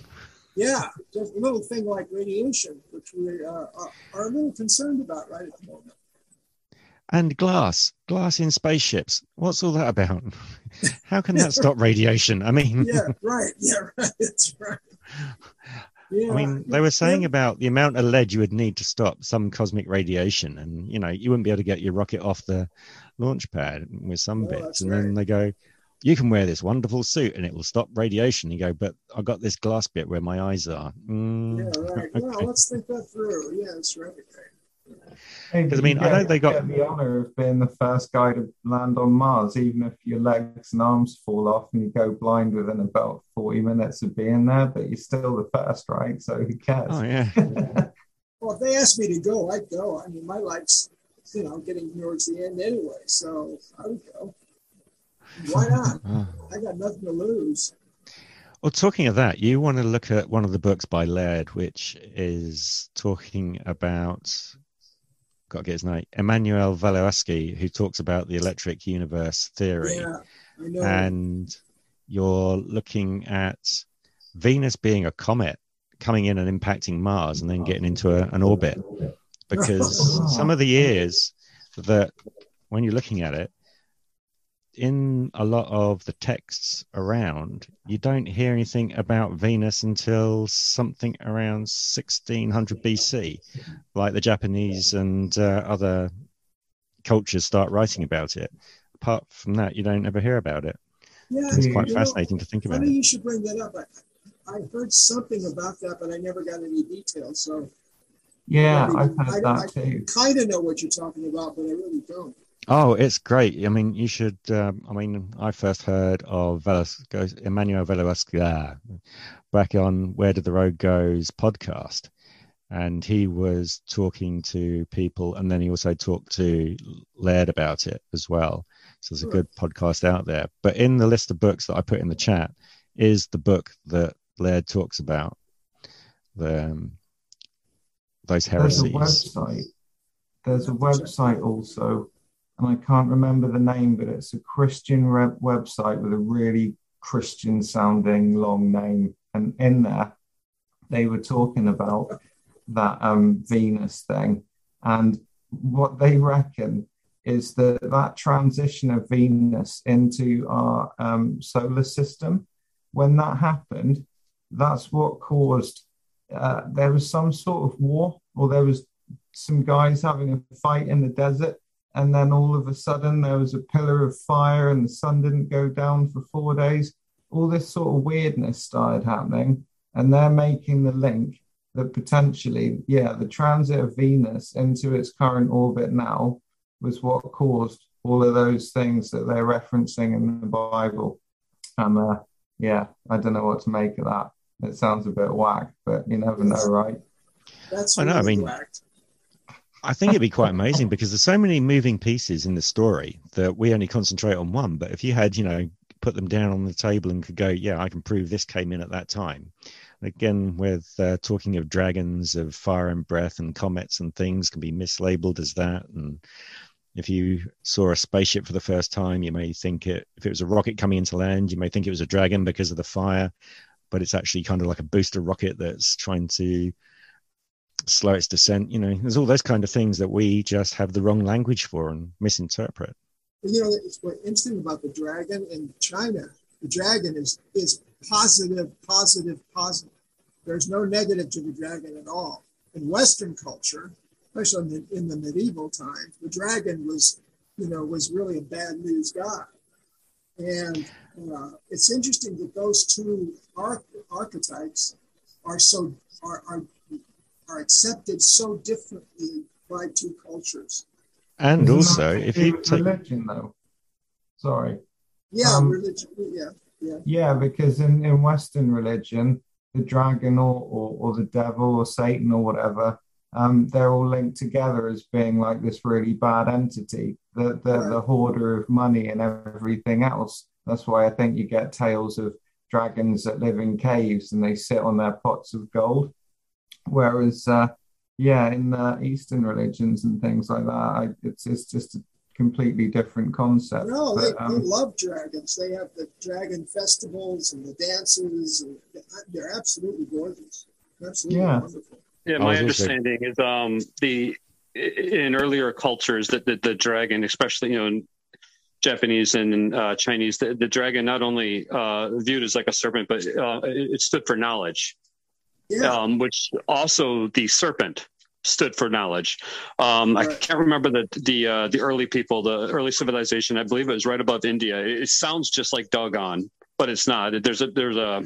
Yeah, just a little thing like radiation, which we uh, are, are a little concerned about right at the moment. And glass, glass in spaceships. What's all that about? How can that stop radiation? I mean, Yeah, right. Yeah, right. That's right. Yeah, I mean, they were saying about the amount of lead you would need to stop some cosmic radiation, and you know, you wouldn't be able to get your rocket off the launch pad with some No, bits. And then they go, "You can wear this wonderful suit, and it will stop radiation." You go, "But I got this glass bit where my eyes are." Mm, Yeah, right. Well, okay. let's think that through. Yeah, that's right. Hey, 'Cause, I mean, I you know they got- the honor of being the first guy to land on Mars, even if your legs and arms fall off and you go blind within about 40 minutes of being there, but you're still the first, right? So who cares? Oh yeah. Well, if they asked me to go, I'd go. I mean, my life's, you know, getting towards the end anyway, so I would go. Why not? Oh. I got nothing to lose. Well, talking of that, you want to look at one of the books by Laird, which is talking about, got to get his name, Emmanuel Volowaski, who talks about the electric universe theory. Yeah. And you're looking at Venus being a comet coming in and impacting Mars and then getting into a, an orbit. Because some of the years that, when you're looking at it, in a lot of the texts around, you don't hear anything about Venus until something around 1600 BC, like the Japanese and uh, other cultures start writing about it. Apart from that, you don't ever hear about it. Yeah, It's quite you know, fascinating to think about Funny it. you should bring that up. I, I heard something about that, but I never got any details. So Yeah, I, I've heard I, that too. kind of know what you're talking about, but I really don't. Oh, it's great. I mean, you should. Um, I mean, I first heard of Velas, goes, Emmanuel Velasquez back on Where Did the Road Goes podcast. And he was talking to people, and then he also talked to Laird about it as well. So there's a good podcast out there. But in the list of books that I put in the chat is the book that Laird talks about the um, those There's a heresies. website. There's a website also, and I can't remember the name, but it's a Christian website with a really Christian sounding long name. And in there, they were talking about that um, Venus thing. And what they reckon is that that transition of Venus into our um, solar system, when that happened, that's what caused uh, there was some sort of war, or there was some guys having a fight in the desert, and then all of a sudden there was a pillar of fire, and the sun didn't go down for four days. All this sort of weirdness started happening, and they're making the link that potentially, yeah, the transit of Venus into its current orbit now was what caused all of those things that they're referencing in the Bible. And uh, yeah, I don't know what to make of that. It sounds a bit whack, but you never know, right? That's I know, I mean, whacked. I think it'd be quite amazing because there's so many moving pieces in the story that we only concentrate on one. But if you had, you know, put them down on the table and could go, yeah, I can prove this came in at that time. Again, with uh, talking of dragons, of fire and breath, and comets and things can be mislabeled as that, and If you saw a spaceship for the first time, you may think it. If it was a rocket coming into land, you may think it was a dragon because of the fire, but it's actually kind of like a booster rocket that's trying to slow its descent. You know, there's all those kind of things that we just have the wrong language for and misinterpret. You know, it's what's interesting about the dragon in China. The dragon is is positive, positive, positive. There's no negative to the dragon at all. In Western culture, especially in the, in the medieval times, the dragon was, you know, was really a bad news guy. And uh, it's interesting that those two arch- archetypes are so are, are are accepted so differently by two cultures. And also, if you take religion, though, sorry, Yeah, Um, religion. Yeah, yeah. yeah, because in in Western religion, the dragon or or, or the devil or Satan or whatever, um, they're all linked together as being like this really bad entity, the the, the hoarder of money and everything else. That's why I think you get tales of dragons that live in caves and they sit on their pots of gold. Whereas, uh, yeah, in uh, Eastern religions and things like that, I, it's it's just a completely different concept. No, they, um, they love dragons. They have the dragon festivals and the dances. And they're absolutely gorgeous. Absolutely Yeah. wonderful. Yeah, I my understanding is um the in earlier cultures that the, the dragon, especially you know in Japanese and uh, Chinese, the, the dragon not only uh, viewed as like a serpent, but uh, it, it stood for knowledge. Yeah. Um, which also the serpent stood for knowledge. Um, I can't remember the the uh, the early people, the early civilization. I believe it was right above India. It, it sounds just like Dogon, but it's not. There's a there's a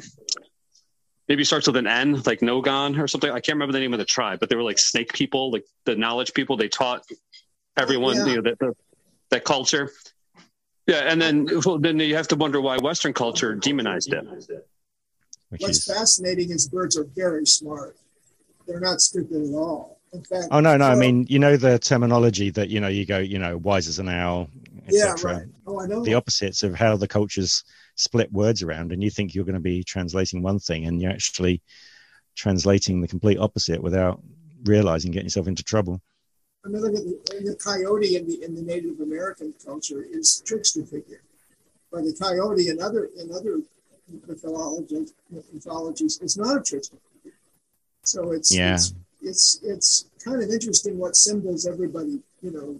maybe starts with an N, like Nogon or something. I can't remember the name of the tribe, but they were like snake people, like the knowledge people. They taught everyone, Yeah. you know, that that, that culture. Yeah, and then well, then you have to wonder why Western culture demonized it. Which What's is fascinating is birds are very smart. They're not stupid at all. In fact, oh no no I mean you know the terminology that you know you go you know wise as an owl yeah, etc. right. Oh, I know. the opposites of how the cultures split words around and you think you're going to be translating one thing and you're actually translating the complete opposite without realizing getting yourself into trouble I mean, look at the, the coyote in the in the Native American culture is trickster figure, but the coyote in other in other mythologies mythologies is not a figure. So it's Yeah. it's, it's it's kind of interesting what symbols everybody you know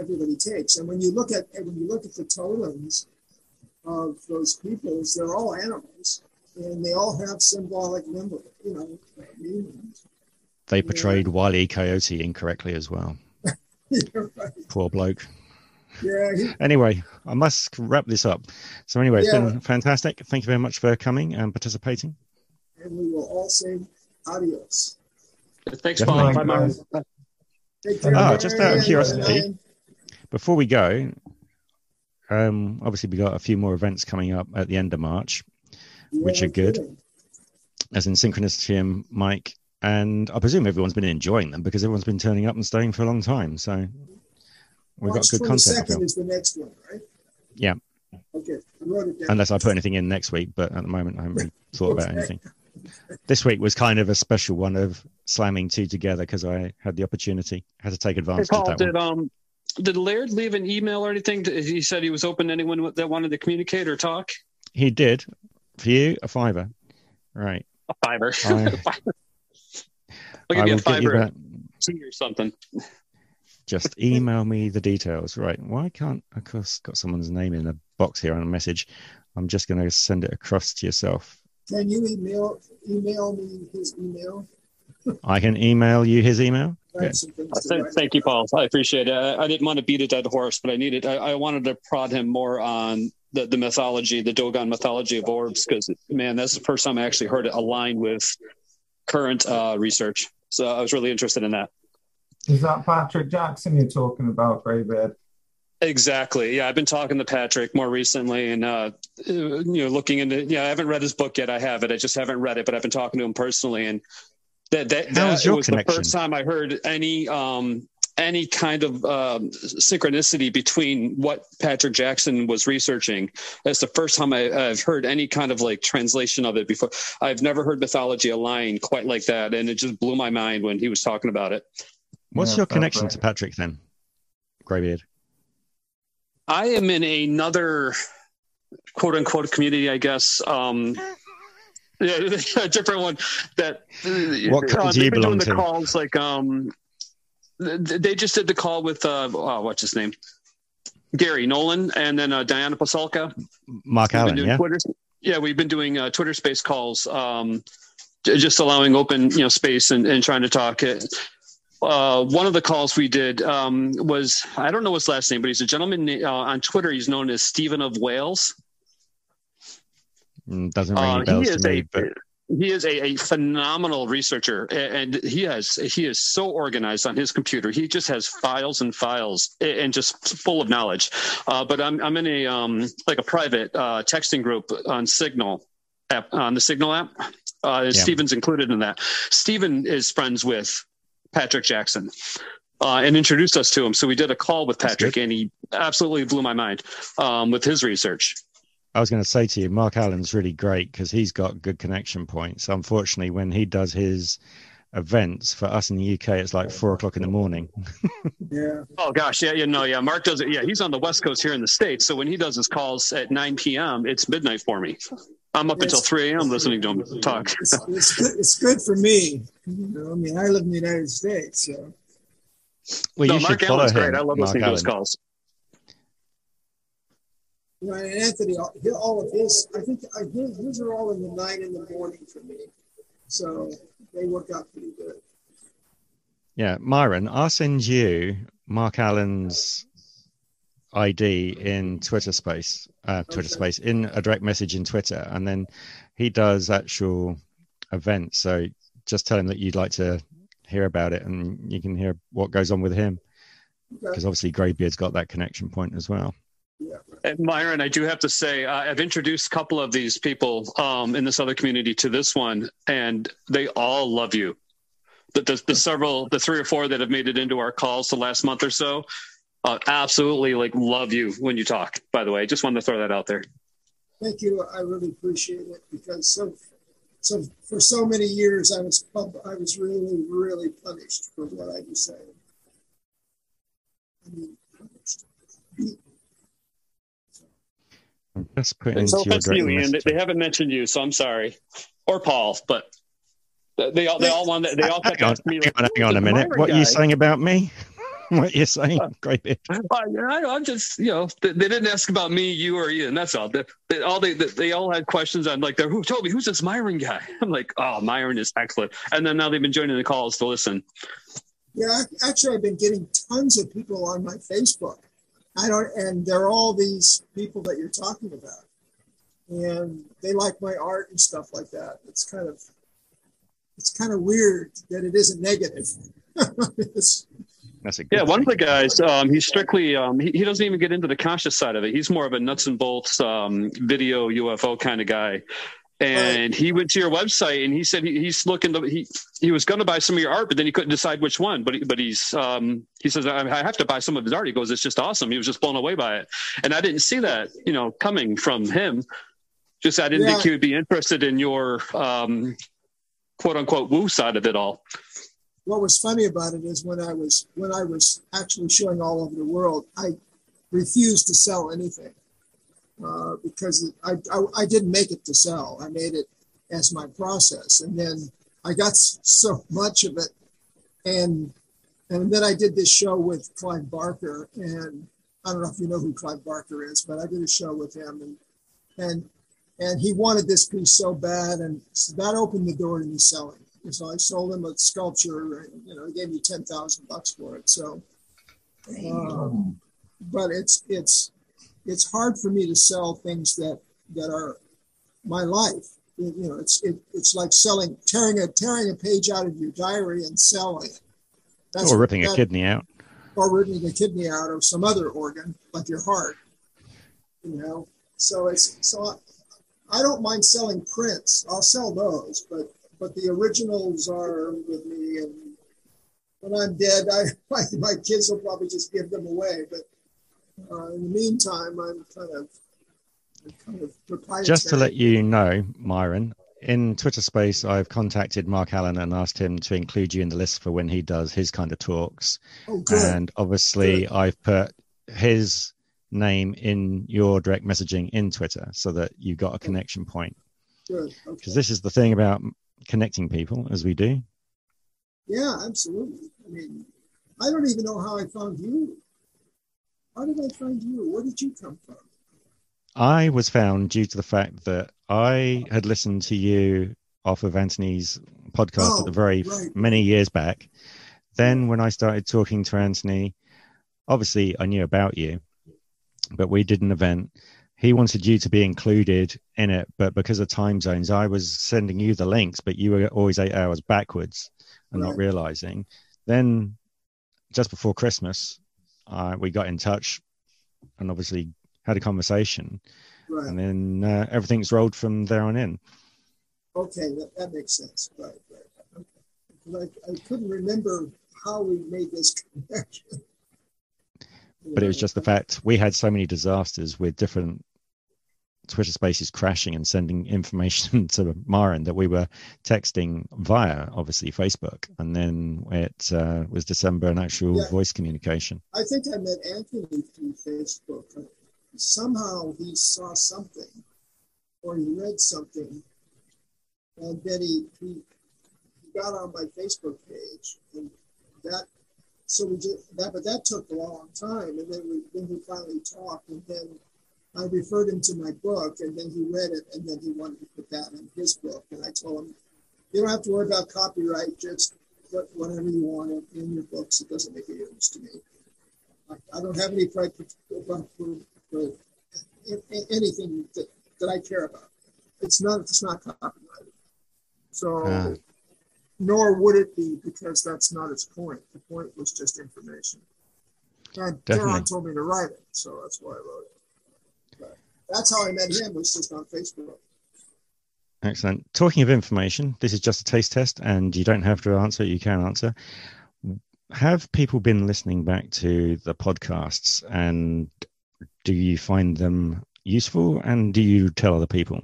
everybody takes, and when you look at when you look at the totems of those peoples, they're all animals, and they all have symbolic number, you know, meanings. they portrayed Wile E. Coyote incorrectly as well right. poor bloke Yeah, he, anyway I must wrap this up so anyway it's Yeah. been fantastic thank you very much for coming and participating and we will all say adios. Thanks, Definitely. Paul. Bye, Mark. Take. Oh, just out of curiosity. and before we go um obviously we got a few more events coming up at the end of March I- which are good. kidding. as in Synchronicity and Mike. And I presume everyone's been enjoying them because everyone's been turning up and staying for a long time. So we've March got good content. to 22nd fill. is the next one, right? Yeah, Okay, I wrote it down. unless I put anything in next week, but at the moment I haven't really thought about anything. This week was kind of a special one of slamming two together because I had the opportunity, had to take Hey, advantage Paul, of that did one. um did Laird leave an email or anything? He said he was open to anyone that wanted to communicate or talk. He did for you a fiver, right? A fiver. I- I'll give I you a will get you fiver that. or something. Just email me the details. Right. Why can't of course got someone's name in a box here on a message. I'm just gonna send it across to yourself. Can you email email me his email? I can email you his email. I have Good. some things to Thank, thank you, Paul. I appreciate it. I, I didn't want to beat a dead horse, but I needed. I, I wanted to prod him more on the, the mythology, the Dogon mythology of orbs, because man, that's the first time I actually heard it aligned with current uh, research. So I was really interested in that. Is that Patrick Jackson you're talking about, Greybeard? Exactly. Yeah, I've been talking to Patrick more recently, and uh, you know, looking into. Yeah, I haven't read his book yet. I have it. I just haven't read it, but I've been talking to him personally, and that that, How's that your was the first time I heard any um, any kind of um, synchronicity between what Patrick Jackson was researching. That's the first time I, I've heard any kind of like translation of it before. I've never heard mythology align quite like that, and it just blew my mind when he was talking about it. What's Yeah, your connection play. to Patrick then? Greybeard? I am in another quote unquote community, I guess. Um, yeah, a different one that what uh, do you belong doing to? the calls like um they just did the call with uh oh, what's his name Garry Nolan and then uh, Diana Pasulka. Mark Allen, yeah. Twitter, yeah, we've been doing uh, Twitter space calls, um, just allowing open you know space and, and trying to talk. Uh, one of the calls we did um, was I don't know his last name, but he's a gentleman uh, on Twitter. He's known as Stephen of Wales. Mm, doesn't ring any bells to me, a, but he is a, a, phenomenal researcher and he has he is so organized on his computer he just has files and files and just full of knowledge uh, but i'm i'm in a um like a private uh, texting group on signal app on the signal app uh, yeah. Steven's included in that. Steven is friends with Patrick Jackson uh, and introduced us to him. So we did a call with Patrick, and he absolutely blew my mind um, with his research. I was going to say to you, Mark Allen's really great because he's got good connection points. Unfortunately, when he does his events for us in the UK, it's like four o'clock in the morning. yeah. Oh gosh, yeah, you know, yeah. Mark does it. Yeah, he's on the West Coast here in the states. So when he does his calls at 9 p.m., it's midnight for me. I'm up until 3 a.m. listening to him talk. It's, it's, good, it's good for me. You know, I mean, I live in the United States, so. Well, no, you Mark should follow Allen's him. great. I love Mark listening Allen. to his calls. Right, and Anthony, all of his, I think I, his are all in the nine in the morning for me. So they work out pretty good. Yeah, Myron, I'll send you Mark Allen's ID in Twitter Space, uh, Twitter Okay. Space in a direct message in Twitter, and then he does actual events. So just tell him that you'd like to hear about it, and you can hear what goes on with him, because obviously Greybeard's got that connection point as well. And Myron, I do have to say, uh, I've introduced a couple of these people um, in this other community to this one, and they all love you. The, the, the several, the three or four that have made it into our calls the last month or so, uh, absolutely like love you when you talk. By the way, just wanted to throw that out there. Thank you. I really appreciate it because so, so for so many years I was pub, I was really, really punished for what I was saying. I mean, punished. Beaten. I'm just putting So into your offense to you, Ian. They, they haven't mentioned you, so I'm sorry, or Paul, but they all they all want they all kept Hang on, asking me hang like, on, hang on a minute. Myron What are you saying about me? what you're saying, uh, Greybeard? I, I, I'm just, you know, they, they didn't ask about me, you, or Ian. That's all. They, they all they, they all had questions on like, they're, who Toby? Who's this Myron guy? I'm like, oh, Myron is excellent. And then now they've been joining the calls to listen. Yeah, actually, I've been getting tons of people on my Facebook. I don't, and they're all these people that you're talking about, and they like my art and stuff like that. It's kind of, it's kind of weird that it isn't negative. It's- That's a good Yeah, one of the guys, um, he's strictly, um, he, he doesn't even get into the conscious side of it. He's more of a nuts and bolts um, video UFO kind of guy. And he went to your website and he said he, he's looking to he he was going to buy some of your art, but then he couldn't decide which one. But he, but he's um, he says I I have to buy some of his art. He goes, it's just awesome. He was just blown away by it, and I didn't see that you know coming from him. Just I didn't think he would be interested in your um, quote unquote woo side of it all. What was funny about it is when I was when I was actually showing all over the world, I refused to sell anything uh, because I, I I didn't make it to sell. I made it as my process, and then I got so much of it, and and then I did this show with Clive Barker, and I don't know if you know who Clive Barker is, but I did a show with him, and and and he wanted this piece so bad, and so that opened the door to me selling. And so I sold him a sculpture, you know, he gave me ten thousand bucks for it. So, um, but it's it's it's hard for me to sell things that that are my life. You you know, it's it, it's like selling tearing a tearing a page out of your diary and selling it. Or ripping a kidney out. or ripping a kidney out of some other organ, like your heart. You know, so it's so I, I don't mind selling prints. I'll sell those, but but the originals are with me, and when I'm dead, I my, my kids will probably just give them away. But uh, in the meantime, I'm kind of I'm kind of proprietary. Just to let you know, Myron, in Twitter Space, I've contacted Mark Allen and asked him to include you in the list for when he does his kind of talks. Oh, good. And obviously, Good. I've put his name in your direct messaging in Twitter so that you've got a connection point. Good. Okay. Because this is the thing about connecting people, as we do. Yeah, absolutely. I mean, I don't even know how I found you. How did I find you? Where did you come from? I was found due to the fact that I had listened to you off of Anthony's podcast Oh, at the oh, very right. many years back. Then, when I started talking to Anthony, obviously I knew about you, but we did an event. He wanted you to be included in it, but because of time zones, I was sending you the links, but you were always eight hours backwards and not realizing. Then, just before Christmas, uh, we got in touch and obviously had a conversation Right. and then uh, everything's rolled from there on in. Okay, that, that makes sense. Right, right. Okay. I couldn't remember how we made this connection. But it was just the fact we had so many disasters with different Twitter spaces crashing and sending information to Myron that we were texting via obviously Facebook, and then it uh, was December and actual Yeah. voice communication. I think I met Anthony through Facebook. Somehow he saw something or he read something, and then he, he, he got on my Facebook page, and that so we did that, but that took a long time, and then we then we finally talked, and then I referred him to my book, and then he read it, and then he wanted to put that in his book, and I told him, you don't have to worry about copyright, just put whatever you want in, your books. It doesn't make a difference to me. I, I don't have any pride for, for, for, for a- a- anything that, that I care about. It's not it's not copyrighted. So Ah. nor would it be because that's not its point. The point was just information. And Definitely. Daron told me to write it, so that's why I wrote it. That's how I met him was just on Facebook. Excellent. Talking of information, this is just a taste test, and you don't have to answer. You can answer. Have people been listening back to the podcasts, and do you find them useful? And do you tell other people?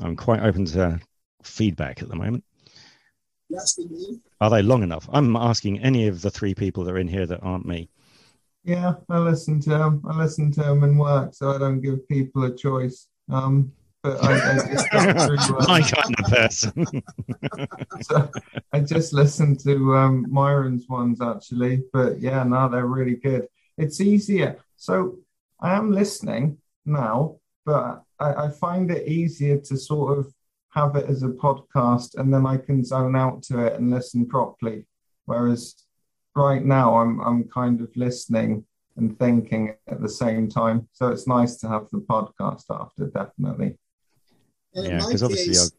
I'm quite open to feedback at the moment. You asking me? Are they long enough? I'm asking any of the three people that are in here that aren't me. Yeah, I listen to them. I listen to them in work, so I don't give people a choice. Um, but I, I just um, My kind of person. so I just listened to um, Myron's ones actually, but yeah, no, they're really good. It's easier. So I am listening now, but I, I find it easier to sort of have it as a podcast, and then I can zone out to it and listen properly. Whereas right now, I'm I'm kind of listening and thinking at the same time. So it's nice to have the podcast after, definitely. And Yeah, in my 'cause obviously case,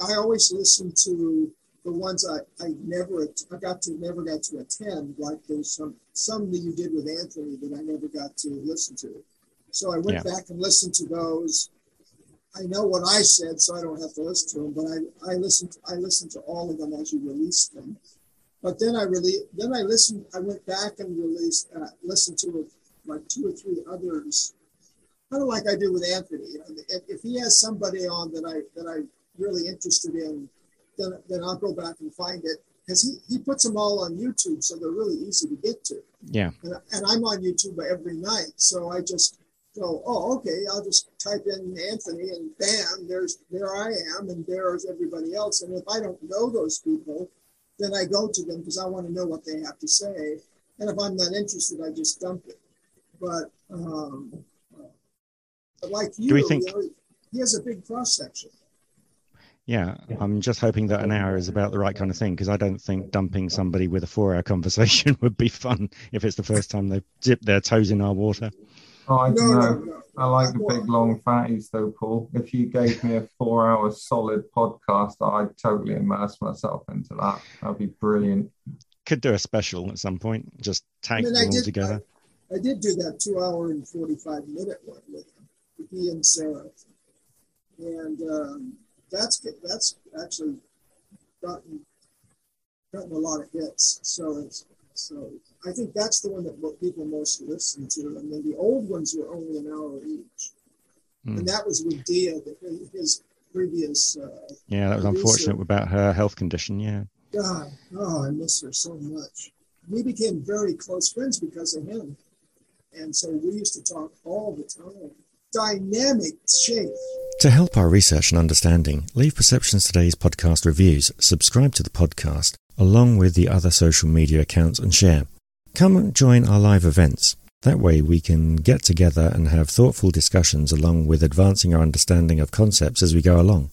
I always listen to the ones I, I never I got to never got to attend. Like there's some some that you did with Anthony that I never got to listen to. So I went Yeah. back and listened to those. I know what I said, so I don't have to listen to them. But I I listened I listened to all of them as you released them. But then I really then I listened. I went back and released uh, listened to like two or three others kind of like I do with Anthony. You know, if, if he has somebody on that I that I'm really interested in, then then I'll go back and find it because he, he puts them all on YouTube, so they're really easy to get to. Yeah. And, and I'm on YouTube every night, so I just go, oh, okay, I'll just type in Anthony, and bam, there's there I am, and there's everybody else. And if I don't know those people, then I go to them because I want to know what they have to say. And if I'm not interested, I just dump it. But um, but like you, Do we think- you know, he has a big cross section. Yeah, I'm just hoping that an hour is about the right kind of thing because I don't think dumping somebody with a four hour conversation would be fun if it's the first time they've dipped their toes in our water. I don't no, know. no. I like the big long fatties though, Paul. If you gave me a four hour solid podcast, I'd totally immerse myself into that. That'd be brilliant. Could do a special at some point, just tag I mean, them I all did. together. I, I did do that two hour and forty five minute one with him, with he and Sarah, and um, that's that's actually gotten gotten a lot of hits. So it's so I think that's the one that people most listen to, and then the old ones were only an hour each, Hmm. and that was with Dia. His previous. Uh, yeah, that was unfortunate about her health condition. Yeah. God, oh, I miss her so much. We became very close friends because of him, and so we used to talk all the time. Dynamic shape. To help our research and understanding, leave Perceptions Today's podcast reviews, subscribe to the podcast, along with the other social media accounts, and share. Come join our live events. That way, we can get together and have thoughtful discussions along with advancing our understanding of concepts as we go along.